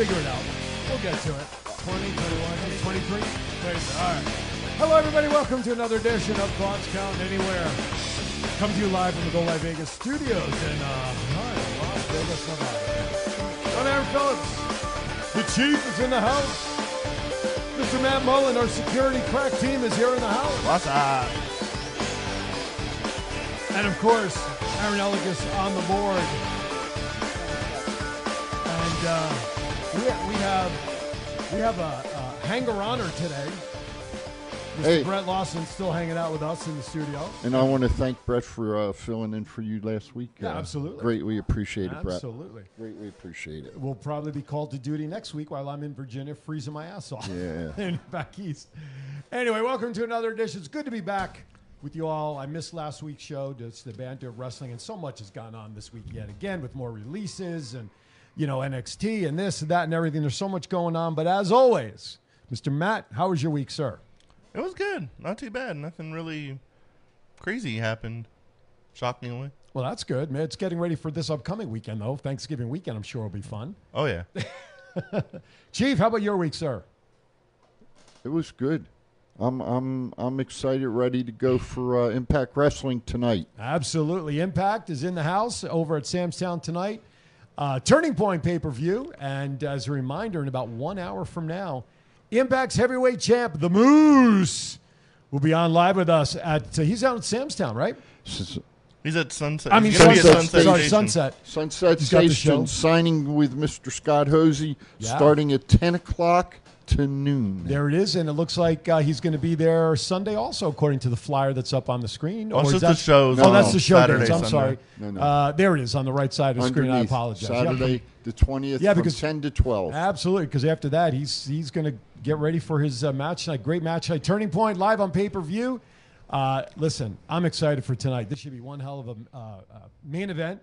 figure it out. We'll get to it. 20, 21, 23. There you go. All right. Hello, everybody. Welcome to another edition of Thoughts Count Anywhere. Come to you live from the Go Live Vegas studios in uh, Las Vegas, Nevada. I'm Aaron Phillips. The Chief is in the house. Mr. Matt Mullen, our security crack team, is here in the house. What's up? And of course, Aaron Eligas on the board. And uh, we, we have we have a, a hanger honor today. Mr. Hey. Brett Lawson still hanging out with us in the studio. And I want to thank Brett for uh, filling in for you last week. Yeah, Uh, absolutely. Greatly appreciate it, Brett. Absolutely. Greatly appreciate it. We'll probably be called to duty next week while I'm in Virginia freezing my ass off. Yeah. and back east. Anyway, welcome to another edition. It's good to be back with you all. I missed last week's show. It's the banter of wrestling, and so much has gone on this week yet again with more releases and you know NXT and this and that and everything. There's so much going on. But as always, Mr. Matt, how was your week, sir? It was good. Not too bad. Nothing really crazy happened. Shockingly. Well, that's good, man. It's getting ready for this upcoming weekend, though. Thanksgiving weekend, I'm sure will be fun. Oh yeah. Chief, how about your week, sir? It was good. I'm I'm I'm excited, ready to go for uh, Impact Wrestling tonight. Absolutely. Impact is in the house over at Samstown tonight. Uh, Turning Point pay per view. And as a reminder, in about one hour from now, Impact's heavyweight champ, The Moose, will be on live with us at, uh, he's out at Samstown, right? He's at Sunset. I mean, He's gonna be at Sunset Sunset Station. Sorry, Station. Sunset. Sunset He's got the Station show. signing with Mr. Scott Hosey Yeah. starting at 10 o'clock to noon. There it is. And it looks like uh, he's going to be there Sunday also, according to the flyer that's up on the screen. Oh, it's Or is just the shows Oh, that's the show Saturday, dates. I'm Sunday. sorry. No, no. Uh, there it is on the right side of the screen. I Underneath, apologize. Yep. Saturday the 20th Yeah, from because- 10 to 12. Absolutely, because after that, he's he's going to get ready for his uh, match night. Great match night. Turning Point live on pay per view. Uh, listen, I'm excited for tonight. This should be one hell of a uh, uh, main event.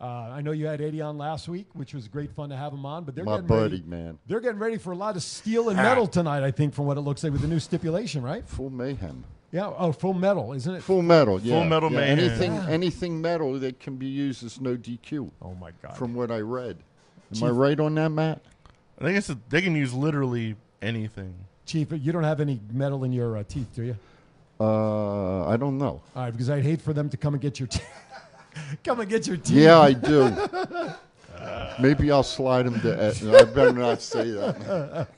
Uh, I know you had Eddie on last week, which was great fun to have him on. But they're My getting buddy, ready, man. They're getting ready for a lot of steel and metal tonight. I think, from what it looks like with the new stipulation, right? Full mayhem. Yeah. Oh, full metal, isn't it? Full metal, yeah. Metal yeah. Mayhem. Anything, Yeah. anything metal that can be used as no DQ. Oh my God. From what I read. Am I right on that, Matt? I think it's a, they can use literally anything. Chief, you don't have any metal in your uh, teeth, do you? Uh, I don't know. All right, because I'd hate for them to come and get your teeth. come and get your teeth. Yeah, I do. Maybe I'll slide them to. Ed- I better not say that.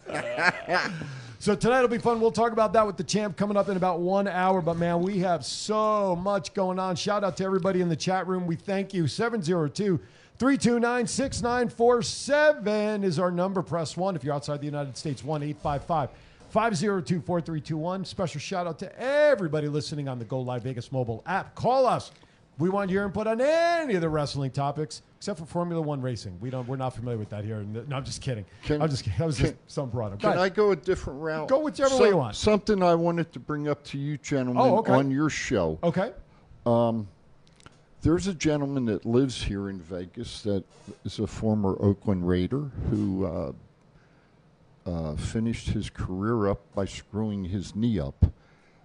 So tonight will be fun. We'll talk about that with the champ coming up in about one hour. But man, we have so much going on. Shout out to everybody in the chat room. We thank you. 702 329 6947 is our number. Press one. If you're outside the United States, 1 855 502 4321. Special shout out to everybody listening on the Go Live Vegas mobile app. Call us. We want your input on any of the wrestling topics, except for Formula One racing. We don't. We're not familiar with that here. No, I'm just kidding. Can- I'm just. kidding. That was just can- some broad. Can I go a different route? Go whichever way you want. Something I wanted to bring up to you, gentlemen, Oh, okay. on your show. Okay. There's a gentleman that lives here in Vegas that is a former Oakland Raider who uh, uh, finished his career up by screwing his knee up.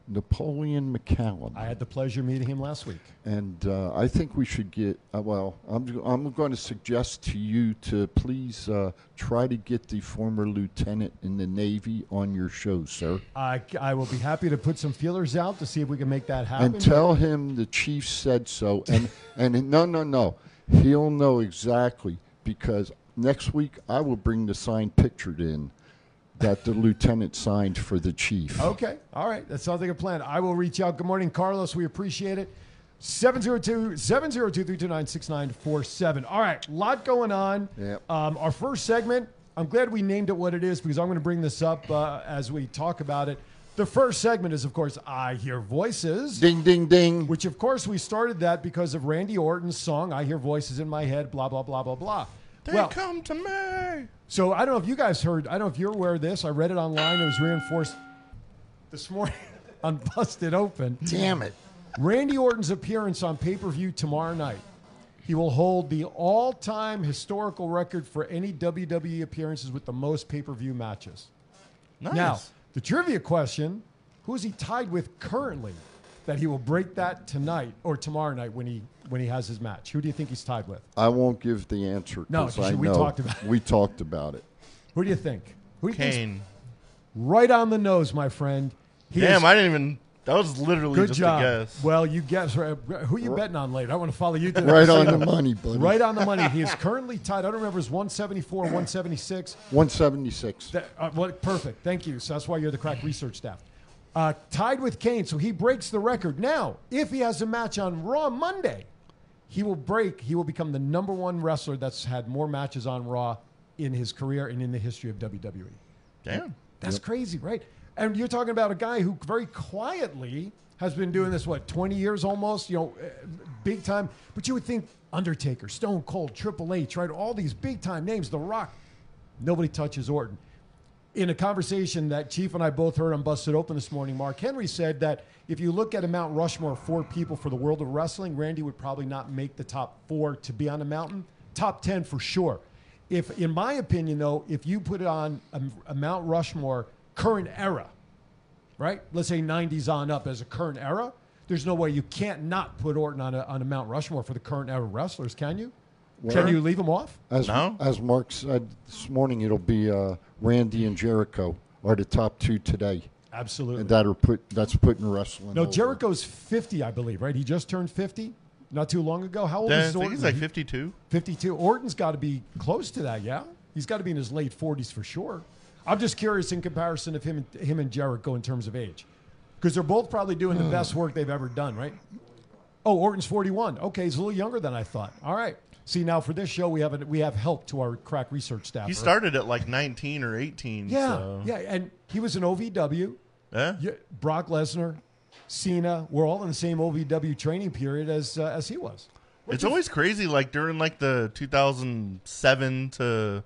Napoleon McCallum. I had the pleasure of meeting him last week. And uh, I think we should get, uh, well, I'm, I'm going to suggest to you to please uh, try to get the former lieutenant in the Navy on your show, sir. I, I will be happy to put some feelers out to see if we can make that happen. And tell him the chief said so. And, and no, no, no. He'll know exactly because next week I will bring the signed picture in that the lieutenant signed for the chief. okay. All right. That sounds like a plan. I will reach out. Good morning, Carlos. We appreciate it. 702 702 329 6947. All right. lot going on. Yep. Um, our first segment, I'm glad we named it what it is because I'm going to bring this up uh, as we talk about it. The first segment is, of course, I Hear Voices. Ding, ding, ding. Which, of course, we started that because of Randy Orton's song, I Hear Voices in My Head, blah, blah, blah, blah, blah. They well, come to me. so I don't know if you guys heard, I don't know if you're aware of this. I read it online. It was reinforced this morning on Busted Open. Damn it. Randy Orton's appearance on pay per view tomorrow night. He will hold the all time historical record for any WWE appearances with the most pay per view matches. Nice. Now, the trivia question who is he tied with currently that he will break that tonight or tomorrow night when he when he has his match? Who do you think he's tied with? I won't give the answer No, I we know talked about it. we talked about it. Who do you think? Who do you think's Kane. right on the nose, my friend? He Damn, is- I didn't even. That was literally good just job. a guess. Well, you guess. Who are you betting on later? I want to follow you. To Right on the money, buddy. Right on the money. He is currently tied. I don't remember. It's 174, 176. 176. That, uh, well, perfect. Thank you. So that's why you're the crack research staff. Uh, tied with Kane, so he breaks the record. Now, if he has a match on Raw Monday, he will break. He will become the number one wrestler that's had more matches on Raw in his career and in the history of WWE. Damn. That's crazy, right? And you're talking about a guy who very quietly has been doing this, what, 20 years almost, you know, uh, big time. But you would think Undertaker, Stone Cold, Triple H, right? All these big time names, The Rock. Nobody touches Orton. In a conversation that Chief and I both heard on Busted Open this morning, Mark Henry said that if you look at a Mount Rushmore of four people for the world of wrestling, Randy would probably not make the top four to be on the mountain. Top 10 for sure. If, in my opinion, though, if you put it on a, a Mount Rushmore current era, right? Let's say 90s on up as a current era, there's no way you can't not put Orton on a, on a Mount Rushmore for the current era wrestlers, can you? Can you leave them off? As, No. as Mark said this morning, it'll be uh, Randy and Jericho are the top two today. Absolutely. And that are put that's putting wrestling. no, over. Jericho's 50, I believe, right? He just turned 50 not too long ago. How old Yeah, I is think Orton? he's like 52. 52. Orton's got to be close to that, yeah? He's got to be in his late 40s for sure. I'm just curious in comparison of him and, him and Jericho in terms of age. Because they're both probably doing the best work they've ever done, right? Oh, Orton's 41. Okay, he's a little younger than I thought. All right. See, now for this show, we have a, we have help to our crack research staff. He started at like 19 or 18. Yeah, so- yeah, and he was an OVW. Yeah. Yeah, Brock Lesnar, Cena, we're all in the same OVW training period as uh, as he was. It's always crazy, like during like the 2007 to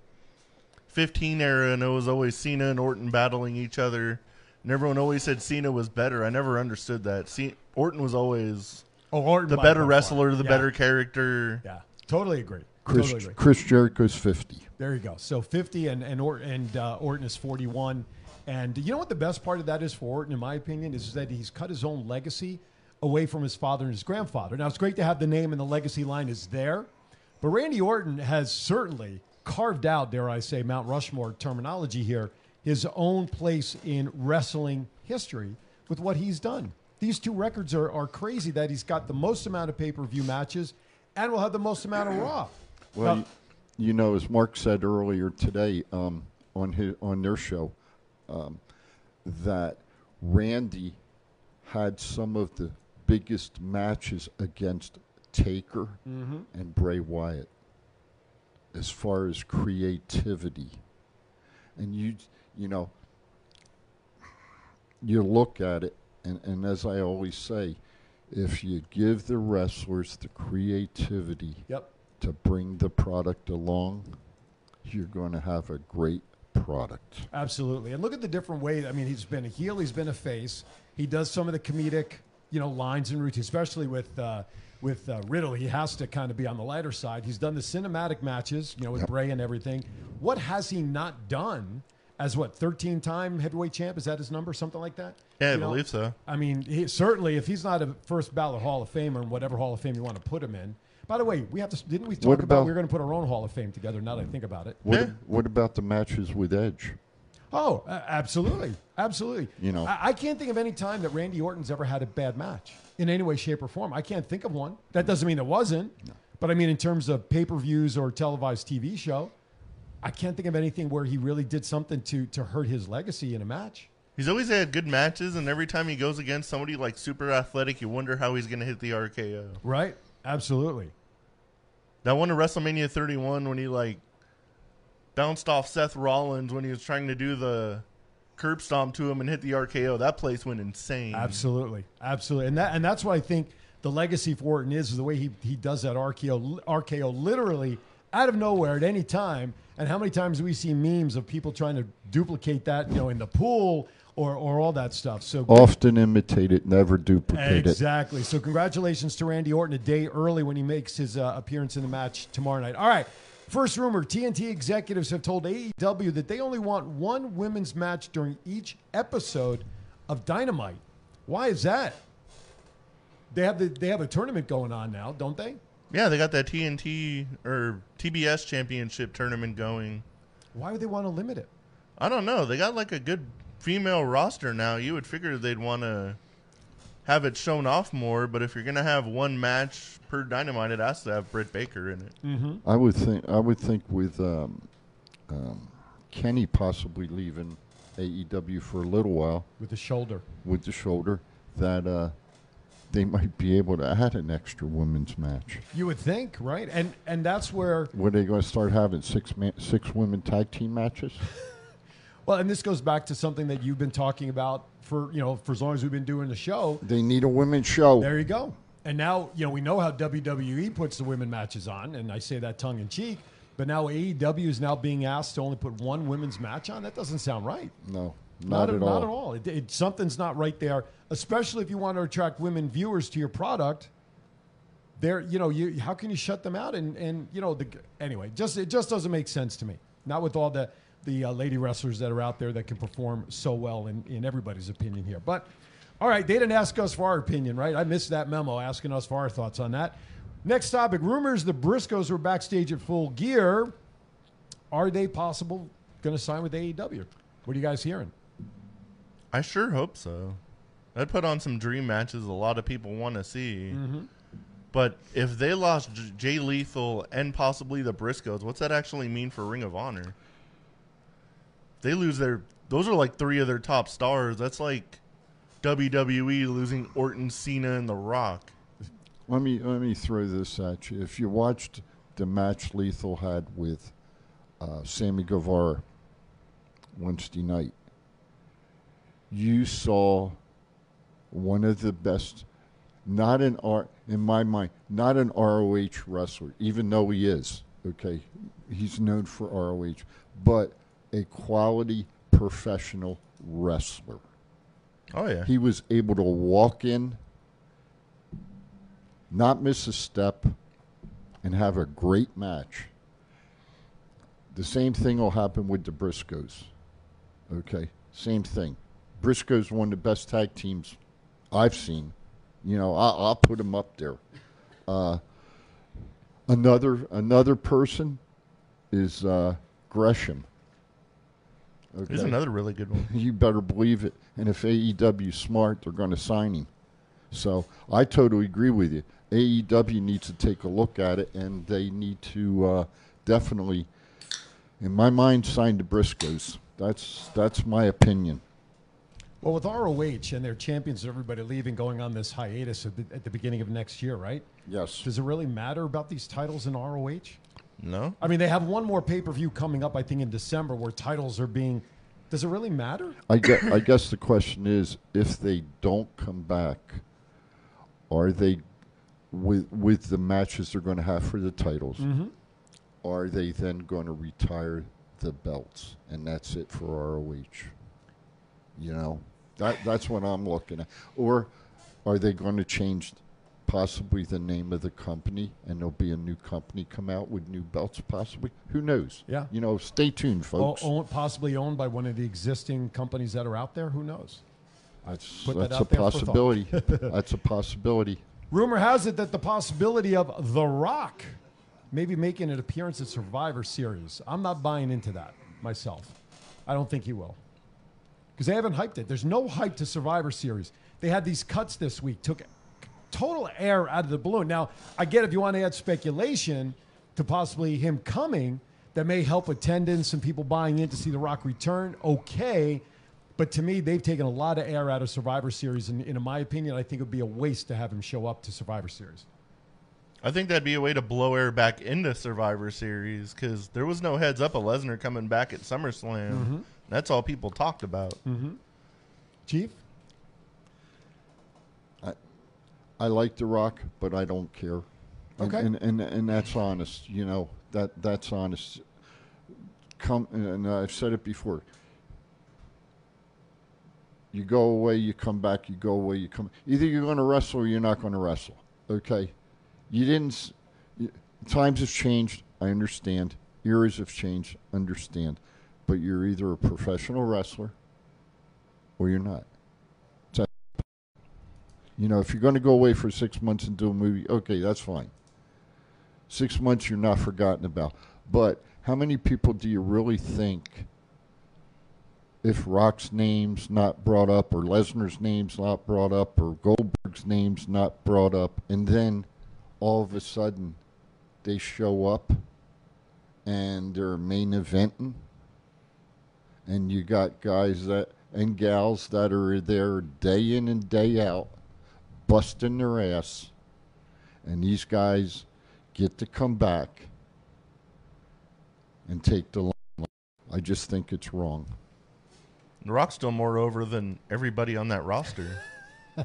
15 era, and it was always Cena and Orton battling each other, and everyone always said Cena was better. I never understood that. Ce- Orton was always Oh, Orton the better wrestler, the Yeah, better character. Yeah, totally agree. Chris, totally agree. Chris Jericho's 50. There you go. So 50 and and, or, and uh, Orton is 41. And you know what the best part of that is for Orton, in my opinion, is that he's cut his own legacy away from his father and his grandfather. Now it's great to have the name and the legacy line is there, but Randy Orton has certainly carved out, dare I say, Mount Rushmore terminology here, his own place in wrestling history with what he's done. These two records are, are crazy that he's got the most amount of pay per view matches and we'll have the most amount of Raw. Well, Now- you, you know, as Mark said earlier today um, on his on their show, um, that Randy had some of the biggest matches against Taker and Bray Wyatt, as far as creativity, and you you know, you look at it, and, and as I always say, if you give the wrestlers the creativity Yep. to bring the product along, you're going to have a great product. Absolutely. And look at the different ways. I mean, he's been a heel, he's been a face. He does some of the comedic, you know, lines and routines, especially with uh, with uh, Riddle. He has to kind of be on the lighter side. He's done the cinematic matches, you know, with Bray and everything. What has he not done as what 13 time heavyweight champ? Is that his number? Something like that? Yeah, I You know? believe so. I mean, he, certainly, if he's not a first ballot Hall of Famer in whatever Hall of Fame you want to put him in. By the way, we have to. Didn't we talk about, about- we are going to put our own Hall of Fame together? Now that I think about it. What, Yeah. what about the matches with Edge? Oh, a- absolutely, absolutely. You know. I, I can't think of any time that Randy Orton's ever had a bad match in any way, shape, or form. I can't think of one. That doesn't mean it wasn't, but I mean in terms of pay per views or televised TV show, I can't think of anything where he really did something to to hurt his legacy in a match. He's always had good matches, and every time he goes against somebody like super athletic, you wonder how he's going to hit the RKO. Right? Absolutely. That one at WrestleMania 31 when he like bounced off Seth Rollins when he was trying to do the curb stomp to him and hit the RKO. That place went insane. Absolutely, absolutely, and that and that's what I think the legacy for Orton is, is the way he he does that RKO RKO literally out of nowhere at any time. And how many times do we see memes of people trying to duplicate that, you know, in the pool or or all that stuff? So Often imitate it, never duplicate it. Exactly. So congratulations to Randy Orton a day early when he makes his uh, appearance in the match tomorrow night. All right. First rumor TNT executives have told AEW that they only want one women's match during each episode of Dynamite. Why is that? they have the they have a tournament going on now, don't they? Yeah, they got that TNT or TBS championship tournament going. Why would they want to limit it? I don't know. They got like a good female roster now. You would figure they'd want to have it shown off more, but if you're gonna have one match per Dynamite, it has to have Britt Baker in it. Mm-hmm. I would think. I would think with um, um, Kenny possibly leaving AEW for a little while With the shoulder. with the shoulder, that uh, they might be able to add an extra women's match. You would think, right? And and that's where Were they going to start having six man, six women tag team matches? well, and this goes back to something that you've been talking about for you know for as long as we've been doing the show. They need a women's show. There you go. And now, you know, we know how WWE puts the women matches on, and I say that tongue in cheek, but now AEW is now being asked to only put one women's match on. That doesn't sound right. No, not, at, not all. at all. It, it, something's not right there, especially if you want to attract women viewers to your product. There, you know, you how can you shut them out? And and you know, the anyway, just it just doesn't make sense to me. Not with all the the uh, lady wrestlers that are out there that can perform so well in in everybody's opinion here. But all right, they didn't ask us for our opinion, right? I missed that memo asking us for our thoughts on that. Next topic: rumors the Briscoes were backstage at Full Gear. Are they possible going to sign with AEW? What are you guys hearing? I sure hope so. I'd put on some dream matches a lot of people want to see. But if they lost J- Jay Lethal and possibly the Briscoes, what's that actually mean for Ring of Honor? They lose their. Those are like three of their top stars. That's like WWE losing Orton, Cena, and The Rock. Let me let me throw this at you. If you watched the match Lethal had with uh, Sammy Guevara Wednesday night, you saw one of the best, not an R in my mind, not an ROH wrestler, even though he is okay. He's known for ROH, but a quality professional wrestler. Oh yeah, He was able to walk in, not miss a step, and have a great match. The same thing will happen with the Briscoes. Okay, same thing. Briscoes one of the best tag teams I've seen. You know, I'll, I'll put them up there. Uh, another another person is uh, Gresham. Okay. he's another really good one. You better believe it. And if AEW's smart, they're going to sign him. So I totally agree with you. AEW needs to take a look at it, and they need to uh, definitely, in my mind, sign the Briscoes. That's that's my opinion. Well, with ROH and their champions and everybody leaving, going on this hiatus at the, at the beginning of next year, right? Yes. Does it really matter about these titles in ROH? No, I mean, they have one more pay per view coming up, I think, in December, where titles are being. Does it really matter? I guess, I guess the question is, if they don't come back, are they with with the matches they're going to have for the titles? Mm-hmm. Are they then going to retire the belts, and that's it for ROH? You know, that that's what I'm looking at. Or are they going to change possibly the name of the company, and there'll be a new company come out with new belts, possibly? Who knows? Yeah. You know, stay tuned, O- folks. own, possibly owned by one of the existing companies that are out there? Who knows? That's Put that that's a possibility. that's a possibility. Rumor has it that the possibility of The Rock maybe making an appearance at Survivor Series. I'm not buying into that myself. I don't think he will. Because they haven't hyped it. There's no hype to Survivor Series. They had these cuts this week, took total air out of the balloon. Now, I get if you want to add speculation to possibly him coming, that may help attendance and people buying in to see The Rock return. Okay. But to me, they've taken a lot of air out of Survivor Series. And, and in my opinion, I think it would be a waste to have him show up to Survivor Series. I think that'd be a way to blow air back into Survivor Series because there was no heads up of Lesnar coming back at SummerSlam. Mm-hmm. That's all people talked about. Mm-hmm. Chief? I like The Rock, but I don't care. And, Okay. And, and and that's honest. You know that that's honest. Come and I've said it before. You go away, you come back. You go away, you come. Either you're going to wrestle or you're not going to wrestle. Okay. You didn't. you- Times have changed. I understand. Eras have changed. Understand. But you're either a professional wrestler or you're not. You know, if you're going to go away for six months and do a movie, okay, that's fine. Six months you're not forgotten about. But how many people do you really think, if Rock's name's not brought up, or Lesnar's name's not brought up, or Goldberg's name's not brought up, and then all of a sudden they show up and they're main eventing, and you got guys that and gals that are there day in and day out, busting their ass, and these guys get to come back and take the limelight. I just think it's wrong. The Rock's still more over than everybody on that roster.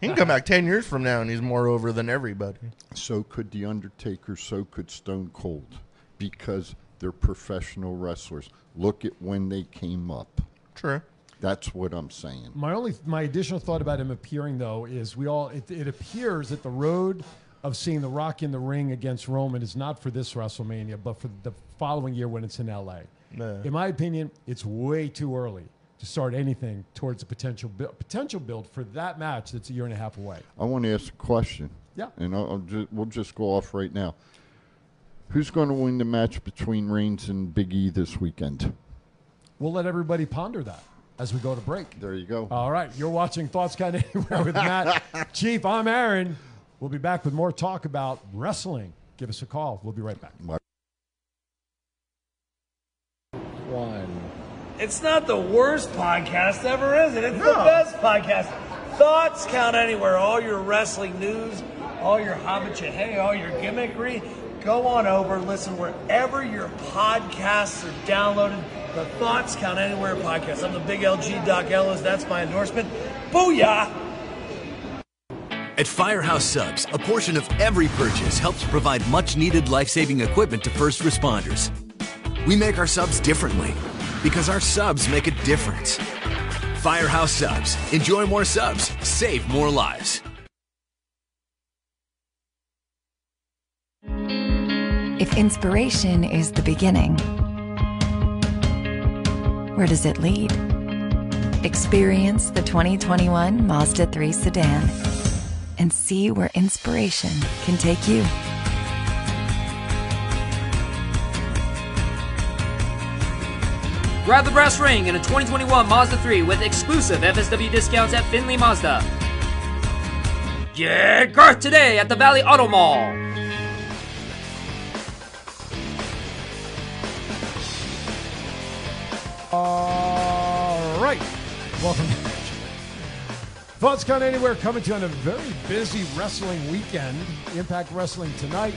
he can come back 10 years from now and he's more over than everybody. So could The Undertaker, so could Stone Cold, because they're professional wrestlers. Look at when they came up. True. That's what I'm saying. My only my additional thought about him appearing though is we all it, it appears that the road of seeing the Rock in the ring against Roman is not for this WrestleMania, but for the following year when it's in LA. Yeah. In my opinion, it's way too early to start anything towards a potential bu- potential build for that match that's a year and a half away. I want to ask a question. Yeah. And I'll, I'll ju- we'll just go off right now. Who's going to win the match between Reigns and Big E this weekend? We'll let everybody ponder that as we go to break. There you go. All right, you're watching Thoughts Kind of Anywhere with Matt. Chief, I'm Aaron. We'll be back with more talk about wrestling. Give us a call. We'll be right back. One. It's not the worst podcast ever, is it? It's the best podcast. Thoughts count anywhere. All your wrestling news, all your hobbit hey, all your gimmickry. Go on over, listen wherever your podcasts are downloaded. The Thoughts Count Anywhere podcast. I'm the big LG Doc Ellis. That's my endorsement. Booyah! At Firehouse Subs, a portion of every purchase helps provide much needed life saving equipment to first responders. We make our subs differently because our subs make a difference. Firehouse Subs. Enjoy more subs, save more lives. If inspiration is the beginning, where does it lead? Experience the 2021 Mazda 3 sedan and see where inspiration can take you. Grab the brass ring in a 2021 Mazda 3 with exclusive FSW discounts at Findlay Mazda. Get Garth today at the Valley Auto Mall. All right. Welcome back. Thoughts Count Anywhere coming to you on a very busy wrestling weekend. Impact Wrestling tonight.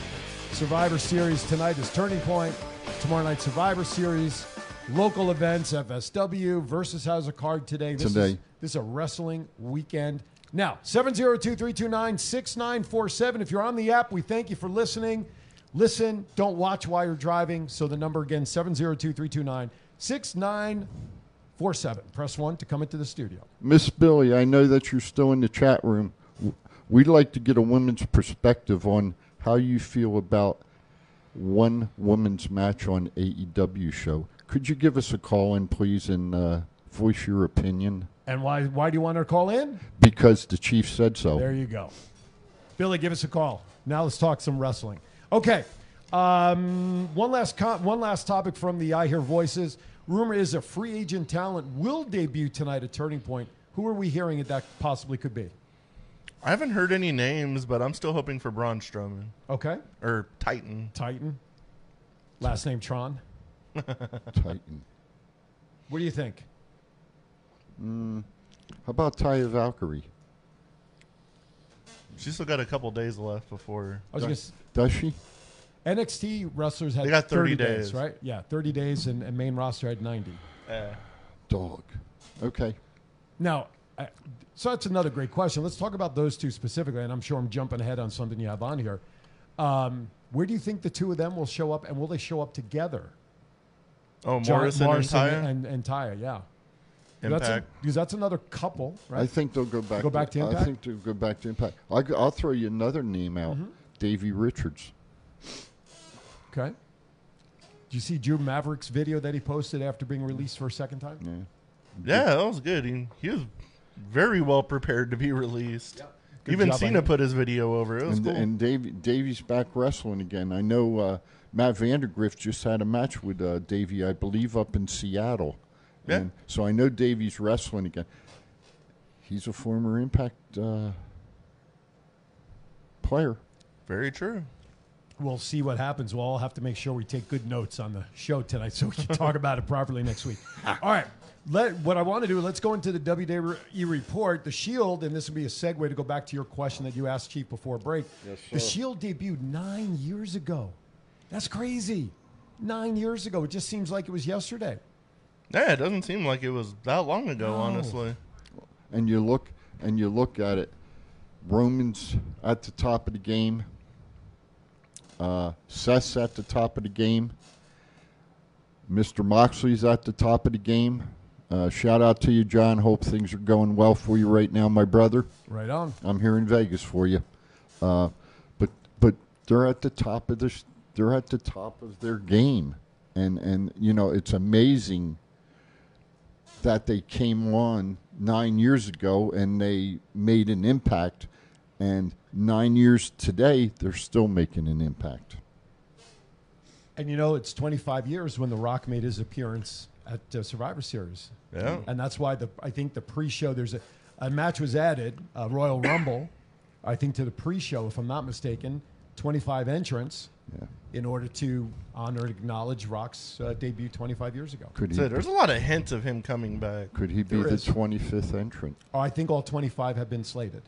Survivor Series tonight is Turning Point. Tomorrow night, Survivor Series. Local events, FSW versus has a card today. This Today. Is, this is a wrestling weekend. Now, 702 329 6947. If you're on the app, we thank you for listening. Listen, don't watch while you're driving. So the number again, 702 329 6947. Press 1 to come into the studio. Miss Billy, I know that you're still in the chat room. We'd like to get a woman's perspective on how you feel about one woman's match on AEW show. Could you give us a call in, please, and uh, voice your opinion? And why, why do you want her to call in? Because the chief said so. There you go. Billy, give us a call. Now let's talk some wrestling. Okay. Um, one last con- one last topic from the I Hear Voices. Rumor is a free agent talent will debut tonight at Turning Point. Who are we hearing that that possibly could be? I haven't heard any names, but I'm still hoping for Braun Strowman Okay. or Titan. Titan. Last name Tron. Titan. What do you think? Mm, how about Taya Valkyrie? She's still got a couple days left before. I was going to Does she? NXT wrestlers had They got 30 days, days. right? Yeah, 30 days, and, and main roster had 90. Uh, Dog. Okay. Now, I, so that's another great question. Let's talk about those two specifically, and I'm sure I'm jumping ahead on something you have on here. Um, where do you think the two of them will show up, and will they show up together? oh, John- Morrison, and Taya. and, and Taya, yeah. That's a- Impact. because that's another couple, right? I think they'll go back. Go back to I Impact? I think they'll go back to Impact. I, will throw you another name out. Mm-hmm. Davey Richards. Okay. Did you see Drake Maverick's video that he posted after being released for a second time? Yeah. Yeah, that was good. He, he was very well prepared to be released. Good Even job Cena put his video over. It was and cool. and Dave, Davey's back wrestling again. I know uh, Matt Vandagriff just had a match with uh, Davey, I believe, up in Seattle. Yeah. And so I know Davey's wrestling again. He's a former Impact uh, player. Very true. We'll see what happens. We'll all have to make sure we take good notes on the show tonight so we can talk about it properly next week. All right. Let, what I want to do, let's go into the WWE report. The Shield, and this will be a segue to go back to your question that you asked Chief before break. Yes, the. Shield debuted nine years ago. That's crazy. Nine years ago. It just seems like it was yesterday. Yeah, it doesn't seem like it was that long ago, No. honestly. and you look and you look at it. Roman's at the top of the game. Uh, Seth's at the top of the game. Mr. Moxley's at the top of the game. Uh, shout out to you, John. Hope things are going well for you right now, my brother. Right on. I'm here in Vegas for you. Uh, but but they're at the top of this. They're at the top of their game, and and you know it's amazing that they came on nine years ago and they made an impact, and nine years today they're still making an impact. And you know, it's 25 years when The Rock made his appearance at uh, Survivor Series. Yeah. And that's why the I think the pre-show there's a, a match was added, a Royal Rumble, I think to the pre-show if I'm not mistaken, 25 entrants Yeah. in order to honor and acknowledge Rock's uh, debut 25 years ago. Could he? So there's a lot of hints of him coming back. Could he be There the is. 25th entrant? Oh, I think all 25 have been slated.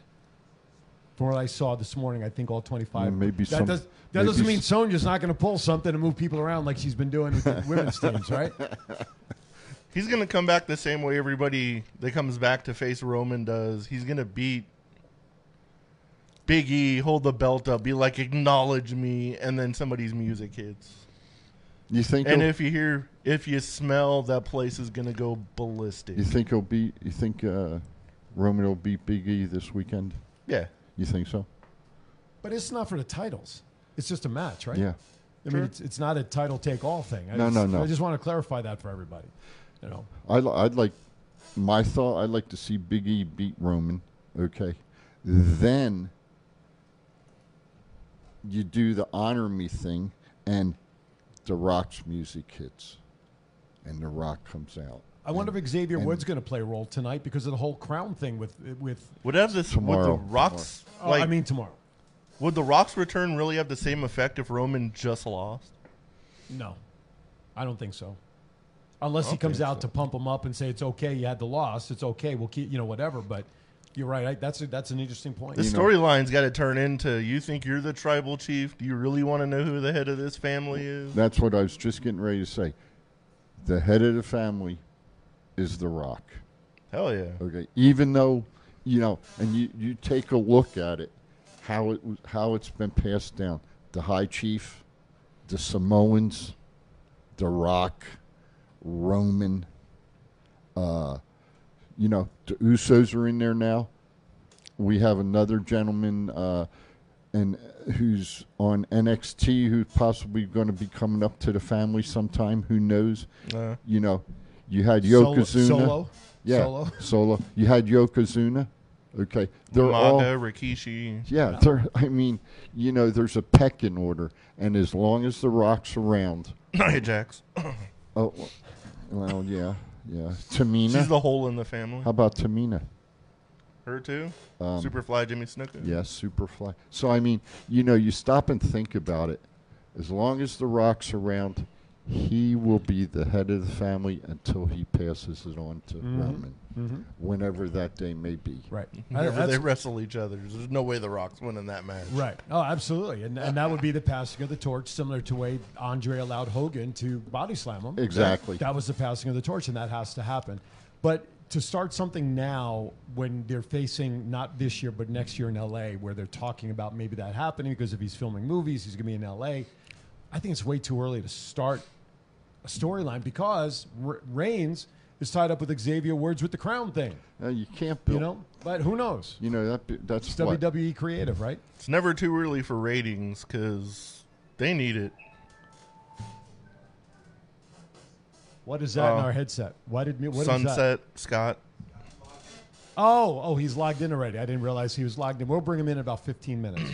From what I saw this morning, I think all 25. Mm, maybe that some- does, that maybe doesn't mean s- Sonya's not going to pull something and move people around like she's been doing with the women's teams, right? He's gonna come back the same way everybody that comes back to face Roman does. He's gonna beat Big E, hold the belt up, be like, acknowledge me, and then somebody's music hits. You think? And if you hear, if you smell, that place is gonna go ballistic. you think he'll beat? You think uh, Roman will beat Big E this weekend? Yeah, You think so? But it's not for the titles. It's just a match, right? Yeah. I mean, it's, it's not a title take all thing. I No, just, no, no. I just want to clarify that for everybody. You know, I'd, I'd like my thought. I'd like to see Big E beat Roman. Okay, then you do the honor me thing, and the Rock's music hits, and the Rock comes out. I wonder if Xavier and- Woods going to play a role tonight because of the whole crown thing with with. would have this Tomorrow. would the Rocks Oh, like I mean tomorrow. would the Rocks return really have the same effect if Roman just lost? No, I don't think so. Unless he comes think out to pump him up and say it's okay, you had the loss, it's okay, we'll keep you know whatever. But you're right. I, that's a, that's an interesting point. The storyline's got to turn into you think you're the tribal chief? Do you really want to know who the head of this family is? That's what I was just getting ready to say. The head of the family is the Rock. Hell yeah. Okay, even though you know, and you, you take a look at it, how it how it's been passed down. The High Chief, the Samoans, the Rock, Roman. Uh, you know, the Usos are in there now. We have another gentleman, uh, and who's on NXT, who's possibly going to be coming up to the family sometime. Who knows? Uh, You know, you had Solo- Yokozuna. Solo? Yeah, Solo? solo. You had Yokozuna. Okay, they're all. Umaga, Rikishi. Yeah, they're, I mean, you know, there's a pecking order, and as long as the rock's around, Nia Jax. oh, well, yeah, yeah. Tamina. She's the hole in the family. How about Tamina? Her too. Um, Superfly Jimmy Snuka. Yes, Superfly. So I mean, you know, you stop and think about it. As long as the rock's around, he will be the head of the family until he passes it on to mm-hmm. Roman, mm-hmm. whenever that day may be. right. Whenever That's- they wrestle each other, there's no way the Rock's winning that match. Right. Oh, absolutely. And, and that would be the passing of the torch, similar to way Andre allowed Hogan to body slam him. Exactly. That was the passing of the torch, and that has to happen. But to start something now when they're facing not this year, but next year in LA, where they're talking about maybe that happening because if he's filming movies, he's going to be in LA. I think it's way too early to start a storyline because R- Reigns is tied up with Xavier Woods with the crown thing, Uh, you can't build. you know? But who knows? You know that that's It's what- WWE creative, right? It's never too early for ratings because they need it. What is that in Uh, our headset? Why did me? What is that? Sunset Scott. Oh, oh, he's logged in already. I didn't realize he was logged in. We'll bring him in in about 15 minutes.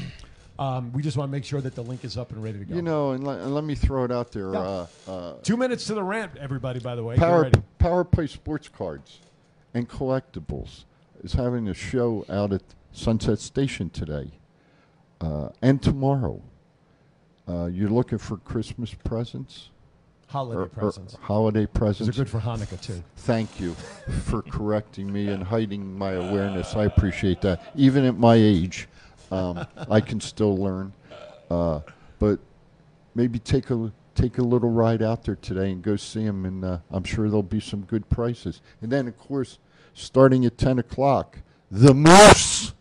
Um, we just want to make sure that the link is up and ready to go. You know, and, le- and let me throw it out there. Yeah. Uh, uh, Two minutes to the ramp, everybody. By the way, Power. Power Play Sports Cards and Collectibles is having a show out at Sunset Station today uh, and tomorrow. Uh, you're looking for Christmas presents, holiday or- or presents. holiday These presents. are good for Hanukkah too. Thank you for correcting me and hiding my awareness. I appreciate that. Even at my age, um, I can still learn. Uh, but maybe take a take a little ride out there today and go see them, and uh, I'm sure there'll be some good prices. And then, of course, starting at 10 o'clock, the Moose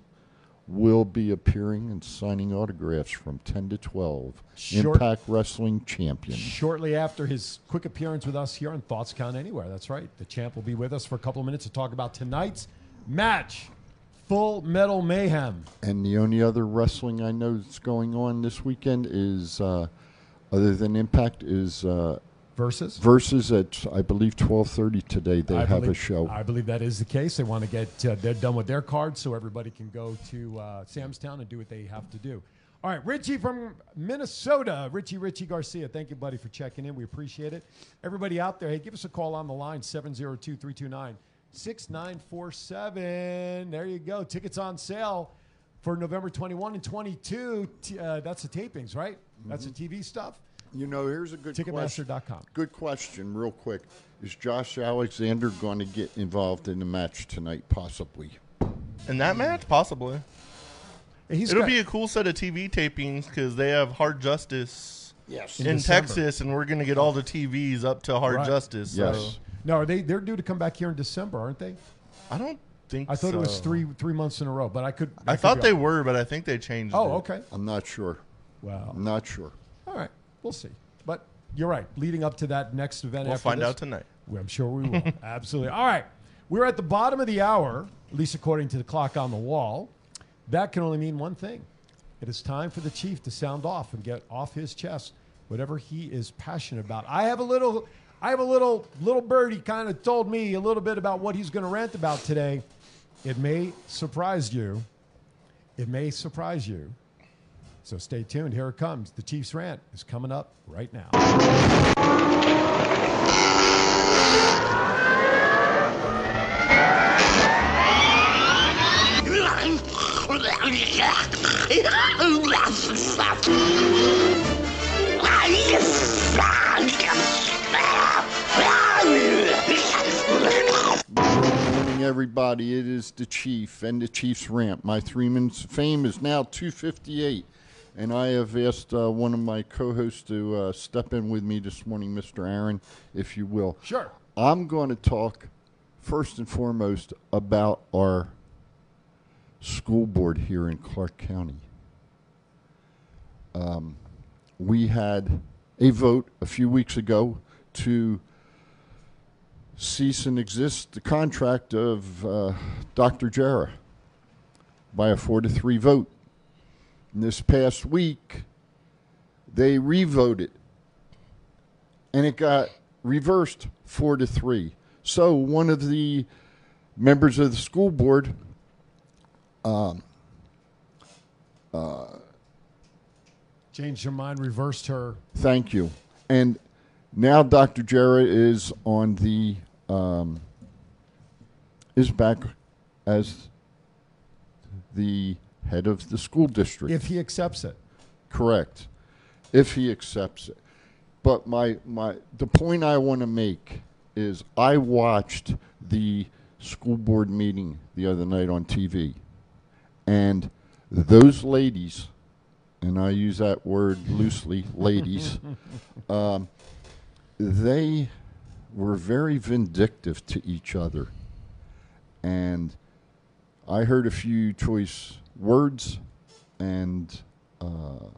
will be appearing and signing autographs from 10 to 12. Short- Impact Wrestling Champion. Shortly after his quick appearance with us here on Thoughts Count Anywhere. That's right. The champ will be with us for a couple of minutes to talk about tonight's match. Full Metal Mayhem. And the only other wrestling I know that's going on this weekend is, uh, other than Impact, is uh, Versus? Versus at I believe twelve thirty today. They I have believe, a show. I believe that is the case. They want to get uh, they're done with their cards so everybody can go to uh, Samstown and do what they have to do. All right, Richie from Minnesota, Richie Richie Garcia. Thank you, buddy, for checking in. We appreciate it. Everybody out there, hey, give us a call on the line 702 329 6947. There you go. Tickets on sale for November 21 and 22. Uh, that's the tapings, right? That's the TV stuff. You know, here's a good question. Ticketmaster.com. Good question, real quick. Is Josh Alexander going to get involved in the match tonight? Possibly. In that match, possibly. He's It'll got- be a cool set of TV tapings because they have Hard Justice Yes. In in, Texas, and we're going to get all the TVs up to Hard Right. Justice. Yes. So No, are they they're due to come back here in December, aren't they? I don't think. I thought it was three three months in a row, but I could. I could thought they off. were, but I think they changed. Oh, it. okay. I'm not sure. Well, I'm not sure. all right, we'll see. But you're right. Leading up to that next event, We'll after find this- out tonight. I'm sure we will. Absolutely. All right, we're at the bottom of the hour, at least according to the clock on the wall. That can only mean one thing. It is time for the chief to sound off and get off his chest whatever he is passionate about. I have a little, I have a little little birdie kind of told me a little bit about what he's going to rant about today. It may surprise you. It may surprise you. So stay tuned. Here it comes. The Chiefs rant is coming up right now. morning, everybody. It is the Chief and the Chief's Ramp. My three minutes of fame is now 258. And I have asked uh, one of my co hosts to uh, step in with me this morning, Mr. Aaron, if you will. Sure. I'm going to talk first and foremost about our school board here in Clark County. Um, we had a vote a few weeks ago to cease and exist the contract of uh, Dr. Jara by a four to three vote. And this past week, they revoted and it got reversed four to three. So one of the members of the school board um, Changed her mind, reversed her. Thank you. And now Dr. Jara is on the um, is back as the head of the school district. If he accepts it. Correct. If he accepts it. But my my the point I want to make is I watched the school board meeting the other night on TV. And those ladies, and I use that word loosely, ladies, um, they were very vindictive to each other. And I heard a few choice words, and uh,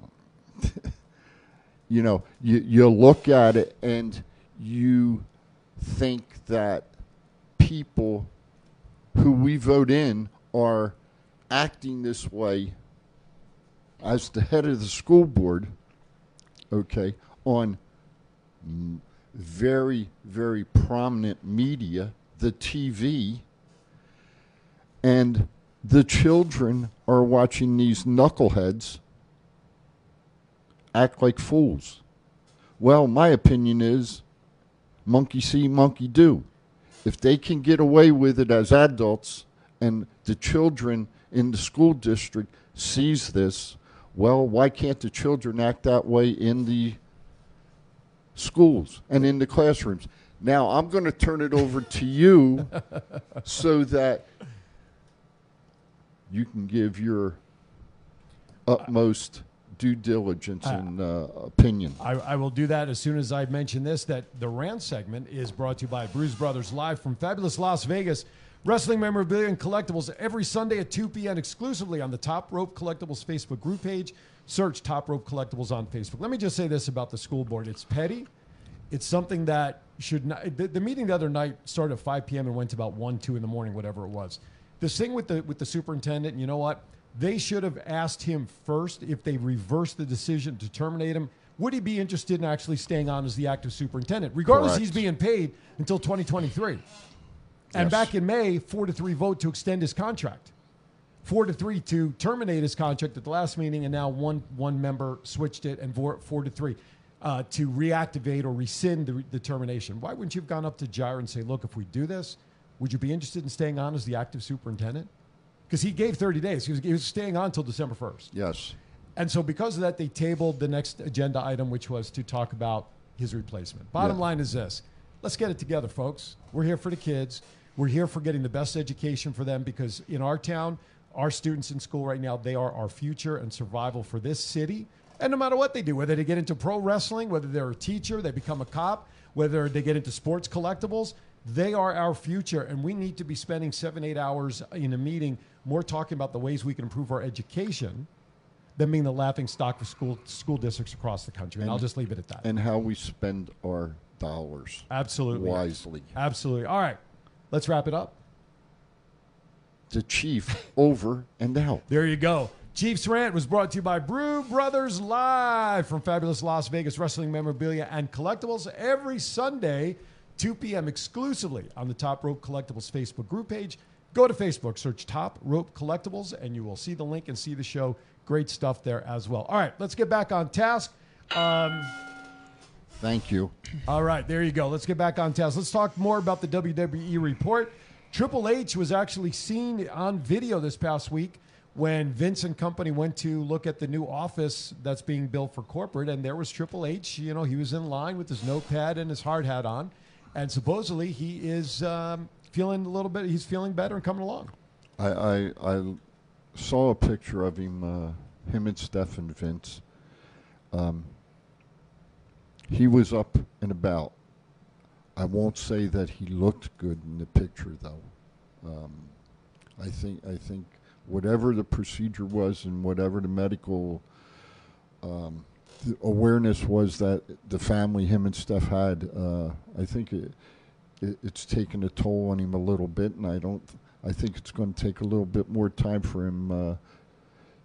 you know, you, you look at it and you think that people who we vote in are acting this way as the head of the school board, okay, on very, very prominent media, the TV, And the children are watching these knuckleheads act like fools. Well, my opinion is monkey see, monkey do. If they can get away with it as adults and the children in the school district sees this, well, why can't the children act that way in the schools and in the classrooms? Now, I'm going to turn it over to you so that you can give your utmost due diligence and uh, opinion. I, I will do that as soon as I mention this. That the rant segment is brought to you by Bruise Brothers live from fabulous Las Vegas. Wrestling memorabilia and collectibles every Sunday at 2 p.m. exclusively on the Top Rope Collectibles Facebook group page. Search Top Rope Collectibles on Facebook. Let me just say this about the school board: it's petty. It's something that should not. The, the meeting the other night started at 5 p.m. and went to about 1, 2 in the morning, whatever it was. This thing with the with the superintendent, you know what? They should have asked him first if they reversed the decision to terminate him. Would he be interested in actually staying on as the active superintendent, regardless Correct. he's being paid until 2023? And Yes. back in May, four to three vote to extend his contract, four to three to terminate his contract at the last meeting, and now one one member switched it and four, four to three uh, to reactivate or rescind the, the termination. Why wouldn't you have gone up to Jara and say, "Look, if we do this, would you be interested in staying on as the active superintendent?" Because he gave 30 days. He was, he was staying on until December 1st. Yes. And so, because of that, they tabled the next agenda item, which was to talk about his replacement. Bottom Yeah. line is this let's get it together, folks. We're here for the kids. We're here for getting the best education for them because in our town, our students in school right now, they are our future and survival for this city. And no matter what they do, whether they get into pro wrestling, whether they're a teacher, they become a cop, whether they get into sports collectibles, they are our future. And we need to be spending seven, eight hours in a meeting more talking about the ways we can improve our education than being the laughing stock for school school districts across the country. And, I'll just leave it at that. And how we spend our dollars Absolutely. wisely. Absolutely. All right. Let's wrap it up. The chief over and out. There you go. Chiefs Rant was brought to you by Brew Brothers Live from fabulous Las Vegas wrestling memorabilia and collectibles every Sunday, 2 p.m. exclusively on the Top Rope Collectibles Facebook group page. Go to Facebook, search Top Rope Collectibles, and you will see the link and see the show. Great stuff there as well. All right, let's get back on task. Um, Thank you. All right, there you go. Let's get back on task. Let's talk more about the WWE report. Triple H was actually seen on video this past week when Vince and company went to look at the new office that's being built for corporate, and there was Triple H. You know, he was in line with his notepad and his hard hat on, and supposedly he is um, feeling a little bit. He's feeling better and coming along. I, I, I saw a picture of him, uh, him and Steph and Vince. Um, he was up and about. I won't say that he looked good in the picture, though. Um, I think I think whatever the procedure was and whatever the medical um, the awareness was that the family, him and Steph had, uh, I think it, it, it's taken a toll on him a little bit, and I don't. I think it's going to take a little bit more time for him uh,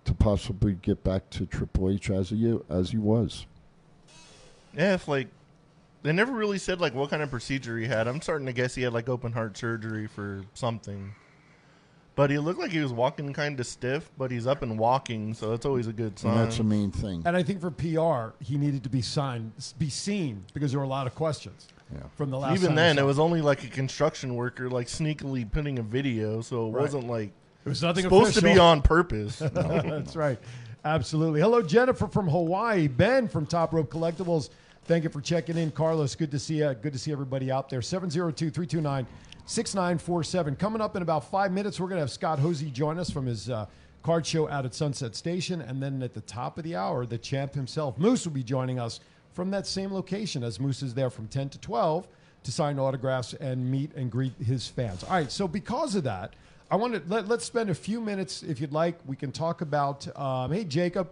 to possibly get back to Triple H as he as he was. Yeah, if like they never really said like what kind of procedure he had. I'm starting to guess he had like open heart surgery for something. But he looked like he was walking kind of stiff, but he's up and walking, so that's always a good sign. And that's the main thing. And I think for PR, he needed to be signed, be seen because there were a lot of questions Yeah. from the last. Even time I then, saw it him. was only like a construction worker, like sneakily putting a video, so it Right. wasn't like It was nothing supposed to be official. on purpose. That's right. Absolutely. Hello, Jennifer from Hawaii. Ben from Top Rope Collectibles. Thank you for checking in. Carlos, good to see you. Good to see everybody out there. 702 329 6947. Coming up in about five minutes, we're going to have Scott Hosey join us from his uh, card show out at Sunset Station. And then at the top of the hour, the champ himself, Moose, will be joining us from that same location as Moose is there from 10 to 12 to sign autographs and meet and greet his fans. All right, so because of that, I want to let, let's spend a few minutes, if you'd like. We can talk about. Um, hey, Jacob,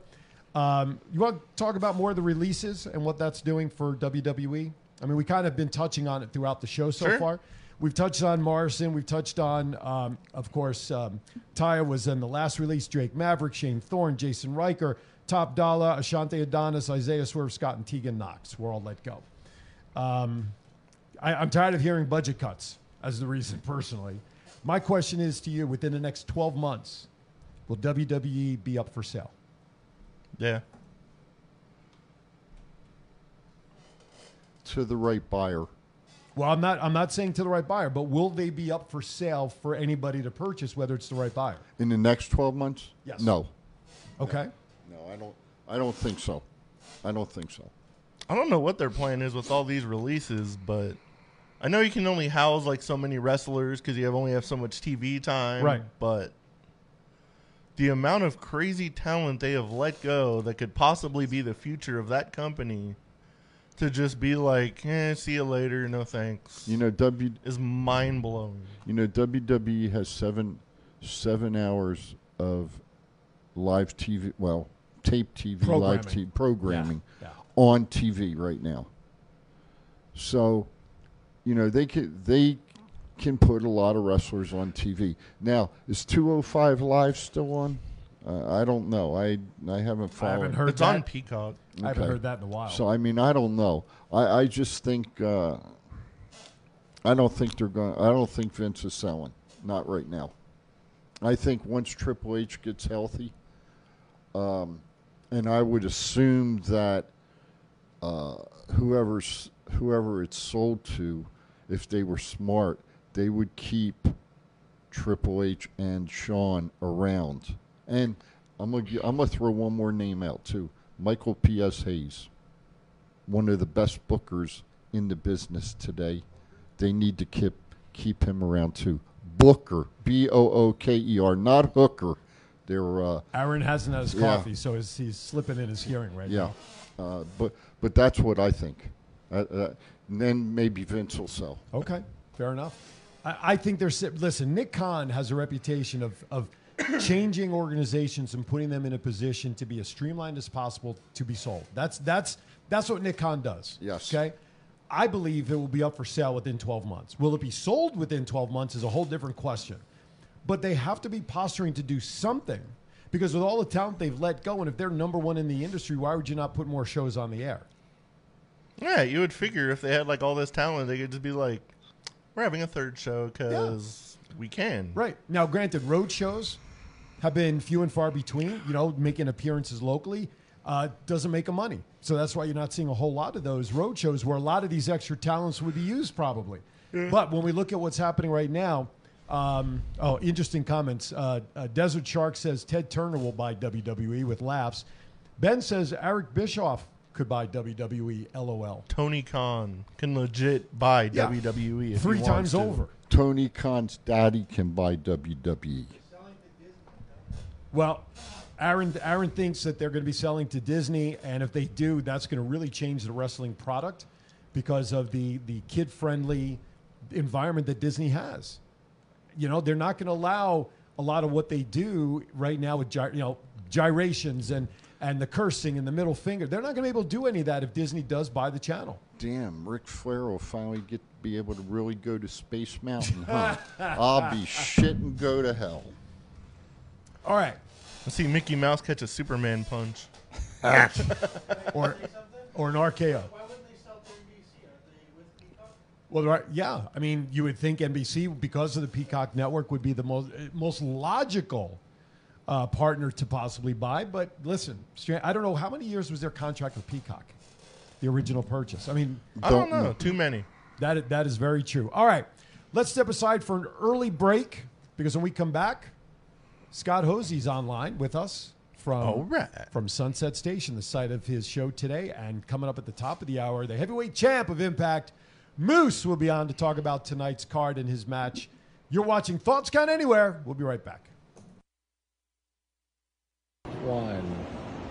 um, you want to talk about more of the releases and what that's doing for WWE? I mean, we kind of been touching on it throughout the show so Sure. far. We've touched on Morrison. We've touched on, um, of course, um, Taya was in the last release. Drake Maverick, Shane Thorne, Jaxson Ryker, Top Dollar, Ashante Adonis, Isaiah Swerve Scott, and Tegan Nox. We're all let go. Um, I, I'm tired of hearing budget cuts as the reason, personally. My question is to you: Within the next 12 months, will WWE be up for sale? Yeah. To the right buyer. Well, I'm not. I'm not saying to the right buyer, but will they be up for sale for anybody to purchase, whether it's the right buyer? In the next 12 months? Yes. No. Okay. No, I don't. I don't think so. I don't think so. I don't know what their plan is with all these releases, but I know you can only house like so many wrestlers because you have only have so much TV time. Right. But the amount of crazy talent they have let go that could possibly be the future of that company to just be like, eh, see you later, no thanks, You know, W. is mind blowing. You know, WWE has seven seven hours of live TV. Well, tape TV, live Programming. TV programming Yeah, yeah. on TV right now. So, you know, they can they can put a lot of wrestlers on TV. Now, is 205 Live still on? Uh, I don't know. I I haven't followed. I followed. haven't heard It's that. on Peacock. I haven't heard that in a while. So I mean, I don't know. I, I just think uh, I don't think they're going. I don't think Vince is selling. Not right now. I think once Triple H gets healthy, um, and I would assume that uh, whoever's whoever it's sold to, if they were smart, they would keep Triple H and Shawn around. And I'm gonna I'm gonna throw one more name out too, Michael P.S. Hayes, one of the best bookers in the business today. They need to keep keep him around too. Booker, B O O K E R, not Hooker. They're uh, Aaron hasn't had his Yeah. coffee, so he's, he's slipping in his hearing right yeah, now. uh, but but that's what I think. Uh, uh, and then maybe Vince will sell. Okay, fair enough. I, I think there's listen. Nick Khan has a reputation of of changing organizations and putting them in a position to be as streamlined as possible to be sold. That's that's that's what Nick Khan does. Yes. Okay. I believe it will be up for sale within 12 months. Will it be sold within 12 months is a whole different question. But they have to be posturing to do something because with all the talent they've let go, and if they're number one in the industry, why would you not put more shows on the air? Yeah, you would figure if they had like all this talent, they could just be like, "We're having a third show because we can." Right. Now, granted, road shows have been few and far between, you know, making appearances locally uh, doesn't make them money. So that's why you're not seeing a whole lot of those road shows where a lot of these extra talents would be used probably. But when we look at what's happening right now, um, oh, interesting comments. Uh, uh, Desert Shark says Ted Turner will buy WWE with laughs. Ben says Eric Bischoff could buy WWE, lol. Tony Khan can legit buy Yeah. WWE if Three he times to. over. Tony Khan's daddy can buy. WWE. Well, Aaron Aaron thinks that they're going to be selling to Disney, and if they do, that's going to really change the wrestling product because of the the kid friendly environment that Disney has. You know, they're not going to allow a lot of what they do right now with gy- you know gyrations and and the cursing and the middle finger. They're not going to be able to do any of that if Disney does buy the channel. Damn, Ric Flair will finally get be able to really go to Space Mountain, huh? I'll be shit and go to hell. All right, I see Mickey Mouse catch a Superman punch. or or an RKO. Why wouldn't they sell NBC? Are they with Peacock? Well, right, yeah. I mean, you would think NBC, because of the Peacock network, would be the most most logical uh, partner to possibly buy. But listen, I don't know how many years was their contract with Peacock, the original purchase. I mean, I don't Don't know. Too many. that that is very true. All right, let's step aside for an early break because when we come back, Scott Hosey's online with us from right. from Sunset Station, the site of his show today, and coming up at the top of the hour, the heavyweight champ of Impact, Moose, will be on to talk about tonight's card and his match. You're watching Thoughts Count Anywhere. We'll be right back. One.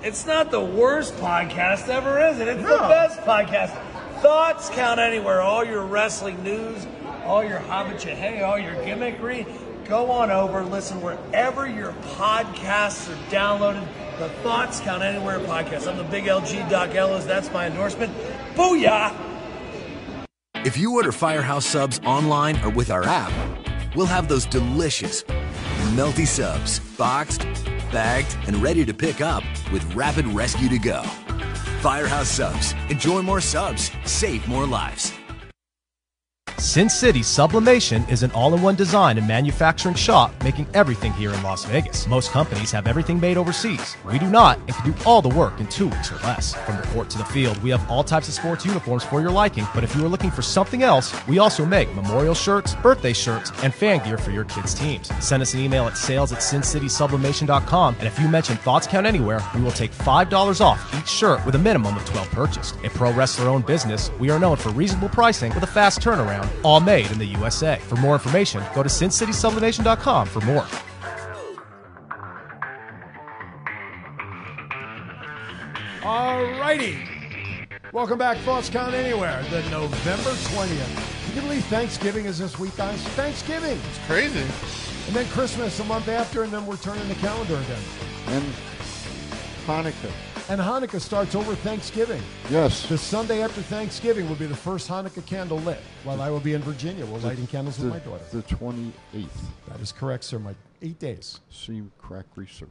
It's not the worst podcast ever, is it? It's the best podcast. Thoughts count anywhere. All your wrestling news, all your hobbit hey, all your gimmickry. Go on over, listen wherever your podcasts are downloaded. The Thoughts Count Anywhere podcast. I'm the big LG Doc Ellis. That's my endorsement. Booyah! If you order Firehouse subs online or with our app, we'll have those delicious, melty subs boxed, bagged, and ready to pick up with rapid rescue to go. Firehouse subs. Enjoy more subs, save more lives. Sin City Sublimation is an all in one design and manufacturing shop making everything here in Las Vegas. Most companies have everything made overseas. We do not and can do all the work in two weeks or less. From the court to the field, we have all types of sports uniforms for your liking, but if you are looking for something else, we also make memorial shirts, birthday shirts, and fan gear for your kids' teams. Send us an email at sales at sincitysublimation.com, and if you mention Thoughts Count Anywhere, we will take $5 off each shirt with a minimum of 12 purchased. A pro wrestler owned business, we are known for reasonable pricing with a fast turnaround, all made in the USA. For more information, go to sincitysublimation.com for more. All righty. Welcome back, Thoughts Count Anywhere, the November 20th. Can you believe Thanksgiving is this week, guys? Thanksgiving. It's crazy. And then Christmas a month after, and then we're turning the calendar again. And Hanukkah. And Hanukkah starts over Thanksgiving. Yes. The Sunday after Thanksgiving will be the first Hanukkah candle lit while I will be in Virginia. We're lighting candles the, with my daughter. The 28th. That is correct, sir. My eight days. See crack research.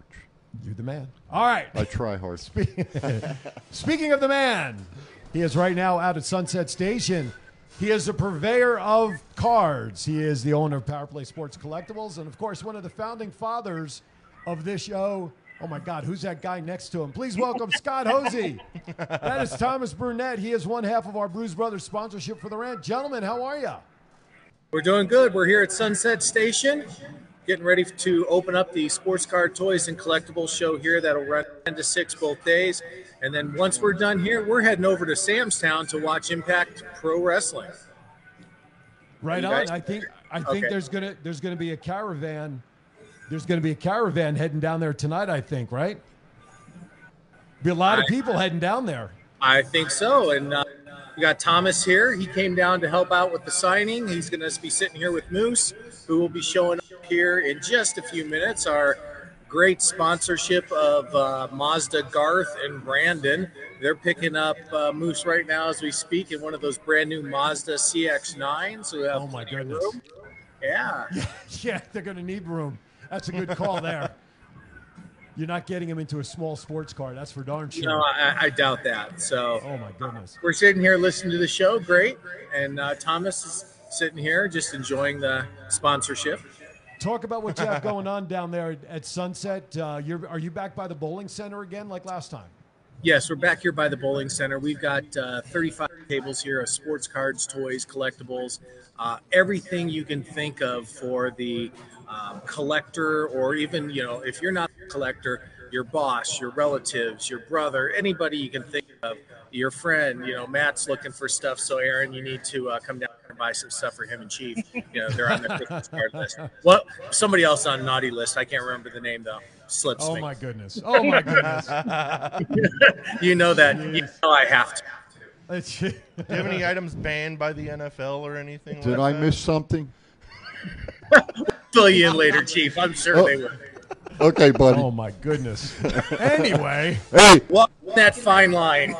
You're the man. All right. I try hard. Speaking of the man, he is right now out at Sunset Station. He is a purveyor of cards. He is the owner of Power Play Sports Collectibles, and of course, one of the founding fathers of this show. Oh my God, who's that guy next to him? Please welcome Scott Hosey. That is Thomas Burnett. He is one half of our Bruise Brothers sponsorship for the rant. Gentlemen, how are you? We're doing good. We're here at Sunset Station, getting ready to open up the sports card toys and collectibles show here. That'll run 10 to 6 both days. And then once we're done here, we're heading over to Sam's Town to watch Impact Pro Wrestling. Right on. I think I think Okay. there's gonna there's gonna be a caravan. There's gonna be a caravan heading down there tonight. I think right. Be a lot of people heading down there. I think so. And uh, we got Thomas here. He came down to help out with the signing. He's going to be sitting here with Moose, who will be showing up here in just a few minutes. Our great sponsorship of uh, Mazda Garth and Brandon. They're picking up uh, Moose right now as we speak in one of those brand new Mazda CX9s. We have Oh my goodness. room. Yeah. yeah, they're going to need room. That's a good call there. You're not getting him into a small sports car. That's for darn sure. No, I, I doubt that. So oh my goodness. we're sitting here listening to the show. Great. And uh, Thomas is sitting here just enjoying the sponsorship. Talk about what you have going on down there at Sunset. Uh, you're, are you back by the bowling center again, like last time? Yes, we're back here by the bowling center. We've got uh, 35 tables here of sports cards, toys, collectibles, uh, everything you can think of for the um, collector, or even, you know, if you're not a collector, your boss, your relatives, your brother, anybody you can think of, your friend. You know, Matt's looking for stuff, so Aaron, you need to uh, come down and buy some stuff for him and Chief. You know, they're on the Christmas card list. What? Somebody else on naughty list. I can't remember the name though. Slips Oh me. my goodness. Oh my goodness. you know that. You know I have to. Do you have any items banned by the NFL or anything? Did like I that? miss something? Fill you in later, Chief. I'm sure Oh. they will. Okay, buddy. oh my goodness. Anyway, Hey, Walk that fine line.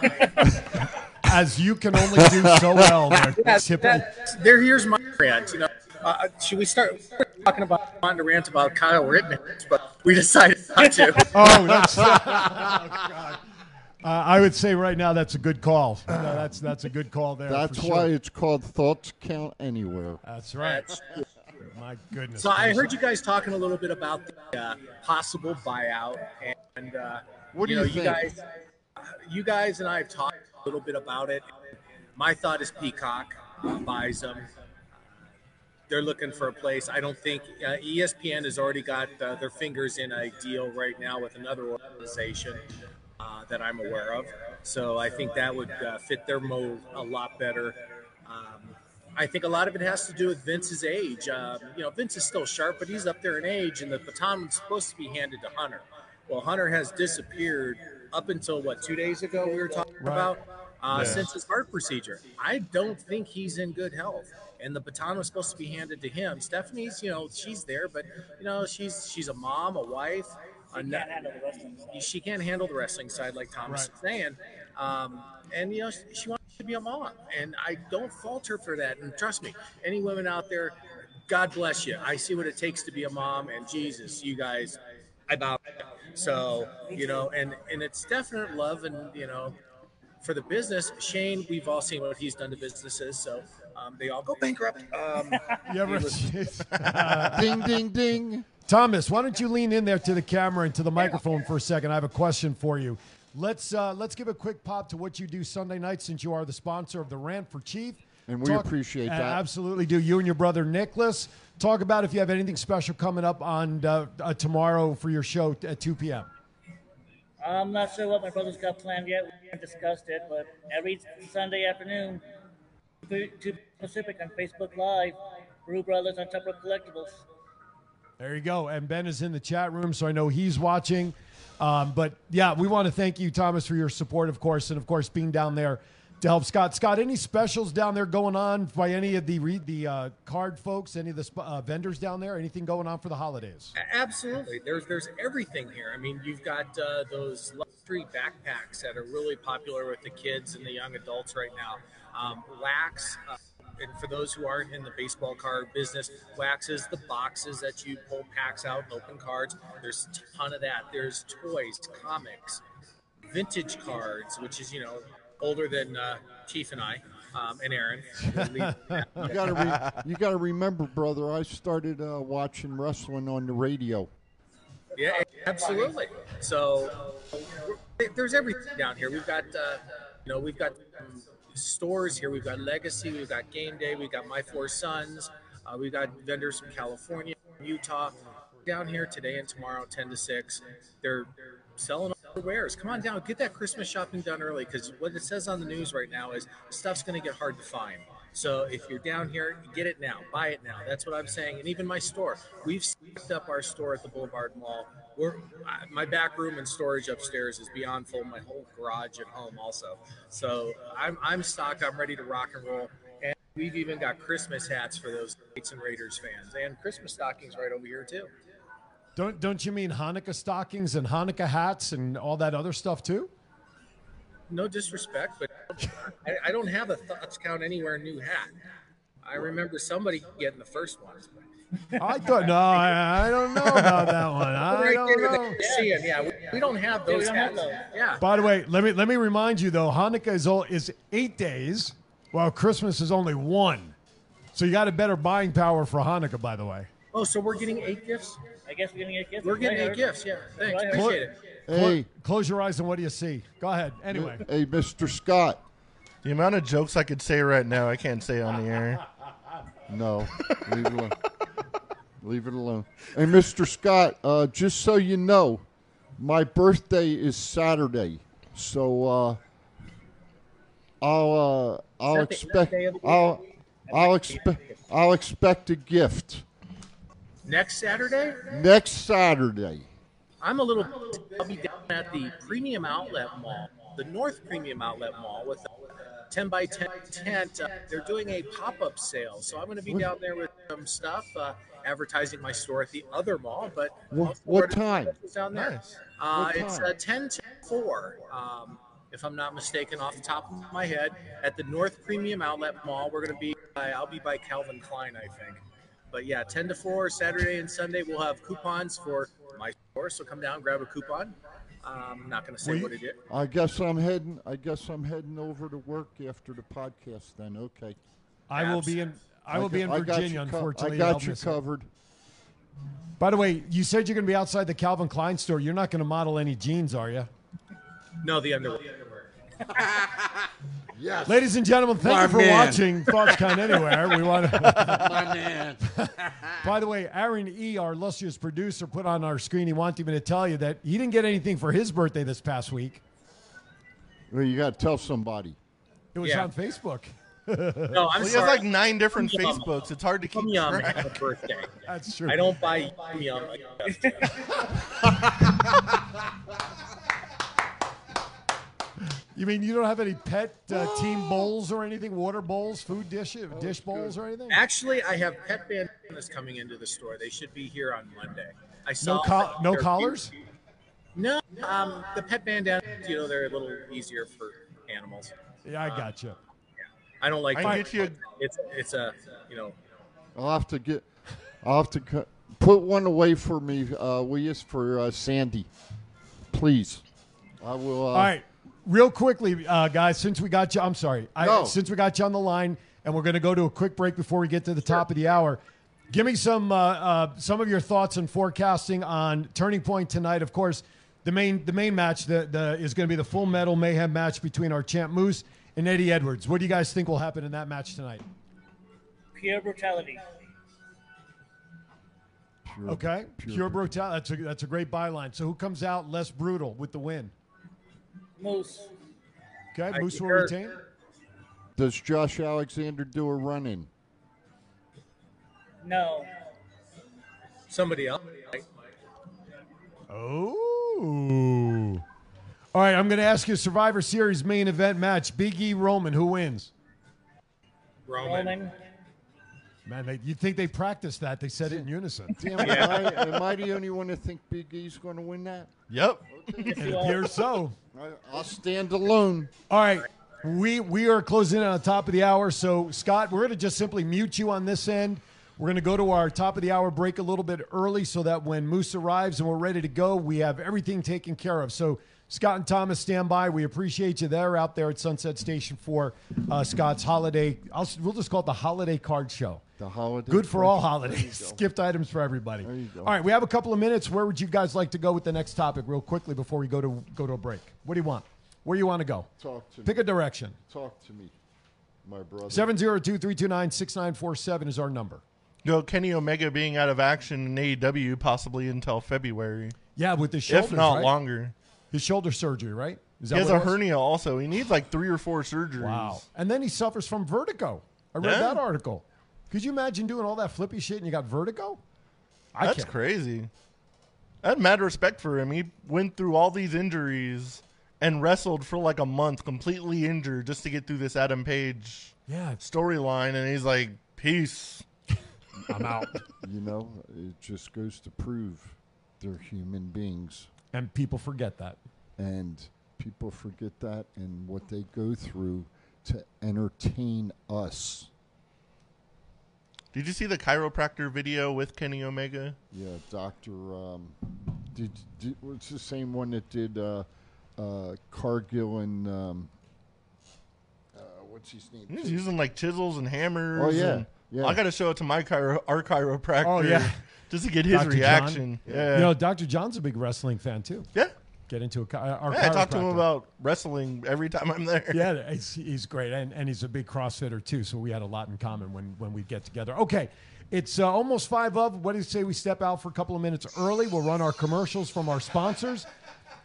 as you can only do so well there, Yes, that, there. Here's my rant. You know, uh, should we start talking about wanting to rant about Kyle Rittenhouse? But we decided not to. Oh, that's. oh, God. Uh, I would say right now that's a good call. No, that's that's a good call there. that's for why sure. it's called Thoughts Count Anywhere. That's right. My goodness. So I heard you guys talking a little bit about the uh, possible buyout, and uh, What do you know, you you think? guys, you guys and I have talked a little bit about it. My thought is Peacock uh, buys them. They're looking for a place. I don't think uh, ESPN has already got uh, their fingers in a deal right now with another organization uh, that I'm aware of. So I think that would uh, fit their mold a lot better. Um, I think a lot of it has to do with Vince's age. Uh, you know, Vince is still sharp, but he's up there in age, and the baton was supposed to be handed to Hunter. Well, Hunter has disappeared up until what two days ago we were talking Right. about uh, Yeah. since his heart procedure. I don't think he's in good health, and the baton was supposed to be handed to him. Stephanie's, you know, she's there, but you know, she's she's a mom, a wife. She can't handle the wrestling. She can't handle the wrestling side, like Thomas is saying. Um, and you know, she wants to be a mom, and I don't falter for that. And trust me, any women out there, God bless you. I see what it takes to be a mom, and Jesus, you guys, I bow. So you know, and and it's definite love, and you know, for the business, Shane, we've all seen what he's done to businesses. So Um, they all go bankrupt. Um, You ever- ding, ding, ding. Thomas, why don't you lean in there to the camera and to the microphone for a second? I have a question for you. Let's uh, let's give a quick pop to what you do Sunday night since you are the sponsor of the Rant for Chief. And we appreciate Uh, that. Absolutely do. You and your brother Nicholas talk about if you have anything special coming up on uh, uh, tomorrow for your show at 2 p.m. I'm not sure what my brother's got planned yet. We haven't discussed it, but every Sunday afternoon, 2 Pacific on Facebook Live, Brew Brothers on Top Rope Collectibles. There you go. And Ben is in the chat room, so I know he's watching. Um, but yeah, we want to thank you, Thomas, for your support, of course, and of course being down there to help Scott. Scott, any specials down there going on by any of the re- the uh, card folks, any of the sp- uh, vendors down there? Anything going on for the holidays? Absolutely. There's there's everything here. I mean, you've got uh, those luxury backpacks that are really popular with the kids and the young adults right now. Um, wax, uh, and for those who aren't in the baseball card business, wax is the boxes that you pull packs out and open cards. There's a ton of that. There's toys, comics, vintage cards, which is you know older than uh, Chief and I um, and Aaron. You gotta, re- you gotta remember, brother. I started uh, watching wrestling on the radio. Yeah, absolutely. So there's everything down here. We've got, uh, you know, we've got um, stores here. We've got Legacy. We've got Game Day. We've got My Four Sons. Uh, we've got vendors from California, Utah, down here today and tomorrow, 10 to 6. They're selling all the wares. Come on down, get that Christmas shopping done early because what it says on the news right now is stuff's going to get hard to find. So if you're down here, get it now, buy it now. That's what I'm saying. And even my store, we've stepped up our store at the Boulevard Mall. We're my back room and storage upstairs is beyond full. My whole garage at home also. So I'm I'm stocked. I'm ready to rock and roll. And we've even got Christmas hats for those Knights and Raiders fans, and Christmas stockings right over here too. Don't don't you mean Hanukkah stockings and Hanukkah hats and all that other stuff too? No disrespect, but I, I don't have a thoughts count anywhere new hat. I remember somebody getting the first ones. I thought no, I, I don't know about that one. I right don't know. that you're seeing. Yeah, we, we don't have Yeah, we those don't have hats. those. Yeah. By the way, let me let me remind you though, Hanukkah is all, is eight days, while Christmas is only one. So you got a better buying power for Hanukkah. By the way, Oh, so we're getting eight gifts? I guess we're getting eight gifts. We're getting eight gifts. Yeah, thanks. Right, Appreciate it. Clo- Hey, close your eyes and what do you see? Go ahead. Anyway, hey, Mr. Scott. The amount of jokes I could say right now, I can't say on the air. No, leave it alone. leave it alone. Hey, Mr. Scott, uh, just so you know, my birthday is Saturday, so uh, I'll uh, I'll expect day of the week? I'll I'll expect I'll expect a gift Next Saturday, next Saturday. I'm a little. I'll be down at the Premium Outlet Mall, the North Premium Outlet Mall, with a 10 by 10 tent. Uh, they're doing a pop-up sale, so I'm going to be down there with some stuff, uh, advertising my store at the other mall. But Wha- I'll what time? down there? Nice. Uh, What it's uh, 10 to 4. Um, if I'm not mistaken, off the top of my head, at the North Premium Outlet Mall, we're going to be. By, I'll be by Calvin Klein, I think. But yeah, 10 to 4, Saturday and Sunday, we'll have coupons for my store. So come down, grab a coupon. Um, I'm not going to say Will what it is. I guess I'm heading. I guess I'm heading over to work after the podcast. Then okay. I will be in. I will be in got- I got Virginia. you co- unfortunately, I I'll got you covered. By the way, you said you're going to be outside the Calvin Klein store. You're not going to model any jeans, are you? No, the underwear. Yes. Ladies and gentlemen, thank My you for man. watching Thoughts Count Anywhere. We want to. My man. By the way, Aaron E., our illustrious producer, put on our screen. He wanted me to tell you that he didn't get anything for his birthday this past week. Well, you got to tell somebody. It was Yeah. on Facebook. No, I'm Well, he has like nine different Yum. Facebooks. It's hard to keep Yum Yum track. had a birthday. That's true. I don't buy Yum Yum. You mean you don't have any pet uh, team bowls or anything? Water bowls, food dish, dish bowls, or anything? Actually, I have pet bandanas coming into the store. They should be here on Monday. I saw No, col- no collars. cute. No, um, the pet bandanas, you know, they're a little easier for animals. Yeah, I got you. I don't like. I get you It's it's a you know. I'll have to get. I'll have to cut, put one away for me. Uh, will you for uh, Sandy, please? I will. Uh, All right, real quickly, uh, guys. Since we got you, I'm sorry. I, No. Since we got you on the line, and we're going to go to a quick break before we get to the top of the hour. Give me some uh, uh, some of your thoughts and forecasting on Turning Point tonight. Of course, the main the main match the, the is going to be the Full Metal Mayhem match between our champ Moose and Eddie Edwards. What do you guys think will happen in that match tonight? Pure brutality. Pure, Okay, pure, brutality. That's a that's a great byline. So who comes out less brutal with the win? Moose. Okay, I Moose will concur. retain. Does Josh Alexander do a run in? No. Somebody else. Oh. All right, I'm going to ask you Survivor Series main event match. Big E Roman, who wins? Roman. Roman. Man, they, you think they practiced that? They said it in unison. Damn, it, am, I, am I the only one that think Big E's going to win that? Yep. It appears so. I, I'll stand alone. All right. We we are closing in on the top of the hour. So Scott, we're going to just simply mute you on this end. We're going to go to our top of the hour break a little bit early so that when Moose arrives and we're ready to go, we have everything taken care of. So Scott and Thomas stand by. We appreciate you there out there at Sunset Station for uh, Scott's holiday. I'll, we'll just call it the holiday card show. The holiday. Good for all holidays. you go. Gift items for everybody. There you go. All right, we have a couple of minutes. Where would you guys like to go with the next topic, real quickly, before we go to go to a break? What do you want? Where you want to go? Talk to Pick me. a direction. Talk to me, my brother. 702-329-6947 is our number. Go Kenny Omega being out of action in AEW possibly until February. Yeah, with the shoulders, if not right? longer. His shoulder surgery, right? Is He has a was? hernia also. He needs like three or four surgeries. Wow. And then he suffers from vertigo. I read Yeah. that article. Could you imagine doing all that flippy shit and you got vertigo? I That's can't. crazy. I had mad respect for him. He went through all these injuries and wrestled for like a month completely injured just to get through this Adam Page Yeah. storyline. And he's like, peace. I'm out. You know, it just goes to prove they're human beings. and people forget that. And people forget that and what they go through to entertain us. Did you see the chiropractor video with Kenny Omega? Yeah, Doctor. Um, did, did what's the same one that did uh, uh, Cargill and um, uh, what's his name? He's using like chisels and hammers. Oh, yeah, and- yeah. I got to show it to my chiro- our chiropractor. Oh, yeah. just to get his Dr. John? reaction. Yeah, You know, Dr. John's a big wrestling fan too. yeah. Get into a chi- our Yeah, I talk to him about wrestling every time I'm there. Yeah, he's, he's great, and, and he's a big CrossFitter too. So we had a lot in common when when we get together. Okay, it's uh, almost five of. What do you say we step out for a couple of minutes early? We'll run our commercials from our sponsors,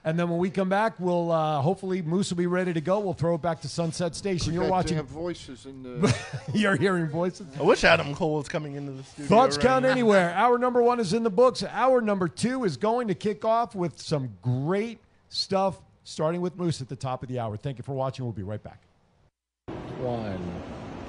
and then when we come back, we'll uh, hopefully Moose will be ready to go. We'll throw it back to Sunset Station. We You're got watching. damn voices in the. You're hearing voices. I wish Adam Cole was coming into the studio. Thoughts right count now. anywhere. Hour number one is in the books. Hour number two is going to kick off with some great stuff, starting with Moose at the top of the hour. Thank you for watching. We'll be right back. One.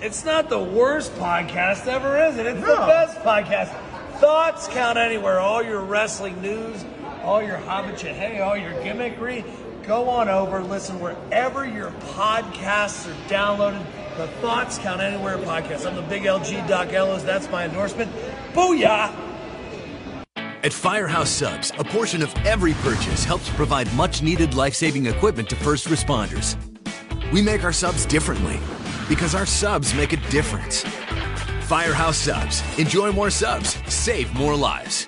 It's not the worst podcast ever, is it? It's the best podcast. Thoughts count anywhere. All your wrestling news, all your hobbit hey, all your gimmickry. Go on over, listen wherever your podcasts are downloaded. The Thoughts Count Anywhere podcast. I'm the big LG Doc Ellis. That's my endorsement. Booyah! At Firehouse Subs, a portion of every purchase helps provide much needed life saving equipment to first responders. We make our subs differently because our subs make a difference. Firehouse Subs. Enjoy more subs, save more lives.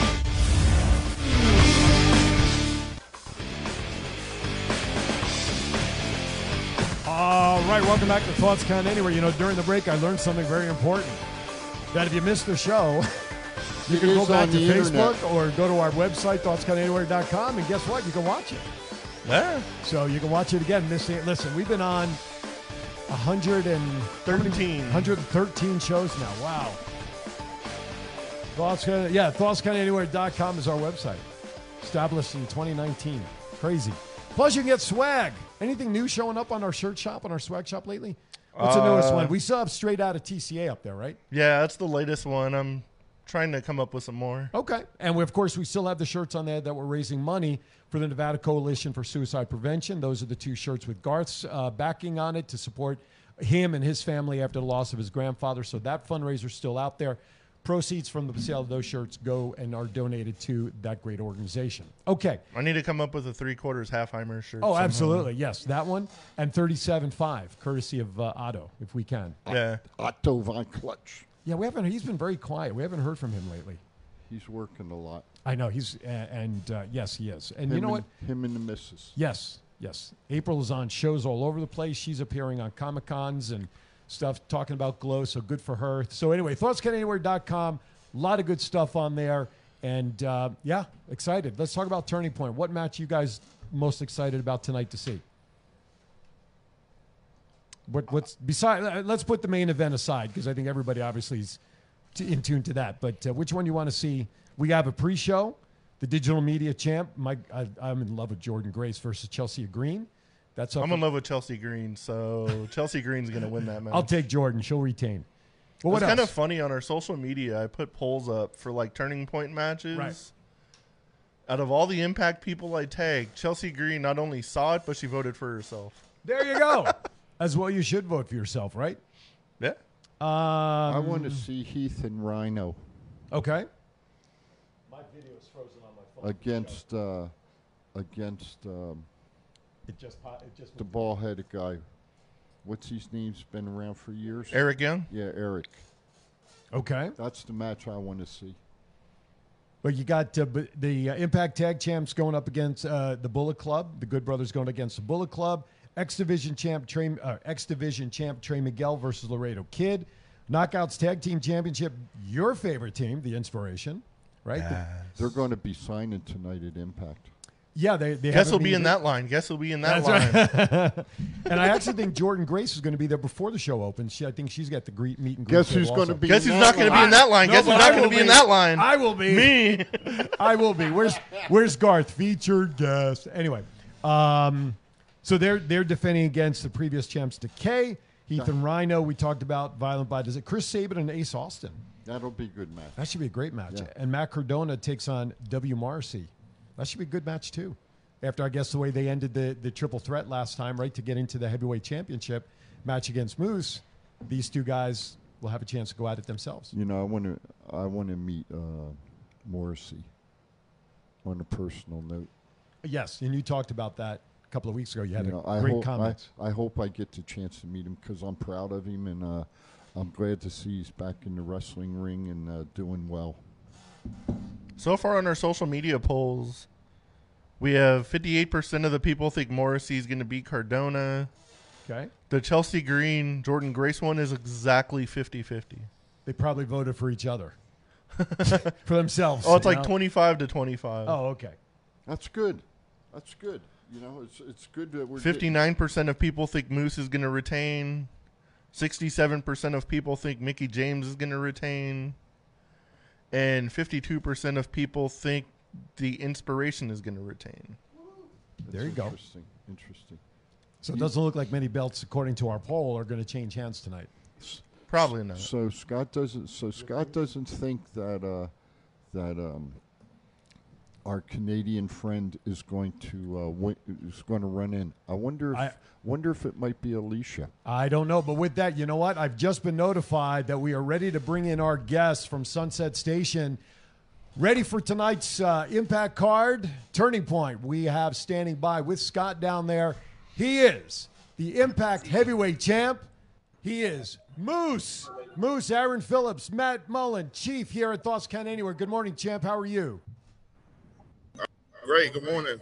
All right, welcome back to Thoughts Count Anywhere. You know, during the break, I learned something very important. That if you missed the show, you It can go back to Facebook internet. or go to our website, thoughtscountanywhere.com, and guess what? You can watch it. Yeah. So you can watch it again. Missing it. Listen, we've been on 100 and 13. 113 shows now. Wow. Thoughts, yeah, thoughtscountanywhere.com is our website. Established in 2019. Crazy. Plus, you can get swag. Anything new showing up on our shirt shop, on our swag shop lately? What's the newest Uh, one? We still have straight out of TCA up there, right? Yeah, that's the latest one. I'm trying to come up with some more. Okay. And we, of course, we still have the shirts on there that we're raising money for the Nevada Coalition for Suicide Prevention. Those are the two shirts with Garth's uh, backing on it to support him and his family after the loss of his grandfather. So that fundraiser's still out there. Proceeds from the sale of those shirts go and are donated to that great organization. Okay. I need to come up with a three quarters Halfheimer shirt. Oh, somehow. absolutely. Yes, that one. And 37.5, courtesy of uh, Otto, if we can. Yeah. Otto von Clutch. Yeah, we haven't. He's been very quiet. We haven't heard from him lately. He's working a lot. I know he's uh, and uh, yes, he is. And him you know what? Him and the missus. Yes, yes. April is on shows all over the place. She's appearing on Comic Cons and stuff, talking about Glow. So good for her. So anyway, thoughtscountanywhere.com. A lot of good stuff on there. And uh, yeah, excited. Let's talk about Turning Point. What match you guys most excited about tonight to see? What, what's beside? uh, Let's put the main event aside because I think everybody obviously is t- in tune to that. But uh, which one you want to see? We have a pre-show, the digital media champ. Mike, I, I'm in love with Jordynne Grace versus Chelsea Green. That's up I'm in love with Chelsea Green, so Chelsea Green's going to win that match. I'll take Jordynne. She'll retain. Well, it's what kind of funny on our social media. I put polls up for like turning point matches. Right. Out of all the impact people I tag, Chelsea Green not only saw it, but she voted for herself. There you go. As well, you should vote for yourself, right? Yeah. Um, I want to see Heath and Rhino Okay. My video is frozen on my phone. Against uh, against um, It just po- it just the ball-headed guy. What's his name's been around for years? Eric Young? Yeah, Eric. Okay. That's the match I want to see. But you got uh, b- the uh, Impact Tag Champs going up against uh, the Bullet Club. The Good Brothers going against the Bullet Club. X Division Champ Trey, uh, X Division Champ Trey Miguel versus Laredo Kid. Knockouts Tag Team Championship. Your favorite team, the Inspiration, right? The- They're going to be signing tonight at Impact. Yeah, they. they Guess haven't who'll be in that line? Guess who'll be in that That's line? right. and I actually think Jordynne Grace is going to be there before the show opens. She, I think she's got the greet, meet and greet. Guess table who's gonna be Guess who's not going to be in that line? No, Guess who's but not going to be in that line? I will be. Me. I will be. Where's Where's Garth? Featured guest. Anyway, um, so they're they're defending against the previous champs, Decay, Heath and Rhino. We talked about Violent by it Chris Sabin and Ace Austin. That'll be a good match. That should be a great match. Yeah. And Matt Cardona takes on W. Morrissey. That should be a good match too. After I guess the way they ended the, the triple threat last time, right, to get into the heavyweight championship match against Moose, these two guys will have a chance to go at it themselves. You know, I want to I want to meet uh, Morrissey on a personal note. Yes, and you talked about that a couple of weeks ago. You had You know, a great hope comments. I, I hope I get the chance to meet him because I'm proud of him and uh, I'm glad to see he's back in the wrestling ring and uh, doing well. So far on our social media polls, we have 58% of the people think Morrissey is going to beat Cardona. Okay. The Chelsea Green Jordynne Grace one is exactly 50 50. They probably voted for each other, for themselves. Oh, it's like know? 25 to 25. Oh, okay. That's good. That's good. You know, it's it's good that we're Fifty-nine percent of people think Moose is going to retain. Sixty-seven percent of people think Mickie James is going to retain, and fifty-two percent of people think the Inspiration is going to retain. There you go. Interesting. Interesting. So it doesn't look like many belts, according to our poll, are going to change hands tonight. Probably not. So Scott doesn't. So Scott doesn't think that uh, that um, our Canadian friend is going to uh, win, is going to run in. I wonder if I- wonder if it might be Alicia. I don't know, but with that, you know what? I've just been notified that we are ready to bring in our guests from Sunset Station. Ready for tonight's uh, impact card, Turning Point. We have standing by with Scott down there. He is the Impact Heavyweight Champ. He is Moose. Moose, Aaron Phillips, Matt Mullen, Chief here at Thoughts Count Anywhere. Good morning, Champ. How are you? Great. Good morning.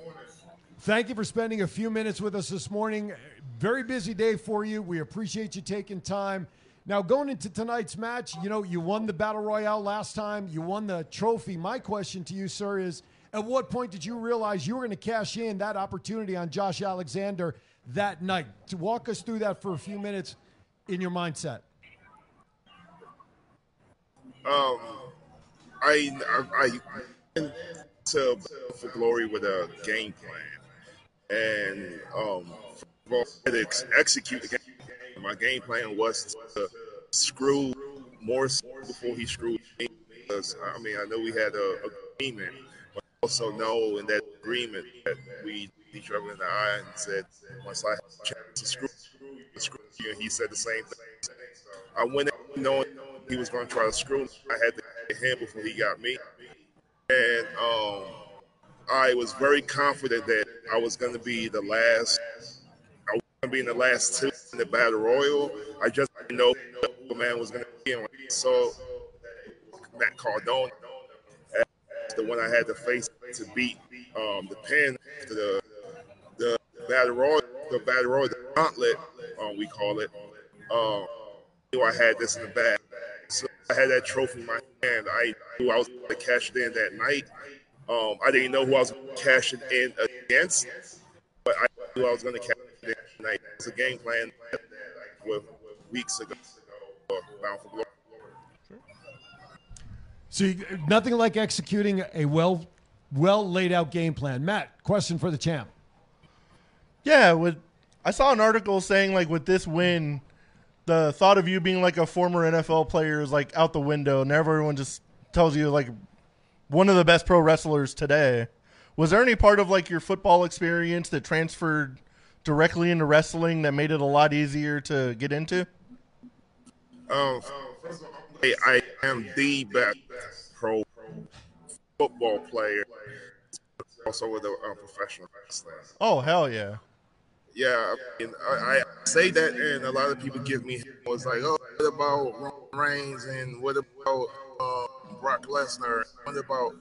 Thank you for spending a few minutes with us this morning. Very busy day for you. We appreciate you taking time. Now, going into tonight's match, you know, you won the Battle Royale last time, you won the trophy. My question to you, sir, is at what point did you realize you were going to cash in that opportunity on Josh Alexander that night? To walk us through that for a few minutes in your mindset. Um, I I, I to for glory with a game plan, and um, for ex- execute the game My game plan was to screw Morris before he screwed me. Because I mean, I know we had a, agreement, but also know in that agreement that we each other in the eye and said, once I have a chance to screw, screw you, and he said the same thing. I went in knowing he was going to try to screw me. I had to get him before he got me, and um, I was very confident that I was going to be the last. I was going to be in the last two in the battle royal. I just didn't know the man was going to be in. So Matt Cardona, the one I had to face to beat um, the to the the battle royal, the battle royal, the gauntlet, um, we call it. Knew I had this in the bag. So I had that trophy in my hand. I knew I was going to cash it in that night. Um, I didn't know who I was cashing in against, but I knew I was going to cash it in tonight. It's a game plan with weeks ago. Bound for glory. So you, nothing like executing a well well laid out game plan. Matt, question for the champ. Yeah, with I saw an article saying like with this win, the thought of you being like a former NFL player is like out the window, and everyone just tells you like one of the best pro wrestlers today. Was there any part of like your football experience that transferred directly into wrestling that made it a lot easier to get into? Um, I, I am the best pro football player, also with a professional wrestler. Oh hell yeah! Yeah, I, mean, I, I say that, and a lot of people give me was like, "Oh, what about Roman Reigns and what about um, Brock Lesnar? What about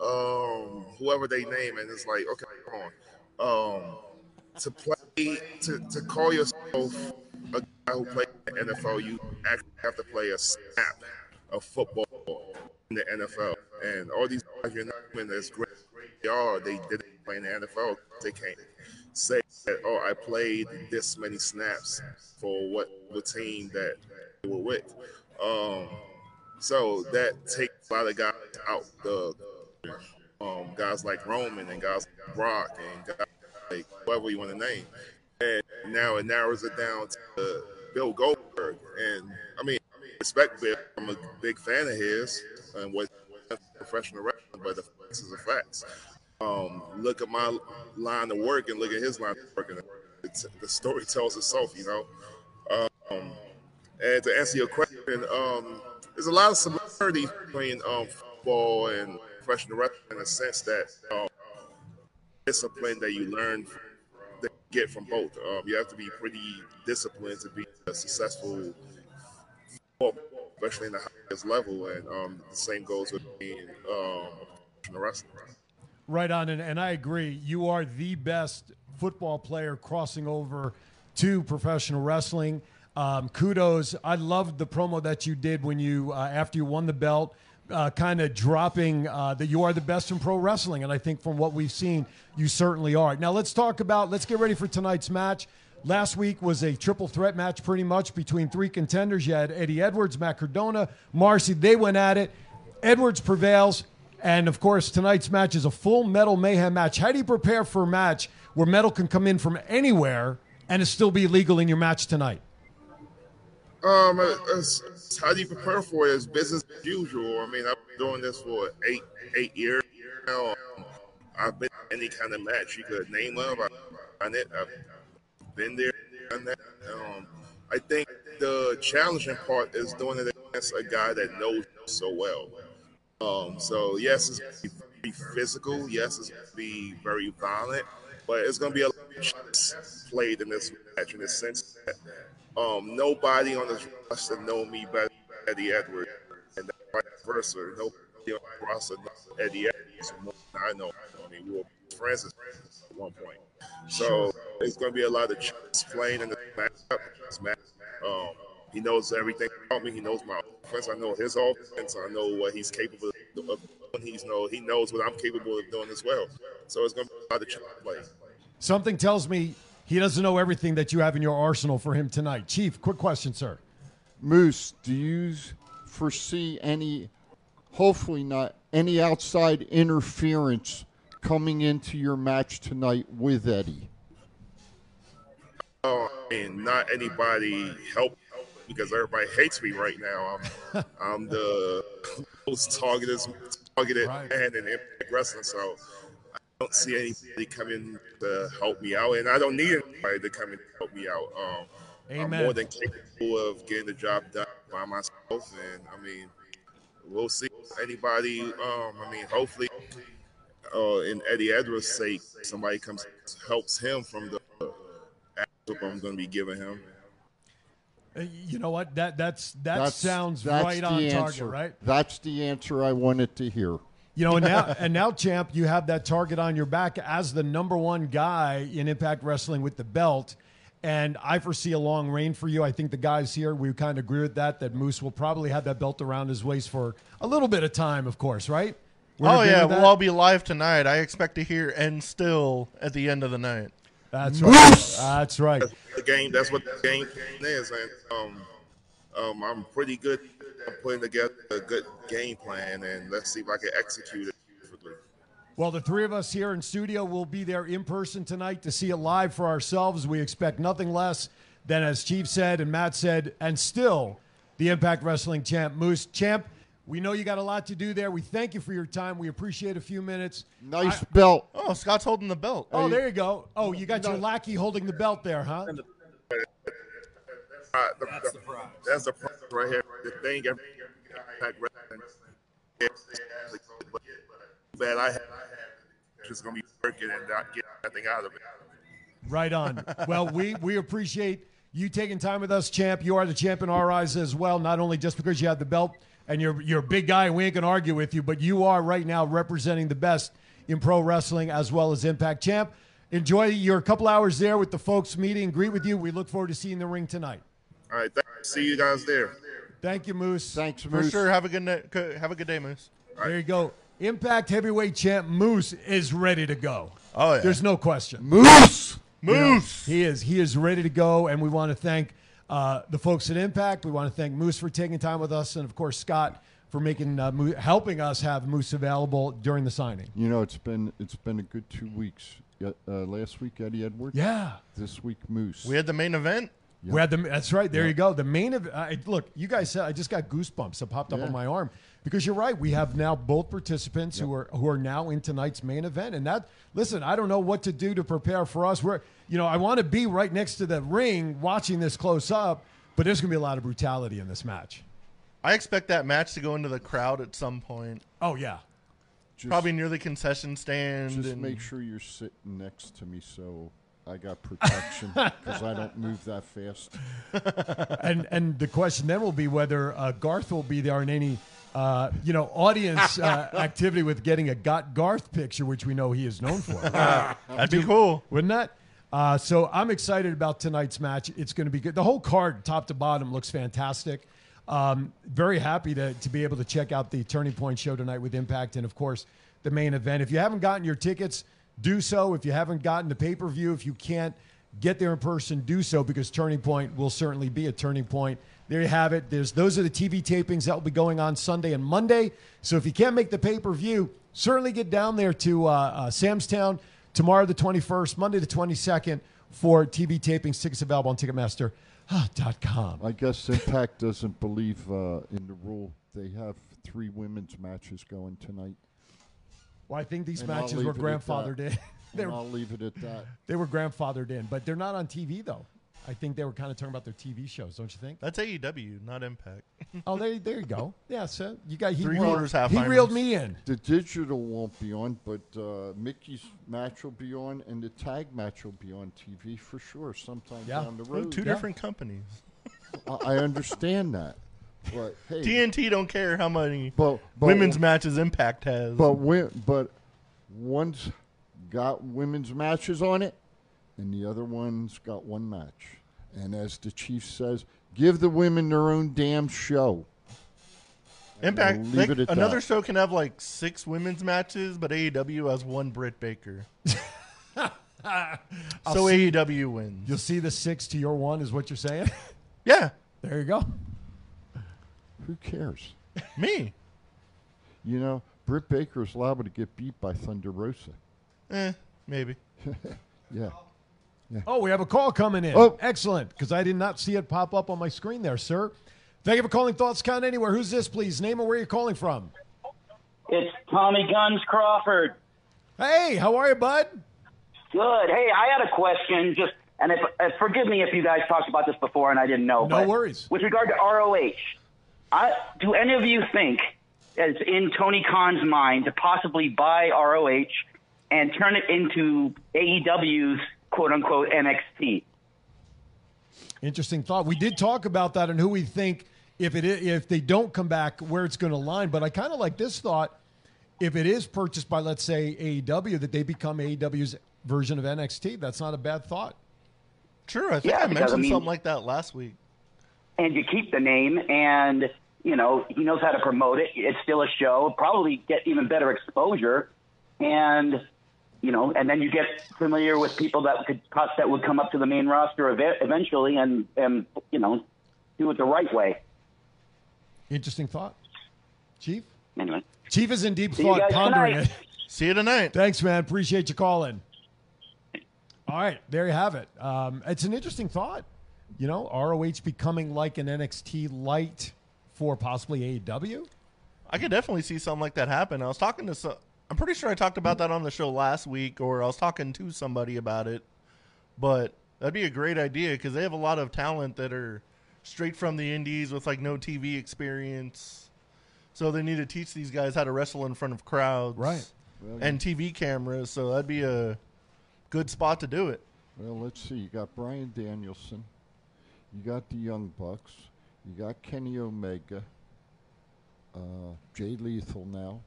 um, whoever they name?" And it's like, okay, come on. Um, to play, to, to call yourself a guy who played in the NFL, you actually have to play a snap of football in the NFL. And all these guys you're naming as great as they are, they didn't play in the NFL. They can't say oh, I played this many snaps for what the team that they were with. Um, so that takes a lot of guys out the um, guys like Roman and guys like Brock and guys like whoever you want to name. And now it narrows it down to Bill Goldberg. And I mean, I respect Bill. I'm a big fan of his and what professional wrestling, but the facts is the facts. Um, look at my line of work and look at his line of work, and the story tells itself, you know. Um, and to answer your question, um, there's a lot of similarity between um, football and professional wrestling in the sense that um, discipline that you learn that you get from both. Um, you have to be pretty disciplined to be a successful football, especially in the highest level. And um, the same goes with being um, a professional wrestler. Right on, and, and I agree. You are the best football player crossing over to professional wrestling. Um, kudos. I loved the promo that you did when you, uh, after you won the belt, uh, kind of dropping uh, that you are the best in pro wrestling. And I think from what we've seen, you certainly are. Now, let's talk about, let's get ready for tonight's match. Last week was a triple threat match pretty much between three contenders. You had Eddie Edwards, Matt Cardona, Marcy. They went at it. Edwards prevails. And of course, tonight's match is a full metal mayhem match. How do you prepare for a match where metal can come in from anywhere and it still be legal in your match tonight? Um, it's, it's how do you prepare for it? It's business as usual. I mean, I've been doing this for eight eight years now. Um, I've been any kind of match you could name of. I've it. I've been there, done that. Um, I think the challenging part is doing it against a guy that knows so well. Um, so yes, it's going to be physical. Yes, it's going to be very violent, but it's going to be a lot of played in this match in the sense that um, nobody on this roster know me better than Eddie Edwards, and vice versa. Nobody on the roster knows Eddie Edwards more than I know. I mean, we were friends at one point, so it's going to be a lot of playing in this matchup. This match. Um, he knows everything about me. He knows my offense. I know his offense. I know what he's capable of doing. He's know he knows what I'm capable of doing as well. So it's going to be a lot of chess play. Something tells me he doesn't know everything that you have in your arsenal for him tonight. Chief, quick question, sir. Moose, do you foresee any, hopefully not, any outside interference coming into your match tonight with Eddie? uh, and not anybody help because everybody hates me right now. I'm I'm the most targeted targeted man in Impact Wrestling, so I don't see anybody coming to help me out, and I don't need anybody to come and help me out. Um, I'm more than capable of getting the job done by myself, and I mean, we'll see. Anybody, um, I mean, hopefully, uh, in Eddie Edwards' sake, somebody comes helps him from the uh, I'm going to be giving him. Uh, You know what? That that's that That's- sounds that's right the on target, right? That's the answer I wanted to hear. You know, and now and now, champ, you have that target on your back as the number one guy in Impact Wrestling with the belt. And I foresee a long reign for you. I think the guys here, we kind of agree with that, that Moose will probably have that belt around his waist for a little bit of time, of course, right? We're oh yeah, with that? we'll all be live tonight. I expect to hear "and still" at the end of the night. That's right. That's right. The game, that's what the game is, and um, um, I'm pretty good at putting together a good game plan, and let's see if I can execute it. perfectly. Well, the three of us here in studio will be there in person tonight to see it live for ourselves. We expect nothing less than, as Chief said and Matt said, and still the Impact Wrestling champ, Moose. Champ, we know you got a lot to do there. We thank you for your time. We appreciate a few minutes. Nice belt. Oh, Scott's holding the belt. Oh, there you go. Oh, you got your lackey holding the belt there, huh? Uh, the, that's, the, that's the prize right here. The thing, every Impact Wrestling, I have, just gonna be working and not get nothing out of it. Right on. Well, we we appreciate you taking time with us, champ. You are the champ in our eyes as well. Not only just because you have the belt and you're you're a big guy, and we ain't gonna argue with you, but you are right now representing the best in pro wrestling as well as Impact champ. Enjoy your couple hours there with the folks meeting and greet with you. We look forward to seeing the ring tonight. All right, th- see you guys there. Thank you, Moose. Thanks, For sure. Have a good night. Have a good day, Moose. There you go. Impact heavyweight champ Moose is ready to go. Oh yeah. There's no question. Moose. You know, Moose. he is. He is ready to go, and we want to thank uh, the folks at Impact. We want to thank Moose for taking time with us, and of course Scott for making uh, Mo- helping us have Moose available during the signing. You know, it's been it's been a good two weeks. Uh, last week, Eddie Edwards. Yeah. This week, Moose. We had the main event. We had the. That's right. There you go. The main of uh, look. You guys said I just got goosebumps that popped up Yeah. on my arm because you're right. We have now both participants who are who are now in tonight's main event, and that. Listen, I don't know what to do to prepare for us. We're you know I want to be right next to the ring watching this close up, but there's going to be a lot of brutality in this match. I expect that match to go into the crowd at some point. Oh yeah. Just- Probably near the concession stand. Just and make sure you're sitting next to me so I got protection because I don't move that fast. and and the question then will be whether uh, Garth will be there in any uh, you know audience uh, activity with getting a got Garth picture, which we know he is known for. That'd be cool. wouldn't that? Uh, so I'm excited about tonight's match. It's going to be good. The whole card, top to bottom, looks fantastic. Um, very happy to, to be able to check out the Turning Point show tonight with Impact and, of course, the main event. If you haven't gotten your tickets, do so. If you haven't gotten the pay per view, if you can't get there in person, do so because Turning Point will certainly be a Turning Point. There you have it. There's those are the TV tapings that will be going on Sunday and Monday. So if you can't make the pay per view, certainly get down there to uh, uh, Sam's Town tomorrow the 21st, Monday the 22nd for TV tapings. Tickets available on Ticketmaster.com. I guess Impact doesn't believe uh, in the rule. They have three women's matches going tonight. Well, I think these And matches were it at that. grandfathered in. they, And were, I'll leave it at that. they were grandfathered in, but they're not on TV though. I think they were kind of talking about their TV shows, don't you think? That's AEW, not Impact. Oh, there, there you go. Yeah, so you got he, Three reeled- quarters, half he timers. reeled me in. The digital won't be on, but uh, Mickie's match will be on, and the tag match will be on TV for sure sometime Yeah. down the road. two different companies. I, I understand that, but hey, TNT don't care how many but, but women's matches Impact has. But wi- but one's got women's matches on it, and the other one's got one match. And as the chief says, give the women their own damn show. Impact. We'll leave like, it at another that. show can have like six women's matches, but AEW has one Britt Baker. So see- AEW wins. You'll see the six to your one, is what you're saying? Yeah, there you go. Who cares? me. You know, Britt Baker is liable to get beat by Thunder Rosa. Eh, maybe. Yeah. Oh, we have a call coming in. Oh. excellent, because I did not see it pop up on my screen there, sir. Thank you for calling Thoughts Count Anywhere. Who's this, please? Name and where you're calling from. It's Tommy Guns Crawford. Hey, how are you, bud? Good. Hey, I had a question. Just and if, uh, forgive me if you guys talked about this before and I didn't know. No but worries. With regard to ROH, I, do any of you think, as in Tony Khan's mind, to possibly buy ROH and turn it into AEW's quote unquote NXT? Interesting thought. We did talk about that and who we think if it if they don't come back where it's going to line. But I kind of like this thought. If it is purchased by let's say AEW, that they become AEW's version of NXT. That's not a bad thought. Sure, I think Yeah, I mentioned I mean- something like that last week. and you keep the name and you know he knows how to promote it it's still a show probably get even better exposure and you know and then you get familiar with people that could that would come up to the main roster ev- eventually and and you know do it the right way Interesting thought, Chief. anyway Chief is in deep See thought, pondering tonight. it. See you tonight. Thanks, man. Appreciate you calling. All right, there you have it. Um, it's an interesting thought. You know, ROH becoming like an NXT light for possibly AEW. I could definitely see something like that happen. I was talking to some. I'm pretty sure I talked about that on the show last week, or I was talking to somebody about it. But that'd be a great idea because they have a lot of talent that are straight from the indies with like no TV experience. So they need to teach these guys how to wrestle in front of crowds, Right. Well, and TV cameras. So that'd be a good spot to do it. Well, let's see. You got Bryan Danielson. You got the Young Bucks. You got Kenny Omega. Uh, Jay Lethal now.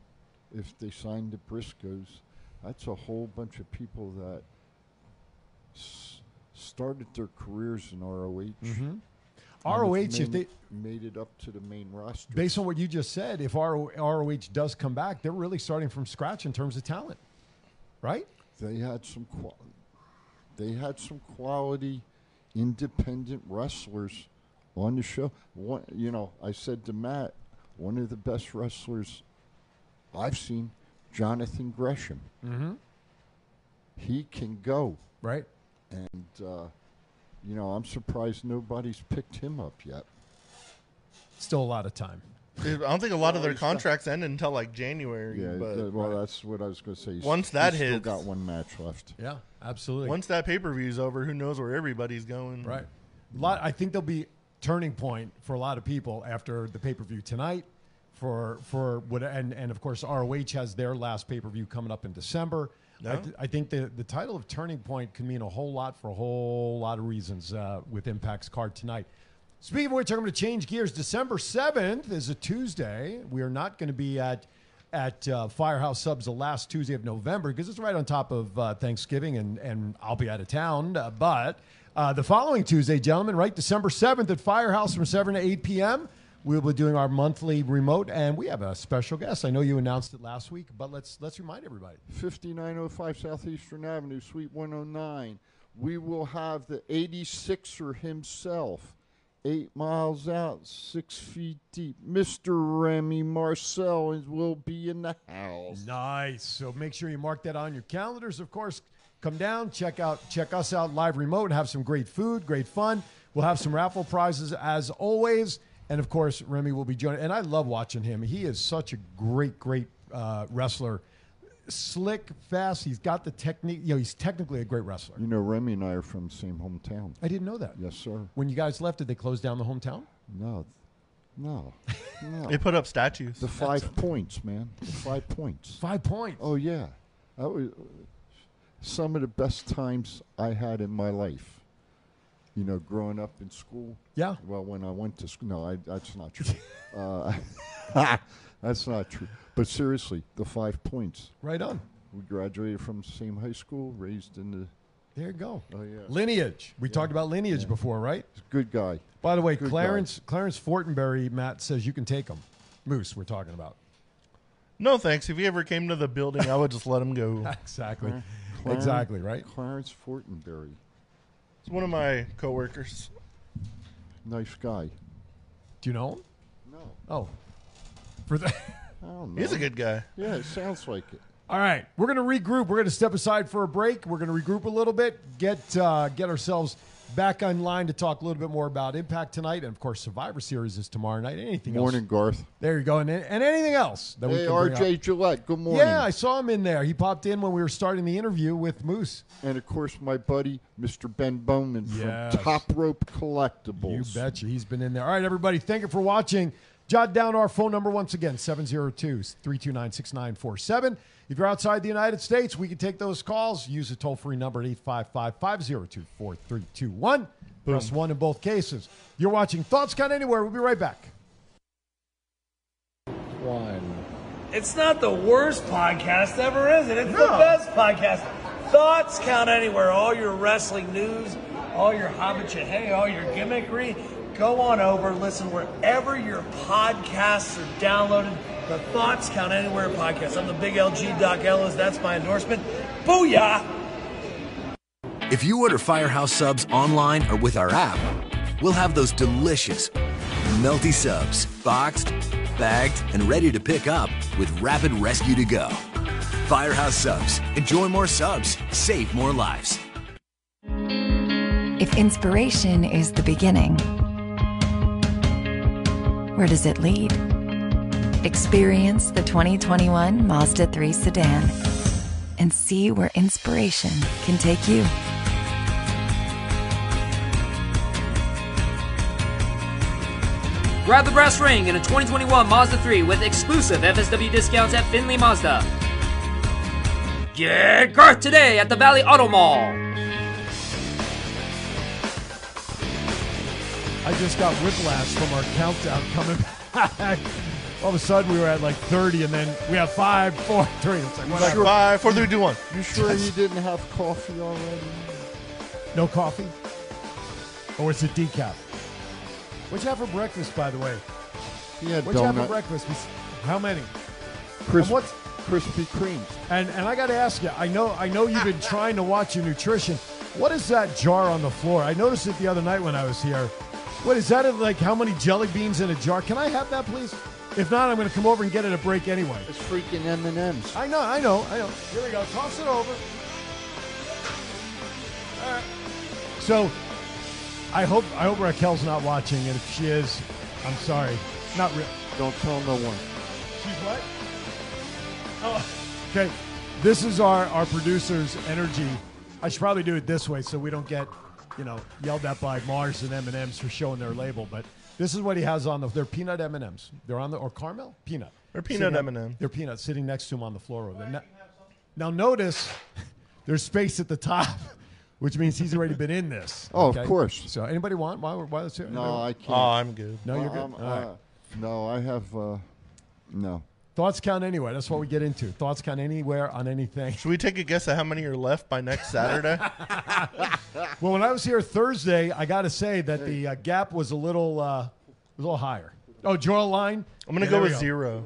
If they sign the Briscoes, that's a whole bunch of people that s- started their careers in ROH. Mhm. ROH, have if they made it up to the main roster. based on what you just said, if RO, ROH does come back, they're really starting from scratch in terms of talent, right? they had some qual- they had some quality independent wrestlers on the show. One, you know, I said to Matt, one of the best wrestlers I've seen, Jonathan Gresham. Mm-hmm. He can go, Right. and uh, you know, I'm surprised nobody's picked him up yet. Still a lot of time. I don't think a lot of their he's got- contracts end until like January. Yeah, but th- well, that's what I was going to say. He's- Once he's that still hits- got one match left. Yeah, absolutely. once that pay per view's over, who knows where everybody's going? Right. A lot. I think there'll be turning point for a lot of people after the pay per view tonight. For for what and and of course ROH has their last pay per view coming up in December. I, th- I think the the title of Turning Point can mean a whole lot for a whole lot of reasons uh, with Impact's card tonight. Speaking of which, I'm going to change gears. December 7th is a Tuesday. We are not going to be at at uh, Firehouse Subs the last Tuesday of November because it's right on top of uh, Thanksgiving and, and I'll be out of town. Uh, but uh, the following Tuesday, gentlemen, right, December 7th at Firehouse from 7 to 8 p.m., we'll be doing our monthly remote and we have a special guest. I know you announced it last week, but let's let's remind everybody. 5905 Southeastern Avenue, Suite 109. We will have the 86er himself, eight miles out, six feet deep. Mr. Remy Marcel will be in the house. Nice. So make sure you mark that on your calendars. Of course, come down, check out, check us out live remote, and have some great food, great fun. We'll have some raffle prizes as always, and of course, Remy will be joining. And I love watching him. He is such a great, great uh, wrestler. Slick, fast. He's got the technique. You know, he's technically a great wrestler. You know, Remy and I are from the same hometown. I didn't know that. Yes, sir. When you guys left, did they close down the hometown? No, no, no. They put up statues. The five points, man. The five points. Five points. Oh yeah, that was some of the best times I had in my life. You know, growing up in school. Yeah. Well, when I went to school, no, I, that's not true. uh, that's not true. But seriously, the five points. Right on. We graduated from the same high school, raised in the. There you go. Oh yeah. Lineage. We talked about lineage before, right? Good guy. By the way, Good Clarence Clarence Fortenberry, Matt says you can take him. Moose, we're talking about. No thanks. If he ever came to the building, I would just let him go. exactly. Clar- exactly, right? Clarence Fortenberry, It's one of my coworkers. nice guy. Do you know him? No. Oh. For the I don't know. He's a good guy. Yeah, it sounds like it. All right, we're going to regroup. We're going to step aside for a break. We're going to regroup a little bit, get uh, get ourselves back online to talk a little bit more about Impact tonight, and of course, Survivor Series is tomorrow night. Anything else? Morning, else? Garth. There you go, and, and anything else that we Hey, can bring RJ. Gillette. Good morning. Yeah, I saw him in there. He popped in when we were starting the interview with Moose. And of course, my buddy, Mr. Ben Bowman Yes. from Top Rope Collectibles. You betcha. He's been in there. All right, everybody, thank you for watching. Jot down our phone number once again 702 329 6947. If you're outside the United States, we can take those calls. Use the toll free number at 855 502 4321. Press 1 in both cases. You're watching Thoughts Count Anywhere. We'll be right back. One. It's not the worst podcast ever, is it? It's the best podcast. Thoughts count anywhere. All your wrestling news, all your hobbit hey, all your gimmickry. Go on over, listen wherever your podcasts are downloaded. The Thoughts Count Anywhere podcast. I'm the big LG Doc Ellis. That's my endorsement. Booyah! If you order Firehouse subs online or with our app, we'll have those delicious, melty subs boxed, bagged, and ready to pick up with rapid rescue to go. Firehouse subs. Enjoy more subs. Save more lives. If inspiration is the beginning, where does it lead? Experience the 2021 Mazda 3 sedan and see where inspiration can take you. Grab the brass ring in a 2021 Mazda 3 with exclusive FSW discounts at Findlay Mazda. Get Garth today at the Valley Auto Mall. I just got whiplash from our countdown coming back. All of a sudden, we were at like 30, and then we have five, four, three. It's like, Like whatever. five, four, three, two, one. You sure you didn't have coffee already? No coffee? Or is it decaf? What'd you have for breakfast, by the way? He had What'd you have for breakfast? How many? Crisp, And what's- Krispy Kremes. And and I got to ask you, I know I know you've been trying to watch your nutrition. What is that jar on the floor? I noticed it the other night when I was here. What is that? Like how many jelly beans in a jar? Can I have that, please? If not, I'm going to come over and get it a break anyway. It's freaking M and M's. I know, I know, I know. Here we go. Toss it over. All right. So, I hope I hope Raquel's not watching, and if she is, I'm sorry. Not real. Don't tell no one. She's what? Oh, okay. This is our our producer's energy. I should probably do it this way so we don't get, you know, yelled at by Mars and M and M's for showing their label. But this is what he has on the. They're peanut M and M's. They're on the or caramel peanut. They're peanut Sitting M&M. They're peanut sitting next to him on the floor over there. Now, now notice, there's space at the top, which means he's already been in this. Oh, of course. So anybody want? Why? Why? Let's hear. No, I can't. Oh, I'm good. No, you're good. Um, All right. uh, no, I have. Uh, no. Thoughts count anywhere. That's what we get into. Thoughts count anywhere on anything. Should we take a guess at how many are left by next Saturday? Well, when I was here Thursday, I got to say that the uh, gap was a little, uh, a little higher. Oh, draw a line. I'm gonna Yeah, go there we with zero.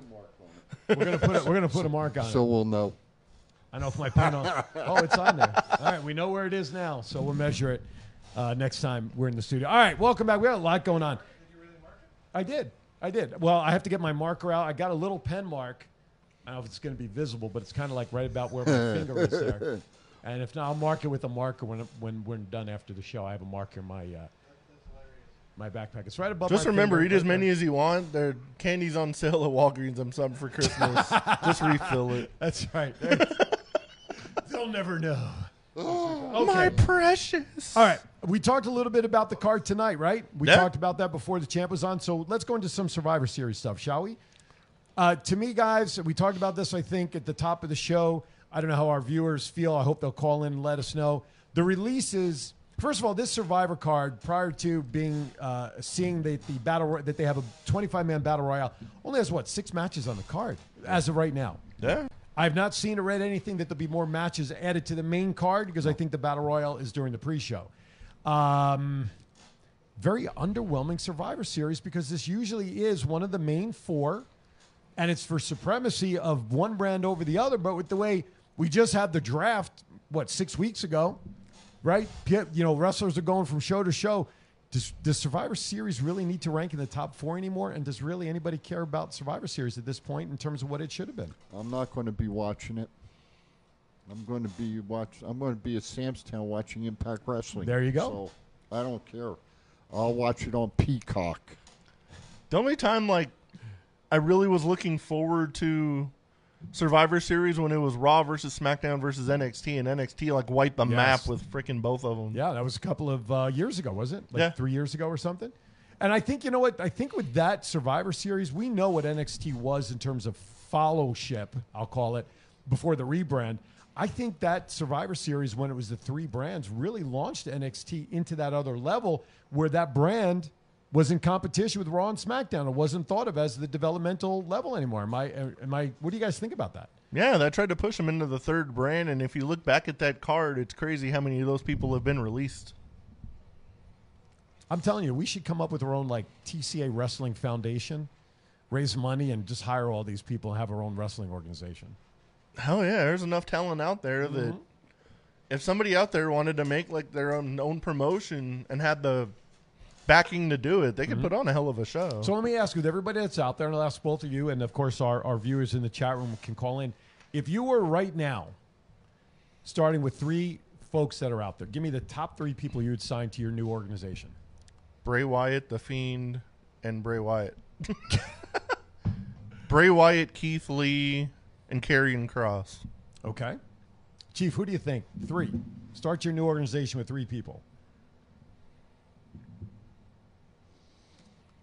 We're gonna put it. We're gonna put a mark on it. So it. we'll know. I know if my pen on. Oh, it's on there. All right, we know where it is now, so we'll measure it uh, next time we're in the studio. All right, welcome back. We got a lot going on. Did you really mark it? I did. I did. Well, I have to get my marker out. I got a little pen mark. I don't know if it's going to be visible, but it's kind of like right about where my finger is there. And if not, I'll mark it with a marker when when we're done after the show. I have a marker in my uh, my backpack. It's right above. Just my remember, eat as many as you want. There candy's on sale at Walgreens. I'm something for Christmas. Just refill it. That's right. They'll never know. Oh, my precious. All right. We talked a little bit about the card tonight, right? We Yeah. talked about that before the champ was on. So let's go into some Survivor Series stuff, shall we? Uh, to me, guys, we talked about this, I think, at the top of the show. I don't know how our viewers feel. I hope they'll call in and let us know. The releases, first of all, this Survivor card, prior to being uh, seeing the, the battle that they have a 25 man battle royale, only has what six matches on the card as of right now. Yeah. I have not seen or read anything that there'll be more matches added to the main card because I think the battle royal is during the pre-show. Um, very underwhelming Survivor Series because this usually is one of the main four, and it's for supremacy of one brand over the other. But with the way we just had the draft, what six weeks ago, right? You know, wrestlers are going from show to show. Does, does Survivor Series really need to rank in the top four anymore? And does really anybody care about Survivor Series at this point in terms of what it should have been? I'm not going to be watching it. I'm going to be watch. I'm going to be at Sam's Town watching Impact Wrestling. There you go. So I don't care. I'll watch it on Peacock. The only time like I really was looking forward to Survivor Series when it was Raw versus SmackDown versus NXT, and NXT like wiped the Yes. map with freaking both of them. Yeah, that was a couple of uh, years ago, was it? Like Yeah. three years ago or something. And I think you know what? I think with that Survivor Series, we know what NXT was in terms of followship. I'll call it before the rebrand. I think that Survivor Series, when it was the three brands, really launched NXT into that other level where that brand was in competition with Raw and SmackDown. It wasn't thought of as the developmental level anymore. Am I? Am I? What do you guys think about that? Yeah, that tried to push them into the third brand, and if you look back at that card, it's crazy how many of those people have been released. I'm telling you, we should come up with our own like TCA Wrestling Foundation, raise money, and just hire all these people and have our own wrestling organization. Hell yeah, there's enough talent out there that Mhm. if somebody out there wanted to make like their own own promotion and had the backing to do it, they could Mhm. put on a hell of a show. So let me ask you, with everybody that's out there, and I'll ask both of you, and of course our, our viewers in the chat room can call in. If you were right now, starting with three folks that are out there, give me the top three people you would sign to your new organization. Bray Wyatt, The Fiend, and Bray Wyatt. Bray Wyatt, Keith Lee, and Karrion Kross. Okay. Chief, who do you think? Three. Start your new organization with three people.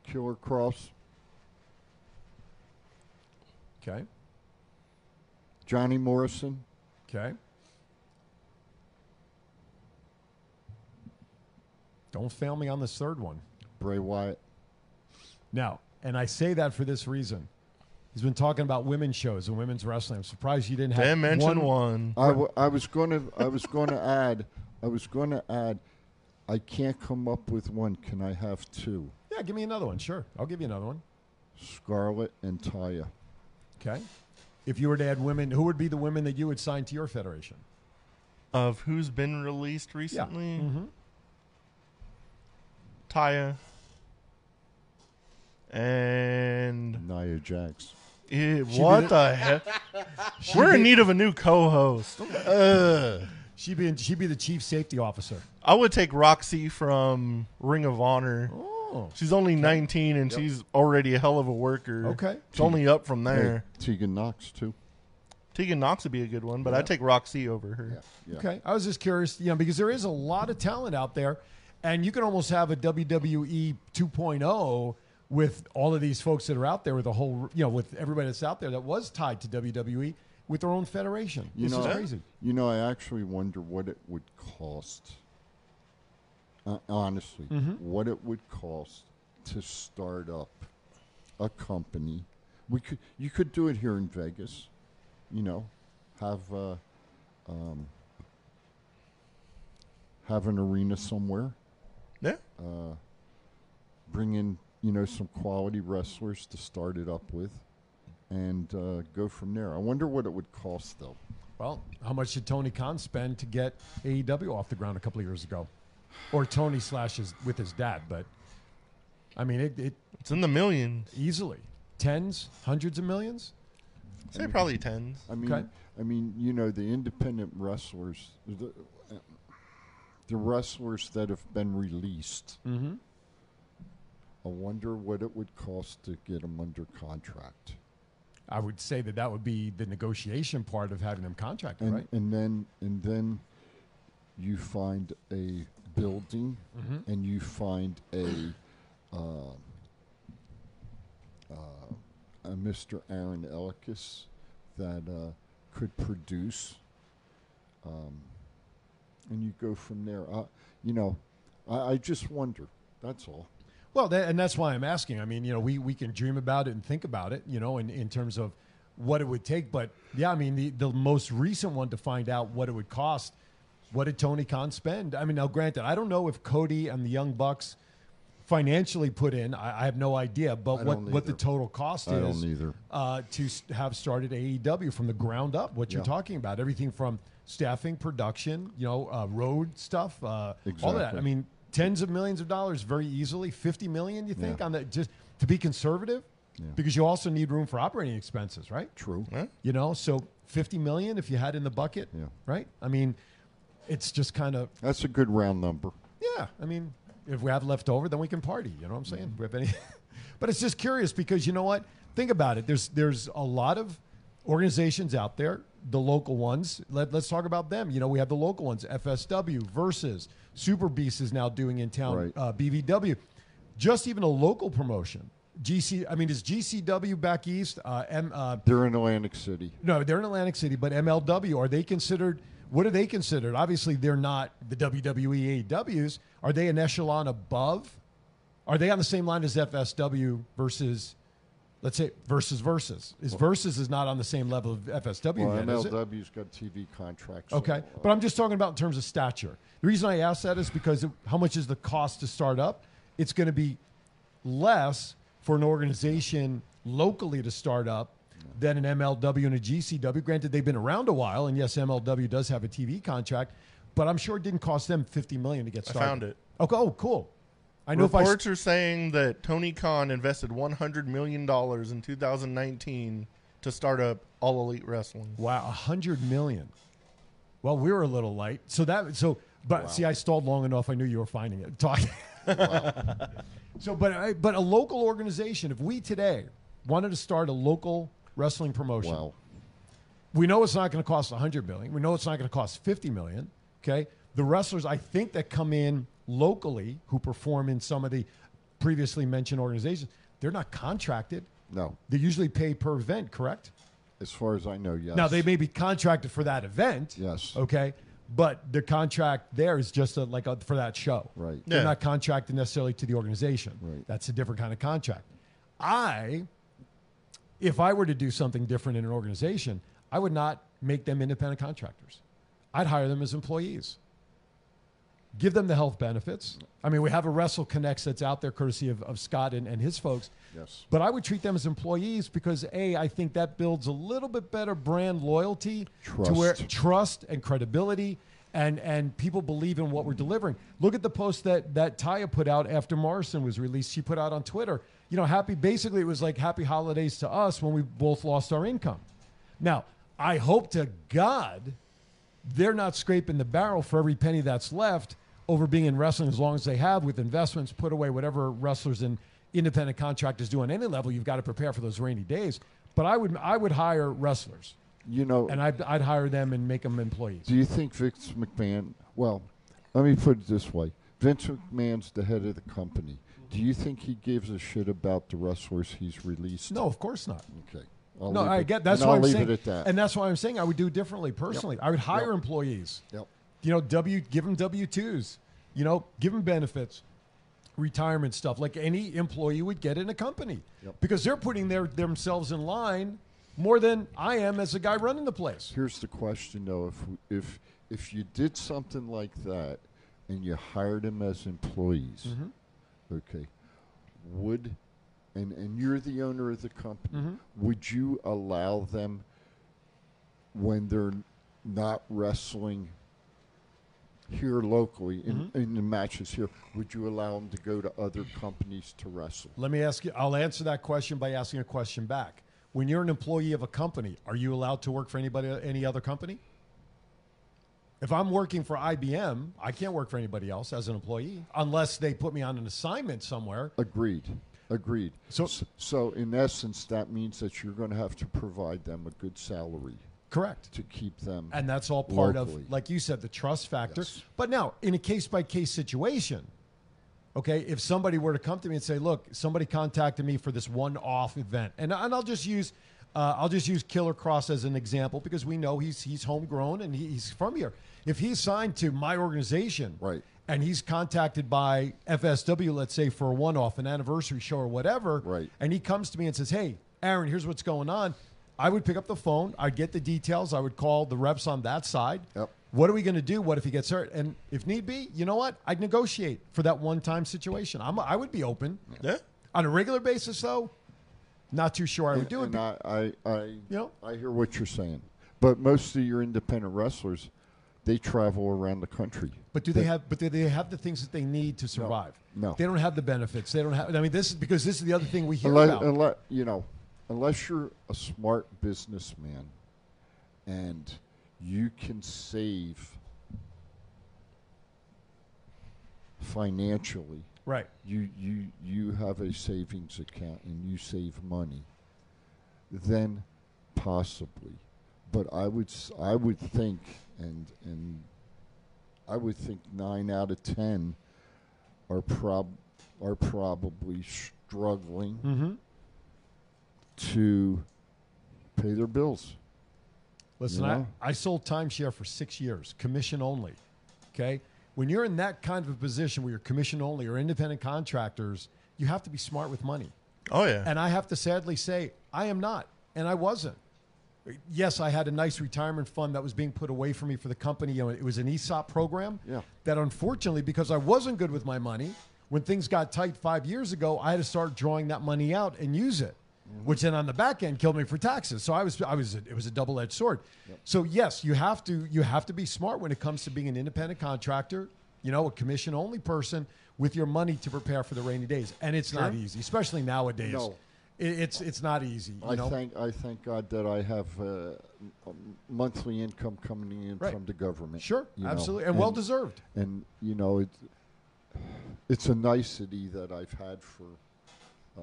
Killer Kross, Okay. Johnny Morrison, Okay. Don't fail me on this third one. Bray Wyatt. Now, and I say that for this reason. He's been talking about women's shows and women's wrestling. I'm surprised you didn't have Didn't mention one. I, w- I was going to I was going to add I was going to add I can't come up with one. Can I have two? Yeah, give me another one. Sure. I'll give you another one. Scarlett and Taya. Okay. If you were to add women, who would be the women that you would sign to your federation? Of who's been released recently? Mhm. Taya. And Nia Jax. Eh, what the- the heck? We're in need of a new co-host. Ugh. She'd be she'd be the chief safety officer. I would take Rok-C from Ring of Honor. Oh. Oh. She's only 19 and Yep. she's already a hell of a worker. Okay. It's only up from there. Hey, Tegan Nox too. Tegan Nox would be a good one, but Yeah. I'd take Rok-C over her. Okay. I was just curious, you know, because there is a lot of talent out there, and you can almost have a WWE 2.0 with all of these folks that are out there with a whole, you know, with everybody that's out there that was tied to WWE with their own federation. You this know, is crazy. You know, I actually wonder what it would cost. Uh, honestly, Mhm. what it would cost to start up a company. We could, you could do it here in Vegas. You know, have uh, um, have an arena somewhere. Yeah. Uh, bring in you know some quality wrestlers to start it up with, and uh, go from there. I wonder what it would cost though. Well, how much did Tony Khan spend to get AEW off the ground a couple of years ago? Or Tony slashes with his dad, but I mean, it, it it's in the millions easily, tens, hundreds of millions. Say probably tens. I mean, Okay. I mean, you know, the independent wrestlers, the, uh, the wrestlers that have been released. Mm-hmm. I wonder what it would cost to get them under contract. I would say that that would be the negotiation part of having them contracted, and right? and then and then you find a building Mhm. and you find a uh, uh, a Mr. Aaron Elikis that uh, could produce, um, and you go from there. Uh, you know, I, I just wonder. That's all. Well, that, and that's why I'm asking. I mean, you know, we, we can dream about it and think about it, you know, in, in terms of what it would take. But yeah, I mean, the, the most recent one to find out what it would cost, what did Tony Khan spend? I mean, now granted, I don't know if Cody and the Young Bucks financially put in. I, I have no idea, but what, don't what the total cost I is don't. Uh, to have started AEW from the ground up. What you're talking about, everything from staffing, production, you know, uh, road stuff, uh, all of that. I mean, tens of millions of dollars very easily. Fifty million, you think, Yeah. on that just to be conservative, Yeah. because you also need room for operating expenses, right? True. You know, so 50 million if you had in the bucket. Yeah. Right? I mean, it's just kind of That's a good round number. yeah. I mean, if we have left over, then we can party. You know what I'm saying? If we have any, but it's just curious because you know what? Think about it. There's there's a lot of organizations out there, the local ones. Let, let's talk about them. You know, we have the local ones: FSW versus Super Beast is now doing in town. Right. Uh, BVW, just even a local promotion. GC. I mean, is GCW back east? Uh, M, uh, They're in Atlantic City. no, they're in Atlantic City, but MLW, are they considered, what are they considered? Obviously, they're not the WWE AEWs. Are they an echelon above? Are they on the same line as FSW versus, let's say, versus Versus? Is Versus is not on the same level of FSW Well, yet, is it? MLW's got TV contracts. so, Okay, but I'm just talking about in terms of stature. The reason I ask that is because of how much is the cost to start up? It's going to be less for an organization locally to start up than an MLW and a GCW. Granted, they've been around a while, and yes, MLW does have a TV contract, but I'm sure it didn't cost them 50 million to get started. I found it. Okay. oh cool. I know if I Reports are saying that Tony Khan invested 100 million dollars in 2019 to start up All Elite Wrestling. Wow, a hundred million. Well, we were a little light. So that so, but see, I stalled long enough. I knew you were finding it. Talk. so, but but a local organization. If we today wanted to start a local wrestling promotion, Wow. we know it's not going to cost a hundred million. We know it's not going to cost fifty million. Okay, the wrestlers I think that come in locally who perform in some of the previously mentioned organizations, they're not contracted. No. They usually pay per event, correct? As far as I know, yes. Now they may be contracted for that event. Yes. Okay. But the contract there is just a, like a, for that show. Right. They're Yeah. not contracted necessarily to the organization. Right. That's a different kind of contract. I, if I were to do something different in an organization, I would not make them independent contractors. I'd hire them as employees. Give them the health benefits. I mean, we have a Wrestle Connects that's out there courtesy of, of Scott and, and his folks. Yes. But I would treat them as employees because A, I think that builds a little bit better brand loyalty to where Trust. trust and credibility and and people believe in what we're delivering. Look at the post that that Taya put out after Morrison was released. She put out on Twitter, you know, happy basically it was like happy holidays to us when we both lost our income. Now, I hope to God they're not scraping the barrel for every penny that's left over being in wrestling as long as they have with investments put away whatever wrestlers and independent contractors do on any level you've got to prepare for those rainy days but i would i would hire wrestlers You know, and i'd, I'd hire them and make them employees do you think Vince McMahon? Well, let me put it this way: Vince McMahon's the head of the company. Do you think he gives a shit about the wrestlers he's released? no of course not Okay. I'll no i it- get that's why i'm leave saying it at that. and that's why i'm saying i would do differently personally i would hire Yep. employees Yep. you know w give them w2s you know give them benefits retirement stuff like any employee would get in a company Yep. because they're putting their themselves in line more than i am as a guy running the place Here's the question, though: if if if you did something like that and you hired them as employees, Mm-hmm. Okay, would and and you're the owner of the company, Mhm. would you allow them when they're not wrestling here locally in, Mm-hmm. in the matches here? Would you allow them to go to other companies to wrestle? let me ask you i'll answer that question by asking a question back when you're an employee of a company are you allowed to work for anybody any other company if i'm working for ibm i can't work for anybody else as an employee unless they put me on an assignment somewhere Agreed. Agreed. So- so in essence, that means that you're going to have to provide them a good salary correct to keep them. and that's all part locally. of like you said the trust factor Yes. but now in a case by case situation okay if somebody were to come to me and say look somebody contacted me for this one off event and, and i'll just use uh, i'll just use killer kross as an example because we know he's he's homegrown and he, he's from here if he's signed to my organization Right. and he's contacted by fsw let's say for a one off an anniversary show or whatever Right. and he comes to me and says hey aaron here's what's going on i would pick up the phone i'd get the details i would call the reps on that side Yep. what are we going to do? What if he gets hurt? And if need be, you know what? I'd negotiate for that one-time situation. I'm, I would be open. Yeah. On a regular basis, though, not too sure I would And- do it. and I, I, I, You know? I hear what you're saying, but most of your independent wrestlers, they travel around the country. But do they have? But do they have the things that they need to survive? No. They don't have the benefits. They don't have. I mean, this is because this is the other thing we hear unless, about. unless you know, unless you're a smart businessman, and you can save financially. Right. You you you have a savings account and you save money. Then possibly, but I would s- I would think and and I would think nine out of ten are prob are probably struggling Mhm. to pay their bills. Listen? I, I sold timeshare for six years, commission only. Okay. When you're in that kind of a position where you're commission only or independent contractors, you have to be smart with money. Oh yeah. And I have to sadly say, I am not, and I wasn't. Yes, I had a nice retirement fund that was being put away for me for the company. You know, it was an ESOP program. Yeah. That unfortunately, because I wasn't good with my money, when things got tight five years ago, I had to start drawing that money out and use it, which then on the back end killed me for taxes. So I was, I was, it was a double edged sword. So yes, you have to, you have to be smart when it comes to being an independent contractor. You know, a commission only person with your money to prepare for the rainy days, and it's not easy, especially nowadays. No. It, it's it's not easy. You I know? thank I thank God that I have uh, monthly income coming in Right. from the government. Sure, know, absolutely, and well-deserved. And you know, it, it's a nicety that I've had for uh,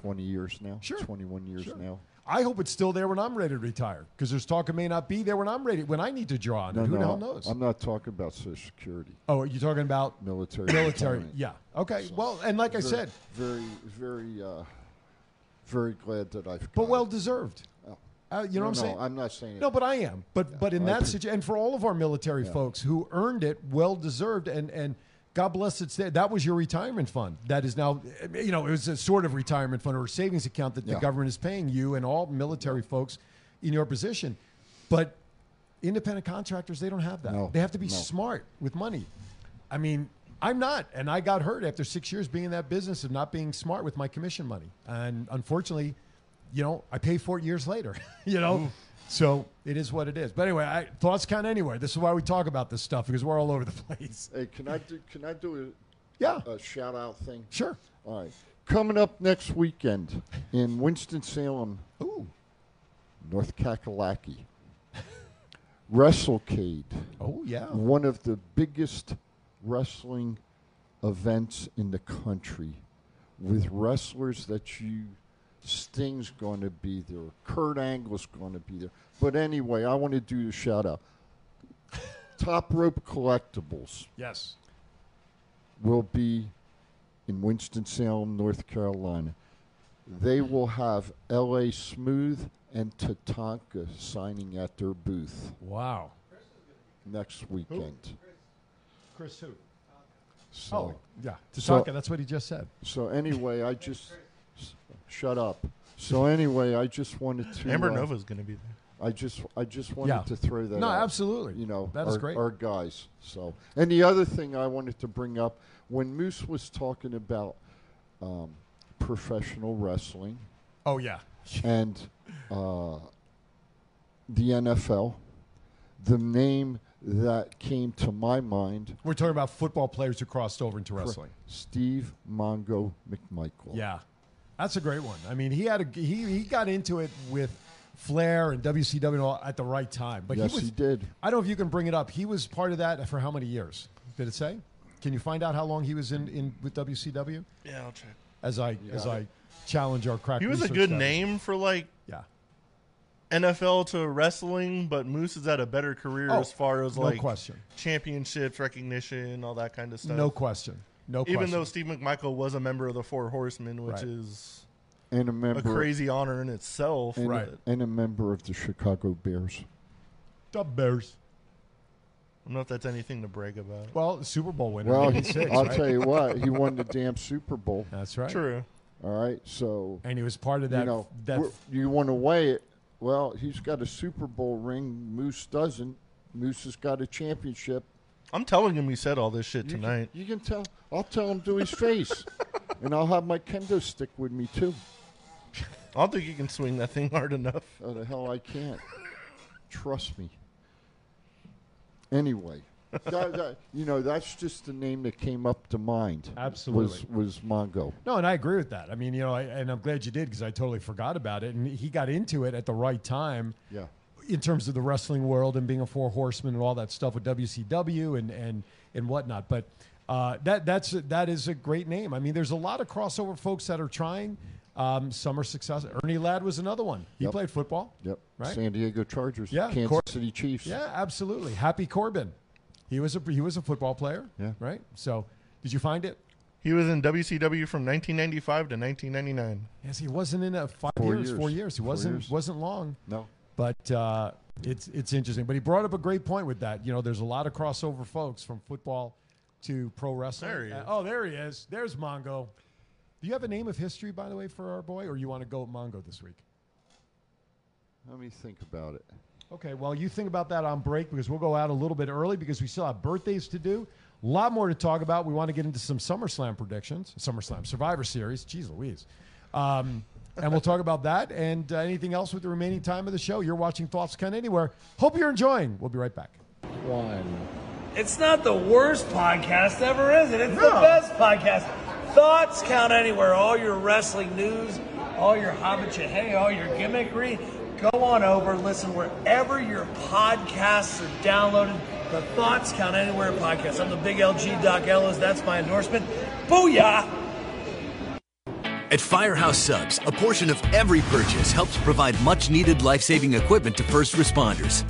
twenty years now. Sure. twenty-one years Sure. now. I hope it's still there when I'm ready to retire because there's talk it may not be there when I'm ready when I need to draw on No, it. Who no, the hell knows? I'm not talking about Social Security. oh, are you're talking about military. military? retirement. Yeah. Okay. Well, and like I said, very, very, uh, very glad that I've. but well it. deserved. Uh, you know No, what I'm saying? I'm not saying it. No, but I am. But but in I that situation, and for all of our military Yeah. folks who earned it, well deserved, and and God bless it's there. That was your retirement fund. That is now, you know, it was a sort of retirement fund or a savings account that the Yeah. government is paying you and all military folks in your position. But independent contractors, they don't have that. No, they have to be no. smart with money. I mean, I'm not, and I got hurt after six years being in that business of not being smart with my commission money, and unfortunately, you know, I pay for it years later. you know, mm. So it is what it is. But anyway, I, thoughts count anywhere. This is why we talk about this stuff because we're all over the place. Hey, can I do? Can I do a yeah a shout out thing? Sure. All right. Coming up next weekend in Winston Salem, Ooh. North Kakalaki, WrestleCade. Oh yeah. One of the biggest wrestling events in the country, with wrestlers that you. Sting's going to be there. Kurt Angle's going to be there. But anyway, I want to do a shout out. Top Rope Collectibles Yes. will be in Winston-Salem, North Carolina. They will have L.A. Smooth and Tatanka signing at their booth Wow. next weekend. Chris who? So, oh yeah. so- Tatanka. that's what he just said. So anyway, I just shut up. So anyway, I just wanted to. Amber uh, Nova's going to be there. I just I just wanted Yeah. to throw that. No, out. absolutely. You know, That is our, great. Our guys. So, and the other thing I wanted to bring up when Moose was talking about um, professional wrestling Oh yeah. and uh, the NFL, the name that came to my mind, We're talking about football players who crossed over into wrestling. Steve Mongo McMichael. Yeah, that's a great one. I mean, he had a he he got into it with Flair and WCW at the right time. But yes, he was. he did. I don't know if you can bring it up. He was part of that for how many years? Did it say? Can you find out how long he was in, in with WCW? Yeah, I'll check. As I You as I challenge our crack. He was a good status. name for like Yeah. NFL to wrestling, but Moose has had a better career Oh, as far as no like question. championships, recognition, all that kind of stuff. No question. No Even question. though Steve McMichael was a member of the Four Horsemen, which Right. is And a member crazy honor in itself. and, but and a member of the Chicago Bears. The Bears. I don't know if that's anything to brag about. Well, Super Bowl winner. Well, 86, I'll right? tell you what, he won the damn Super Bowl. That's right. True. All right, so And he was part of that. you know, that we're- you want to weigh it. Well, he's got a Super Bowl ring. Moose doesn't. Moose has got a championship. I'm telling him he said all this shit You can- tonight. You can tell. I'll tell him to his face, and I'll have my kendo stick with me too. I don't think he can swing that thing hard enough. Oh, the hell I can't. Trust me. Anyway, that, that, you know that's just the name that came up to mind. Absolutely. was was Mongo. No, and I agree with that. I mean, you know, I, and I'm glad you did because I totally forgot about it. And he got into it at the right time. Yeah. In terms of the wrestling world and being a four horseman and all that stuff with WCW and and and whatnot. But uh, that that's that is a great name. I mean, there's a lot of crossover folks that are trying. Um, some are successful. Ernie Ladd was another one. He Yep. played football. Yep. Right. San Diego Chargers. Yeah, Kansas Cor- City Chiefs. Yeah, absolutely. Happy Corbin. He was a he was a football player. Yeah. Right. So, did you find it? He was in WCW from 1995 to 1999. Yes, he wasn't in a five Four years, years. Four years. He Four wasn't years. wasn't long. No. But uh, it's it's interesting. But he brought up a great point with that. You know, there's a lot of crossover folks from football to pro wrestling. There he is. oh, there he is. There's Mongo. Do you have a name of history, by the way, for our boy, or you want to go with Mongo this week? Let me think about it. Okay, well, you think about that on break because we'll go out a little bit early because we still have birthdays to do. A lot more to talk about. We want to get into some SummerSlam predictions, SummerSlam Survivor Series. Jeez Louise. Um, and we'll talk about that and uh, anything else with the remaining time of the show. You're watching Thoughts Count Anywhere. Hope you're enjoying. We'll be right back. One. It's not the worst podcast ever, is it? It's the best podcast. Thoughts count anywhere. All your wrestling news, all your hobbit hey, all your gimmickry. Go on over, listen wherever your podcasts are downloaded. The Thoughts Count Anywhere podcast. I'm the big LG Doc Ellis. That's my endorsement. Booyah! At Firehouse Subs, a portion of every purchase helps provide much needed life saving equipment to first responders.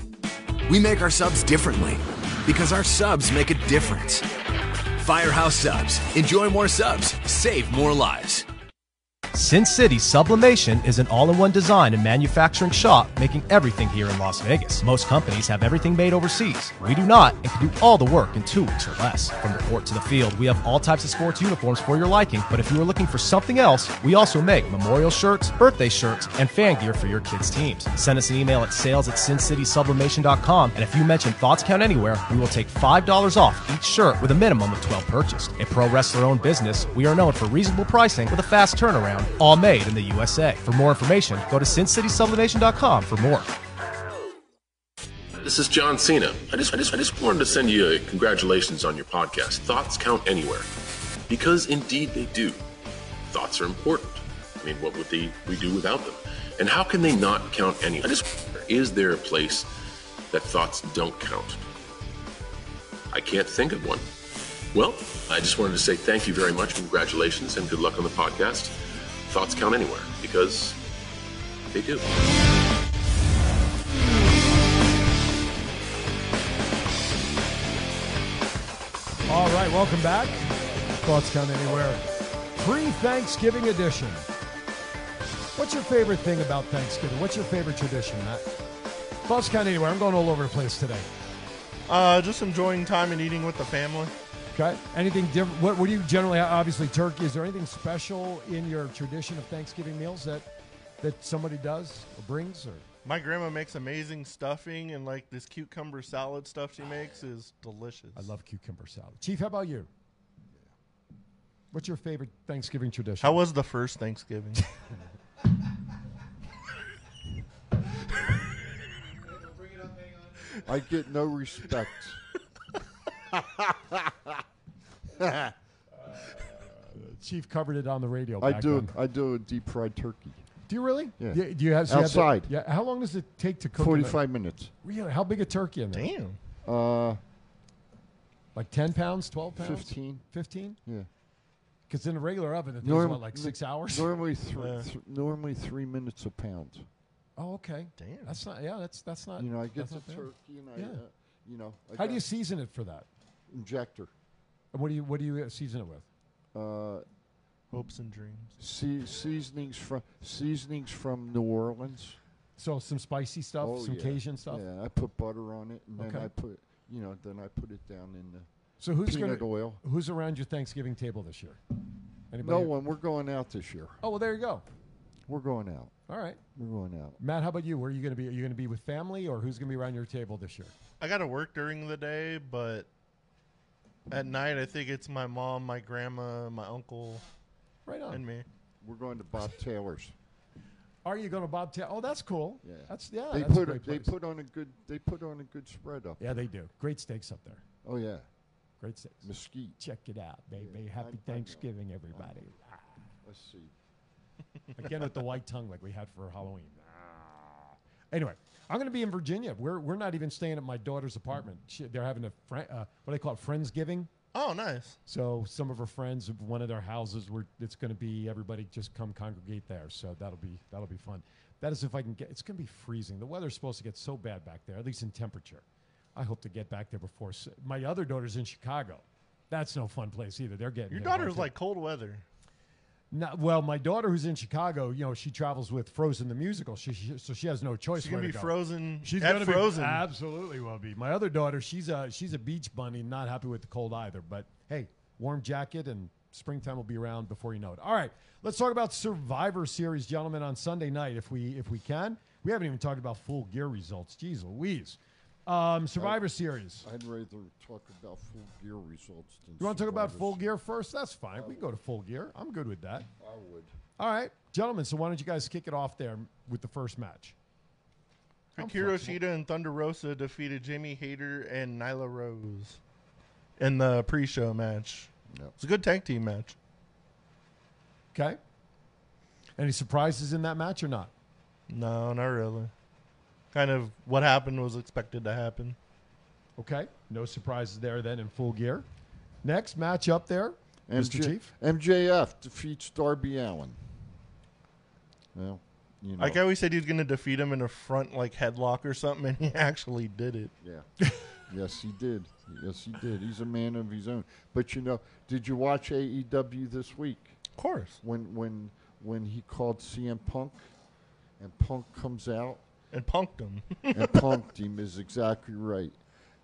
We make our subs differently because our subs make a difference. Firehouse Subs. Enjoy more subs, save more lives. Sin City Sublimation is an all in one design and manufacturing shop making everything here in Las Vegas. Most companies have everything made overseas. We do not and can do all the work in two weeks or less. From the court to the field, we have all types of sports uniforms for your liking, but if you are looking for something else, we also make memorial shirts, birthday shirts, and fan gear for your kids' teams. Send us an email at sales at sincitysublimation.com, and if you mention Thoughts Count Anywhere, we will take $5 off each shirt with a minimum of 12 purchased. A pro wrestler owned business, we are known for reasonable pricing with a fast turnaround, all made in the USA. For more information, go to sincitysublimation.com for more. This is John Cena. I just, I just, I just wanted to send you a congratulations on your podcast. Thoughts count anywhere, because indeed they do. Thoughts are important. I mean, what would they, we do without them? And how can they not count anywhere? I just is there a place that thoughts don't count? I can't think of one. Well, I just wanted to say thank you very much, congratulations, and good luck on the podcast. Thoughts count anywhere because they do. All right, welcome back. Thoughts Count Anywhere. Pre Thanksgiving edition. What's your favorite thing about Thanksgiving? What's your favorite tradition, Matt? Thoughts Count Anywhere. I'm going all over the place today. Uh, just enjoying time and eating with the family. Okay. Anything different? What, what do you generally have? Obviously, turkey. Is there anything special in your tradition of Thanksgiving meals that that somebody does or brings? Or My grandma makes amazing stuffing, and like this cucumber salad stuff she makes is delicious. I love cucumber salad. Chief, how about you? What's your favorite Thanksgiving tradition? How was the first Thanksgiving? I get no respect. Chief covered it on the radio. I do. then. I do a deep fried turkey. Do you really? Yeah. Do you have so you have the- outside? yeah. How long does it take to cook? in a- Forty-five minutes. Really? How big a turkey in there? Damn. Uh, Like ten pounds, twelve pounds, 15. Fifteen. yeah. Because in a regular oven, it takes Norm- what, like six hours. Normally, thr- Yeah. th- normally three minutes a pound. Oh, okay. Damn. That's not. Yeah, that's that's not. You know, I get that's the not bad. turkey and I, Yeah. uh, you know, I How do you season it for that? Injector? And what do you what do you uh, season it with? Uh, Hopes and dreams. see, seasonings from seasonings from New Orleans. So some spicy stuff, Oh, some yeah. Cajun stuff. Yeah, I put butter on it, and then I put, you know, then I put it down in the So who's peanut gonna oil. who's around your Thanksgiving table this year? Anybody no Anybody? one. We're going out this year. Oh well, there you go. We're going out. All right, We're going out. Matt. How about you? Where are you going to be? Are you going to be with family, or who's going to be around your table this year? I got to work during the day, but at night I think it's my mom, my grandma, my uncle, Right on. and me. We're going to Bob Taylor's. Are you going to Bob? Ta- oh, that's cool. Yeah. That's yeah. they that's a put great they place. put on a good they put on a good spread up. Yeah, they do. Great steaks up there. Oh yeah, Great steaks. mesquite. Check it out, baby. Yeah, Happy I- I know. Thanksgiving, everybody. Let's see. Again with the white tongue like we had for Halloween. Ah. Anyway, I'm going to be in Virginia. We're we're not even staying at my daughter's apartment. She, they're having a fri- uh, what do they call it, friendsgiving. Oh, nice. So some of her friends one of their houses where it's going to be everybody just come congregate there. So that'll be that'll be fun. That is if I can get. It's going to be freezing. The weather's supposed to get so bad back there, at least in temperature. I hope to get back there before s- my other daughter's in Chicago. That's no fun place either. They're getting Your daughter's like cold weather. No, well, my daughter who's in Chicago, you know, she travels with Frozen the musical, she, she, so she has no choice. She's gonna be to go. frozen She's gonna Frozen. Be, absolutely will be. My other daughter, she's a she's a beach bunny, not happy with the cold either. But hey, warm jacket and springtime will be around before you know it. All right, let's talk about Survivor Series, gentlemen, on Sunday night if we if we can. We haven't even talked about full gear results. Jeez Louise. Um, Survivor Series. I'd rather talk about full gear results than. You want to talk about Survivor full gear first? That's fine. We can go to full gear. I'm good with that. I would. All right, gentlemen. So why don't you guys kick it off there with the first match? I'm Hikaru flexible. Shida and Thunder Rosa defeated Jamie Hayter and Nyla Rose in the pre-show match. It's a good tag team match. Okay. Any surprises in that match or not? No, not really. Kind of what happened was expected to happen. Okay. No surprises there then in full gear. Next match up there, Mr. Chief. MJF defeats Darby Allin. Well, you know. Like I always said, he was going to defeat him in a front like headlock or something, and he actually did it. Yeah. yes, he did. Yes, he did. He's a man of his own. But you know, did you watch AEW this week? Of course. When when when he called CM Punk, and Punk comes out and punked him. and punked him is exactly right.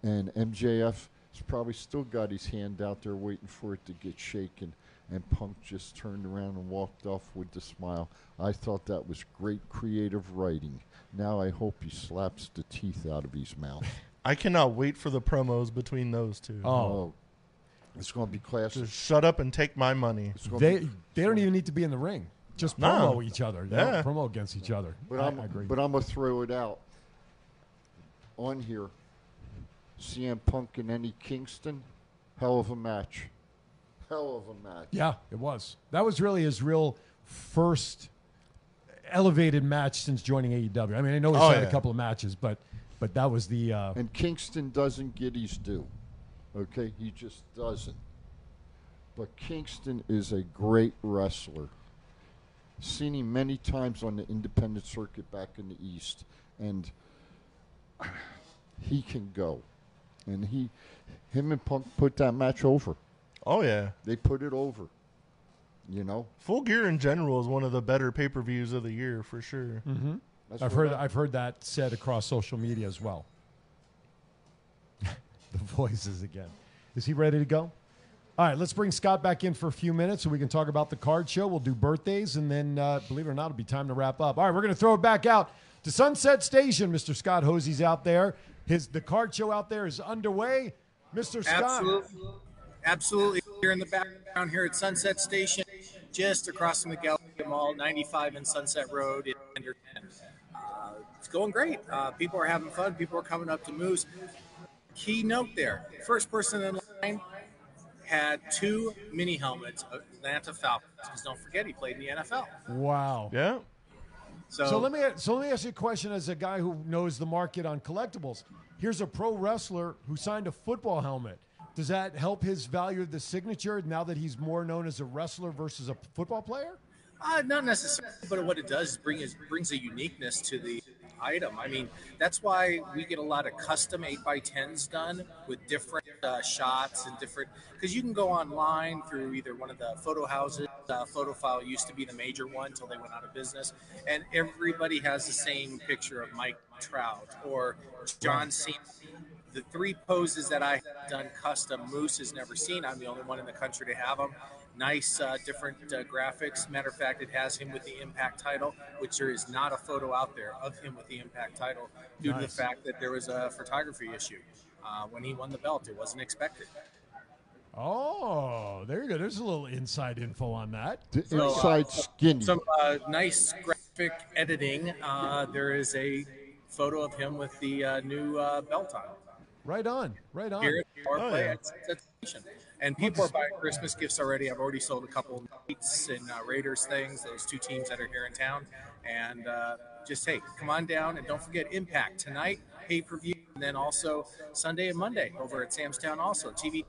And MJF has probably still got his hand out there waiting for it to get shaken. And Punk just turned around and walked off with a smile. I thought that was great creative writing. Now I hope he slaps the teeth out of his mouth. I cannot wait for the promos between those two. Oh. oh. It's going to be classic. Just shut up and take my money. They they don't even need to be in the ring. Just No. promo each other. They don't Yeah. promo against each other. But I, I'm, I agree. But I'm gonna throw it out on here. CM Punk and Eddie Kingston, hell of a match. Hell of a match. yeah, it was. That was really his real first elevated match since joining AEW. I mean, I know he's Oh, had a couple of matches, but but that was the uh, And Kingston doesn't get his due. Okay, he just doesn't. But Kingston is a great wrestler. Seen him many times on the independent circuit back in the East, and he can go. And he, him and Punk put that match over. Oh yeah, they put it over. You know, Full Gear in general is one of the better pay per views of the year for sure. hmm I've heard I- I've heard that said across social media as well. the voices again. Is he ready to go? All right, let's bring Scott back in for a few minutes so we can talk about the card show. We'll do birthdays, and then, uh, believe it or not, it'll be time to wrap up. All right, we're going to throw it back out to Sunset Station. Mr. Scott Hosey's out there. His the card show out there is underway. Mr. Scott. Absolutely. Absolutely. Here in the background here at Sunset Station, just across from the Galaxy Mall, 95 and Sunset Road in. Uh, it's going great. Uh, people are having fun. People are coming up to Moose. Key note there first person in line had two mini helmets of Atlanta Falcons. Because don't forget, he played in the NFL. Wow. Yeah. So, So let me so let me ask you a question as a guy who knows the market on collectibles. Here's a pro wrestler who signed a football helmet. Does that help his value of the signature now that he's more known as a wrestler versus a football player? Uh, not necessarily, but what it does is bring is brings a uniqueness to the item. I mean, that's why we get a lot of custom eight x tens done with different uh, shots and different. Because you can go online through either one of the photo houses. Uh, photo file used to be the major one until they went out of business, and everybody has the same picture of Mike Trout or John Cena. The three poses that I have done custom, Moose has never seen. I'm the only one in the country to have them. Nice, uh, different uh, graphics. Matter of fact, it has him with the Impact title, which there is not a photo out there of him with the Impact title due to the fact that there was a photography issue uh, when he won the belt. It wasn't expected. Oh, there you go. There's a little inside info on that. The So, uh, inside skinny. Some uh, nice graphic editing. Uh, there is a photo of him with the uh, new uh, belt on. Right on, right on. Here at Power Oh, Play yeah. at Sunset Station. And people are buying Christmas gifts already. I've already sold a couple of Knights and uh, Raiders things, those two teams that are here in town. And uh, just, hey, come on down. And don't forget Impact tonight, pay per view, and then also Sunday and Monday over at Sam's Town, also TV.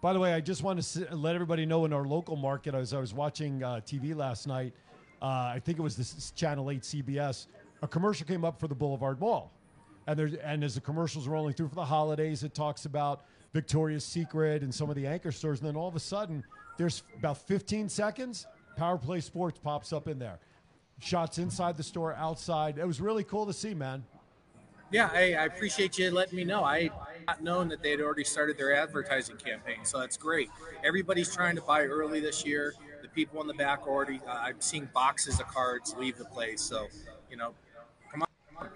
By the way, I just want to let everybody know in our local market, as I was watching uh, TV last night, uh, I think it was this Channel 8 CBS, a commercial came up for the Boulevard Mall. And, there, and as the commercials are rolling through for the holidays, it talks about Victoria's Secret and some of the anchor stores. And then all of a sudden, there's about 15 seconds, Power Play Sports pops up in there. Shots inside the store, outside. It was really cool to see, man. Yeah, I, I appreciate you letting me know. I had not known that they had already started their advertising campaign, so that's great. Everybody's trying to buy early this year. The people in the back already. Uh, I'm seeing boxes of cards leave the place, so you know, come on.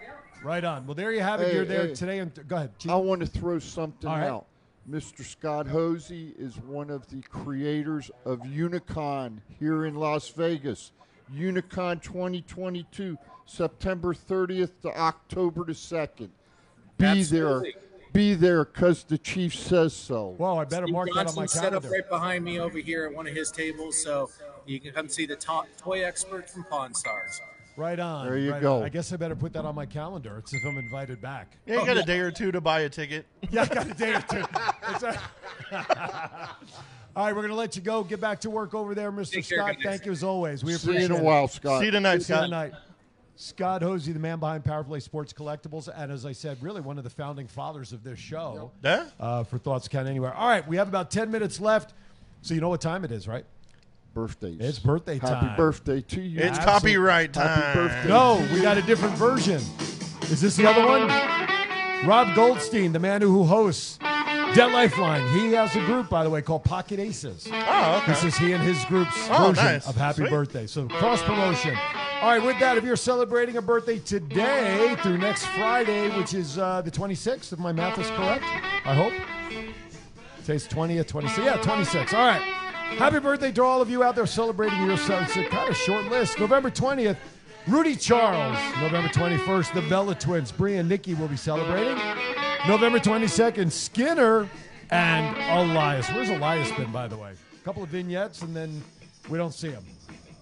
Right on. Well, there you have it. Hey, You're there hey. today. And go ahead. Chief. I want to throw something All right. out. Mr. Scott Hosey is one of the creators of Unicon here in Las Vegas. Unicon 2022, September 30th to October the 2nd. Be Absolutely. there. Be there because the chief says so. Well, I better Steve mark that on my Johnson's set up right behind me over here at one of his tables, so you can come see the to- toy expert from Pawn Stars. Right on. There you right go. on. I guess I better put that on my calendar. It's if I'm invited back. Yeah, you got a day or two to buy a ticket. Yeah, I got a day or two. It's a- All right, we're going to let you go. Get back to work over there, Mr. Take Scott. guys. Thank you as always. We appreciate it. See you appreciate in a while, Scott. See you tonight, See you Scott. tonight. Scott Hosey, the man behind Power Play Sports Collectibles, and as I said, really one of the founding fathers of this show. Yeah? Uh, for Thoughts Count Anywhere. All right, we have about 10 minutes left. So you know what time it is, right? Birthdays. It's birthday time. Happy birthday to you. It's Absolute- copyright time. Happy birthday. No, we got a different version. Is this the other one? Rob Goldstein, the man who hosts Dead Lifeline. He has a group, by the way, called Pocket Aces. Oh, okay. This is he and his group's Oh, version nice. of Happy Sweet. Birthday. So cross promotion. All right, with that, if you're celebrating a birthday today through next Friday, which is uh, the 26th, if my math is correct, I hope. Today's 20th, 26th. Yeah, 26. All right. Happy birthday to all of you out there celebrating yourselves. It's a kind of short list. November 20th, Rudy Charles. November 21st, the Bella Twins. Brie and Nikki will be celebrating. November 22nd, Skinner and Elias. Where's Elias been, by the way? A couple of vignettes, and then we don't see him.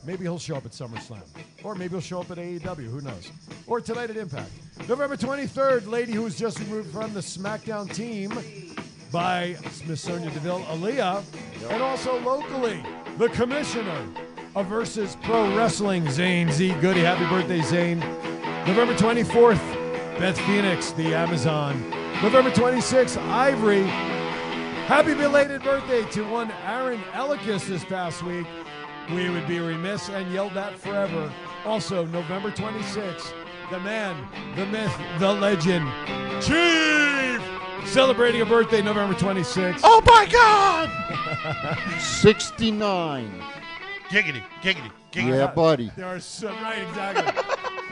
Maybe he'll show up at SummerSlam. Or maybe he'll show up at AEW. Who knows? Or tonight at Impact. November 23rd, lady who was just removed from the SmackDown team by Miss Sonya Deville, Aliyah. And also locally, the commissioner of Versus Pro Wrestling, Zane Z. Goody. Happy birthday, Zane. November 24th, Beth Phoenix, the Amazon. November 26th, Ivory. Happy belated birthday to one Aaron Elikis this past week. We would be remiss and yelled that forever. Also, November 26th, the man, the myth, the legend, Chief, celebrating a birthday November 26th. Oh my God! 69. Giggity, giggity, giggity. Yeah, buddy. There are so right, exactly.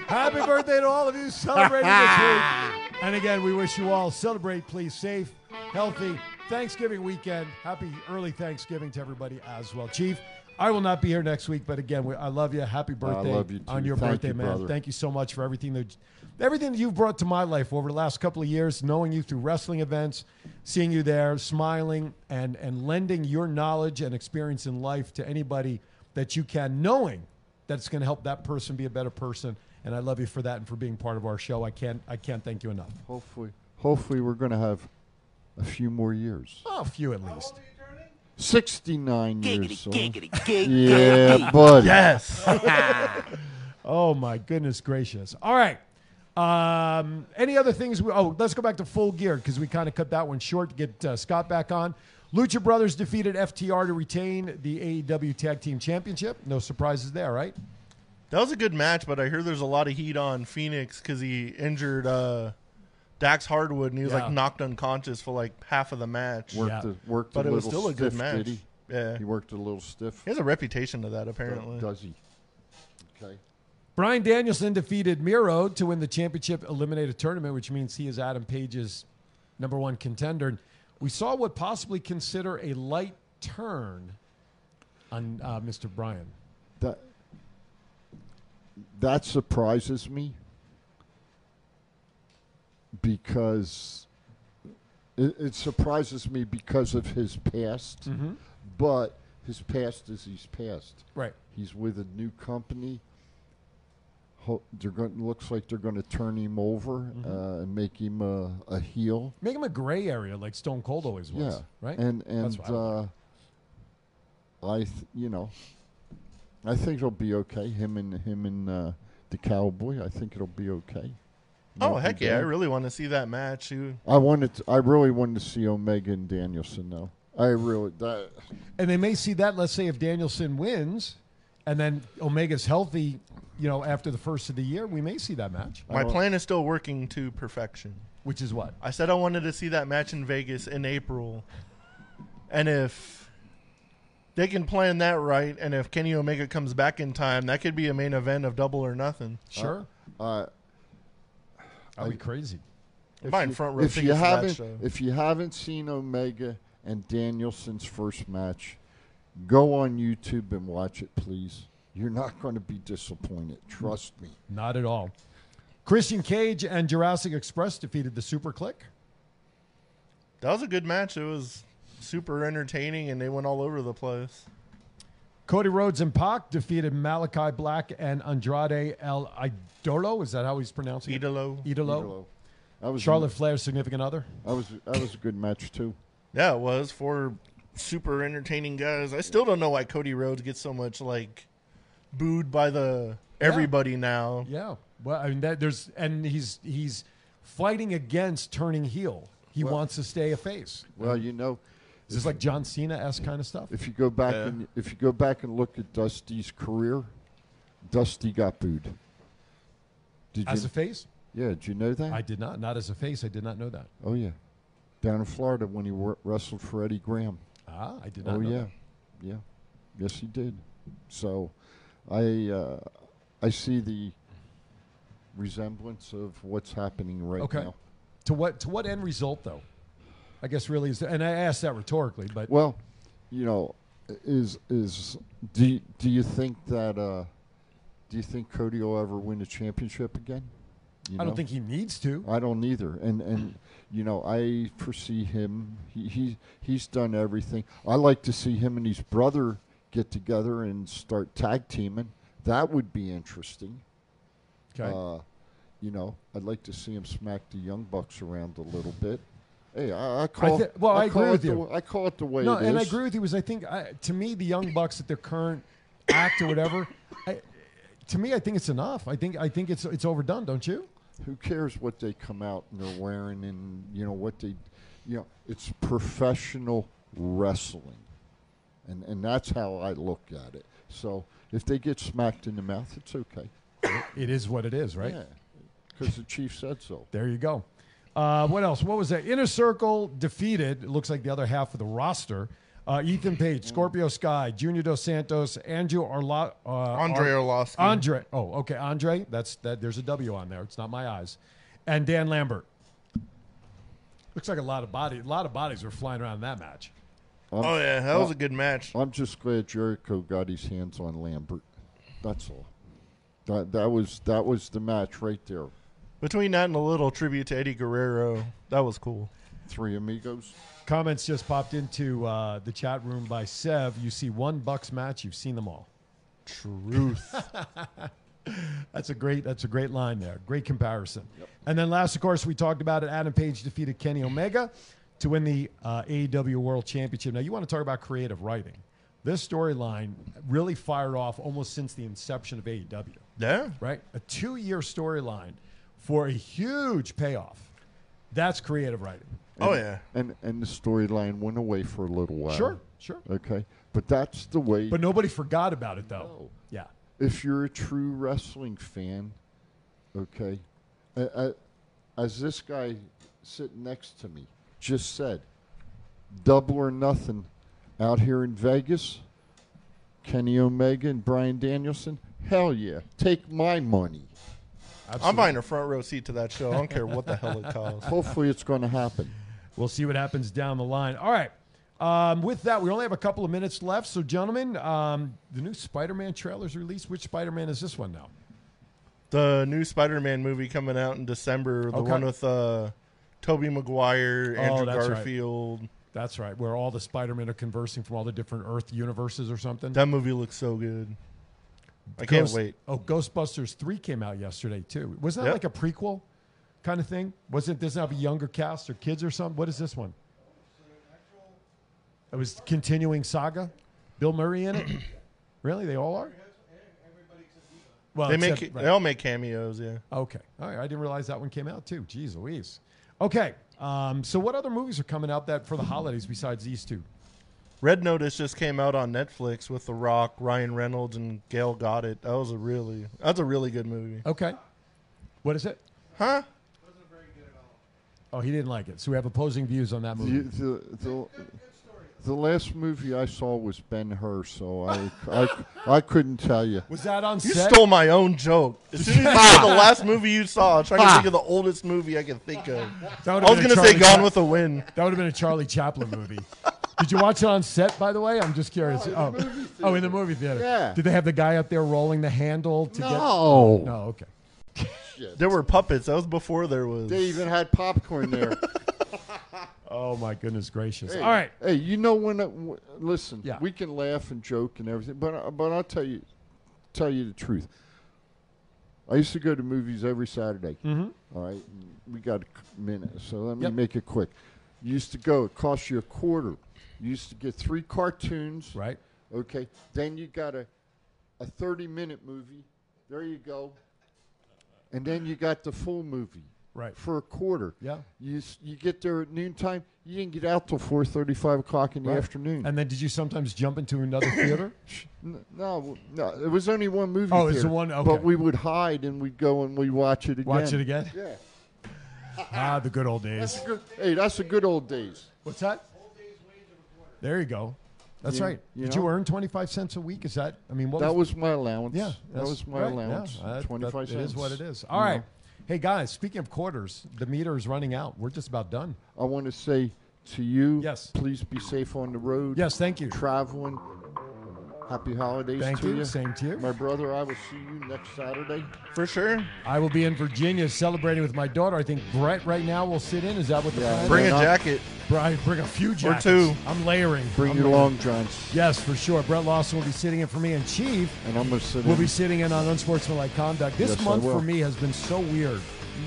Happy birthday to all of you celebrating this week. And again, we wish you all celebrate, please, safe, healthy Thanksgiving weekend. Happy early Thanksgiving to everybody as well, Chief. I will not be here next week, but again, we, I love you. Happy birthday love you too. on your Thank birthday, you, man. brother. Thank you so much for everything that everything that you've brought to my life over the last couple of years, knowing you through wrestling events, seeing you there, smiling, and and lending your knowledge and experience in life to anybody that you can, knowing that it's going to help that person be a better person. And I love you for that and for being part of our show. I can't I can't thank you enough. Hopefully, hopefully we're going to have a few more years. Oh, a few at least. 69 years. son. giggity, yeah, buddy. Yes. oh my goodness gracious! All right. Um, any other things? We, oh, let's go back to full gear because we kind of cut that one short to get uh, Scott back on. Lucha Brothers defeated FTR to retain the AEW Tag Team Championship. No surprises there, right? That was a good match, but I hear there's a lot of heat on Fénix because he injured uh, Dax Harwood and he was Yeah. like knocked unconscious for like half of the match. Worked, a, worked but a it was little still a good stiff, match. did he? Yeah, He worked a little stiff. He has a reputation to that apparently. Does he? Okay. Bryan Danielson defeated Miro to win the championship eliminated tournament, which means he is Adam Page's number one contender. We saw what possibly consider a light turn on uh, Mr. Bryan. That that surprises me because it, it surprises me because of his past, Mhm. but his past is his past. Right. He's with a new company. Ho- they're going. Looks like they're going to turn him over Mm-hmm. uh, and make him a, a heel. Make him a gray area like Stone Cold always was. Yeah. Right. And and uh, I, th- you know, I think it'll be okay. Him and him and uh, the cowboy. I think it'll be okay. Oh heck yeah! I really want to see that match. You- I wanted. To, I really wanted to see Omega and Danielson though. I really that. And they may see that. Let's say if Danielson wins, and then Omega's healthy, you know, after the first of the year, we may see that match. My plan is still working to perfection. Which is what? I said I wanted to see that match in Vegas in April. And if they can plan that right, and if Kenny Omega comes back in time, that could be a main event of double or nothing. Sure. Uh, That'd be crazy. I'm you- front row if you tickets for that haven't, show. if you haven't seen Omega and Danielson's first match, go on YouTube and watch it, please. You're not going to be disappointed. Trust me. Not at all. Christian Cage and Jurassic Express defeated the SuperKliq. That was a good match. It was super entertaining, and they went all over the place. Cody Rhodes and Pac defeated Malachi Black and Andrade El Idolo. Is that how he's pronouncing it? Idolo. Idolo. Idolo. That was Charlotte Flair's significant other. That was that was a good match too. Yeah, it was for super entertaining guys. I still don't know why Cody Rhodes gets so much like booed by the everybody now. Yeah. Well, I mean, that, there's and he's he's fighting against turning heel. He Well- wants to stay a face. Well, you know, Is this like John Cena esque kind of stuff? if you go back Yeah. and if you go back and look at Dusty's career, Dusty got booed. Did As you, a face? Yeah, did you know that? I did not. Not as a face. I did not know that. Oh yeah, down in Florida when he wor- wrestled for Eddie Graham. Ah, I did not Oh know yeah, that. yeah, yes he did. So, I uh, I see the resemblance of what's happening right okay. now. To what to what end result though? I guess really is, and I asked that rhetorically, but Well, you know, is is do you, do you think that uh, do you think Cody will ever win a championship again? You I don't think he needs to. I don't either. And and you know, I foresee him. He, he he's done everything. I like to see him and his brother get together and start tag teaming. That would be interesting. Okay. Uh, you know, I'd like to see him smack the Young Bucks around a little bit. Hey, I, I call. thi- well, I call agree it with the you. I call it the way no, it is. and I agree with you. Was I think I, to me the Young Bucks at their current act or whatever, I, to me I think it's enough. I think I think it's it's overdone. Don't you? Who cares what they come out and they're wearing and you know what they, you know, it's professional wrestling, and and that's how I look at it. So if they get smacked in the mouth, it's okay. It is what it is, right? Yeah, because the chief said so. There you go. Uh, what else? What was that? Inner Circle defeated. It looks like the other half of the roster. Uh, Ethan Page, Scorpio Sky, Junior Dos Santos, Andrew Arlo- uh, Andre Ar- Arlovsky. Andre. Oh, okay. Andre. That's that. There's a W on there. It's not my eyes. And Dan Lambert. Looks like a lot of body. A lot of bodies were flying around in that match. I'm- Oh, yeah, that was I'm- a good match. I'm just glad Jericho got his hands on Lambert. That's all. That that was that was the match right there. Between that and a little tribute to Eddie Guerrero, that was cool. Three amigos. Comments just popped into uh, the chat room by Sev. You see one Bucks match, you've seen them all. Truth. that's a great. That's a great line there. Great comparison. And then last, of course, we talked about it. Adam Page defeated Kenny Omega to win the uh, AEW World Championship. Now, you want to talk about creative writing? This storyline really fired off almost since the inception of AEW. Yeah. Right. A two-year storyline for a huge payoff. That's creative writing. Oh, yeah, And and the storyline went away for a little while. Sure, sure. Okay, but that's the way. But nobody forgot about it, though. Yeah. if you're a true wrestling fan, okay, uh, uh, as this guy sitting next to me just said, double or nothing out here in Vegas, Kenny Omega and Bryan Danielson, hell yeah, take my money. I'm buying a front row seat to that show. I don't care what the hell it costs. Hopefully, it's going to happen. We'll see what happens down the line. All right. Um, with that, we only have a couple of minutes left. So, gentlemen, um, the new Spider-Man trailer is released. Which Spider-Man is this one now? The new Spider-Man movie coming out in December, the Okay. one with uh, Tobey Maguire, Andrew Oh, that's right. Garfield. That's right, where all the Spider-Men are conversing from all the different Earth universes or something. That movie looks so good. I can't wait. Oh, Ghostbusters 3 came out yesterday, too. Wasn't that Yep. like a prequel kind of thing? Wasn't Doesn't it have a younger cast or kids or something? What is this one? It was continuing saga. Bill Murray in it? really? They all are? Well, they make right. they all make cameos. Yeah. Okay. All right. I didn't realize that one came out too. Jeez Louise. Okay. Um, so what other movies are coming out that for the holidays besides these two? Red Notice just came out on Netflix with The Rock, Ryan Reynolds, and Gal Gadot. That was a really that's a really good movie. Okay. What is it? Huh? Wasn't very good at all. Oh, he didn't like it. So we have opposing views on that movie. The, the, the, the last movie I saw was Ben Hur, so I, I, I couldn't tell you. Was that on You set? stole my own joke. As soon as you said the last movie you saw, I was trying to think of the oldest movie I can think of. I was going to say Gone Cha- with the Wind. That would have been a Charlie Chaplin movie. Did you watch it on set, by the way? I'm just curious. Oh, oh, in the movie theater. Yeah. Did they have the guy up there rolling the handle to get? No. No. Okay. Shit. There were puppets. That was before there was. They even had popcorn there. Oh my goodness gracious! Hey, All right. Hey, you know when? uh, w- listen, Yeah. we can laugh and joke and everything, but uh, but I'll tell you, tell you the truth. I used to go to movies every Saturday. Mhm. All right, we got a minute, so let me Yep. make it quick. You used to go; it cost you a quarter. You used to get three cartoons. Right. Okay. Then you got a a thirty minute movie. There you go. And then you got the full movie. Right. For a quarter. Yeah. You s- you get there at noontime. You didn't get out till four thirty, five o'clock in the Right. afternoon. And then did you sometimes jump into another theater? N- no, no, it was only one movie. Oh, it's the theater, one- okay. But we would hide and we'd go and we'd watch it again. Watch it again? Yeah. ah, the good old That's days. a good, hey, that's the good old days. What's that? There you go. That's You- right. you Did you earn twenty five cents a week? Is that? I mean, what that was my allowance. Yeah, that was my right, allowance. yeah. That- Twenty five that- cents. It is what it is. All right. know. Hey guys, speaking of quarters, the meter is running out. We're just about done. I want to say to you, Yes. please be safe on the road. Yes, thank you. Traveling. Happy holidays Thank to you. you. Same to you. My brother, I will see you next Saturday. For sure. I will be in Virginia celebrating with my daughter. I think Brett right now will sit in. Is that what the Yeah, plan Bring is? a jacket. Bri- bring a few jackets. Or jackets. two. I'm layering. Bring I'm your layering. long johns. Yes, for sure. Brett Lawson will be sitting in for me, and Chief And I'm going to sit will in. be sitting in on unsportsmanlike conduct. This Yes, month for me has been so weird.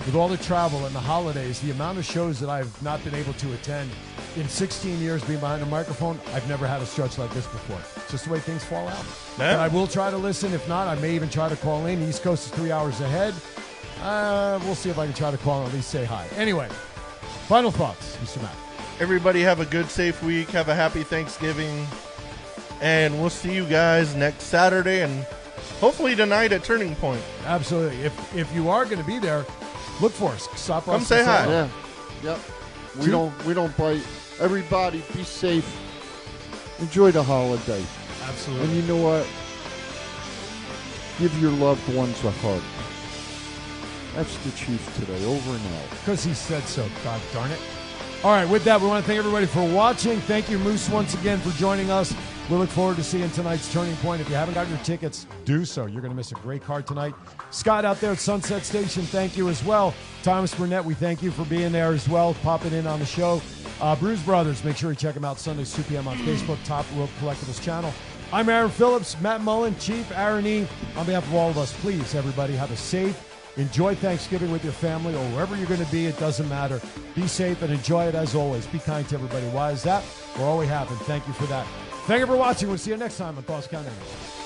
With all the travel and the holidays, the amount of shows that I've not been able to attend in 16 years being behind a microphone, I've never had a stretch like this before. It's just the way things fall out. Yeah. But I will try to listen. If not, I may even try to call in. East Coast is three hours ahead. Uh, we'll see if I can try to call and at least say hi. Anyway, final thoughts, Mr. Matt. Everybody have a good, safe week. Have a happy Thanksgiving. And we'll see you guys next Saturday and hopefully tonight at Turning Point. Absolutely. If if you are going to be there, look for us. Stop Come us say hi. hello. Yeah. Yep. We Two- don't we don't bite. Everybody be safe. Enjoy the holiday. Absolutely. And you know what? Give your loved ones a hug. That's the chief today. Over and out. Because he said so. God darn it. All right, with that, we want to thank everybody for watching. Thank you, Moose, once again for joining us. We look forward to seeing tonight's Turning Point. If you haven't got your tickets, do so. You're going to miss a great card tonight. Scott out there at Sunset Station, thank you as well. Thomas Burnett, we thank you for being there as well, popping in on the show. Uh, Bruise Brothers, make sure you check them out Sundays, 2 p.m. on Facebook, Top Rope Collectibles channel. I'm Aaron Phillips, Matt Mullen, Chief Aaron E. On behalf of all of us, please, everybody, have a safe, Enjoy Thanksgiving with your family or wherever you're going to be. It doesn't matter. Be safe and enjoy it as always. Be kind to everybody. Why is that? We're all we have, and thank you for that. Thank you for watching. We'll see you next time on Thoughts Count Anywhere.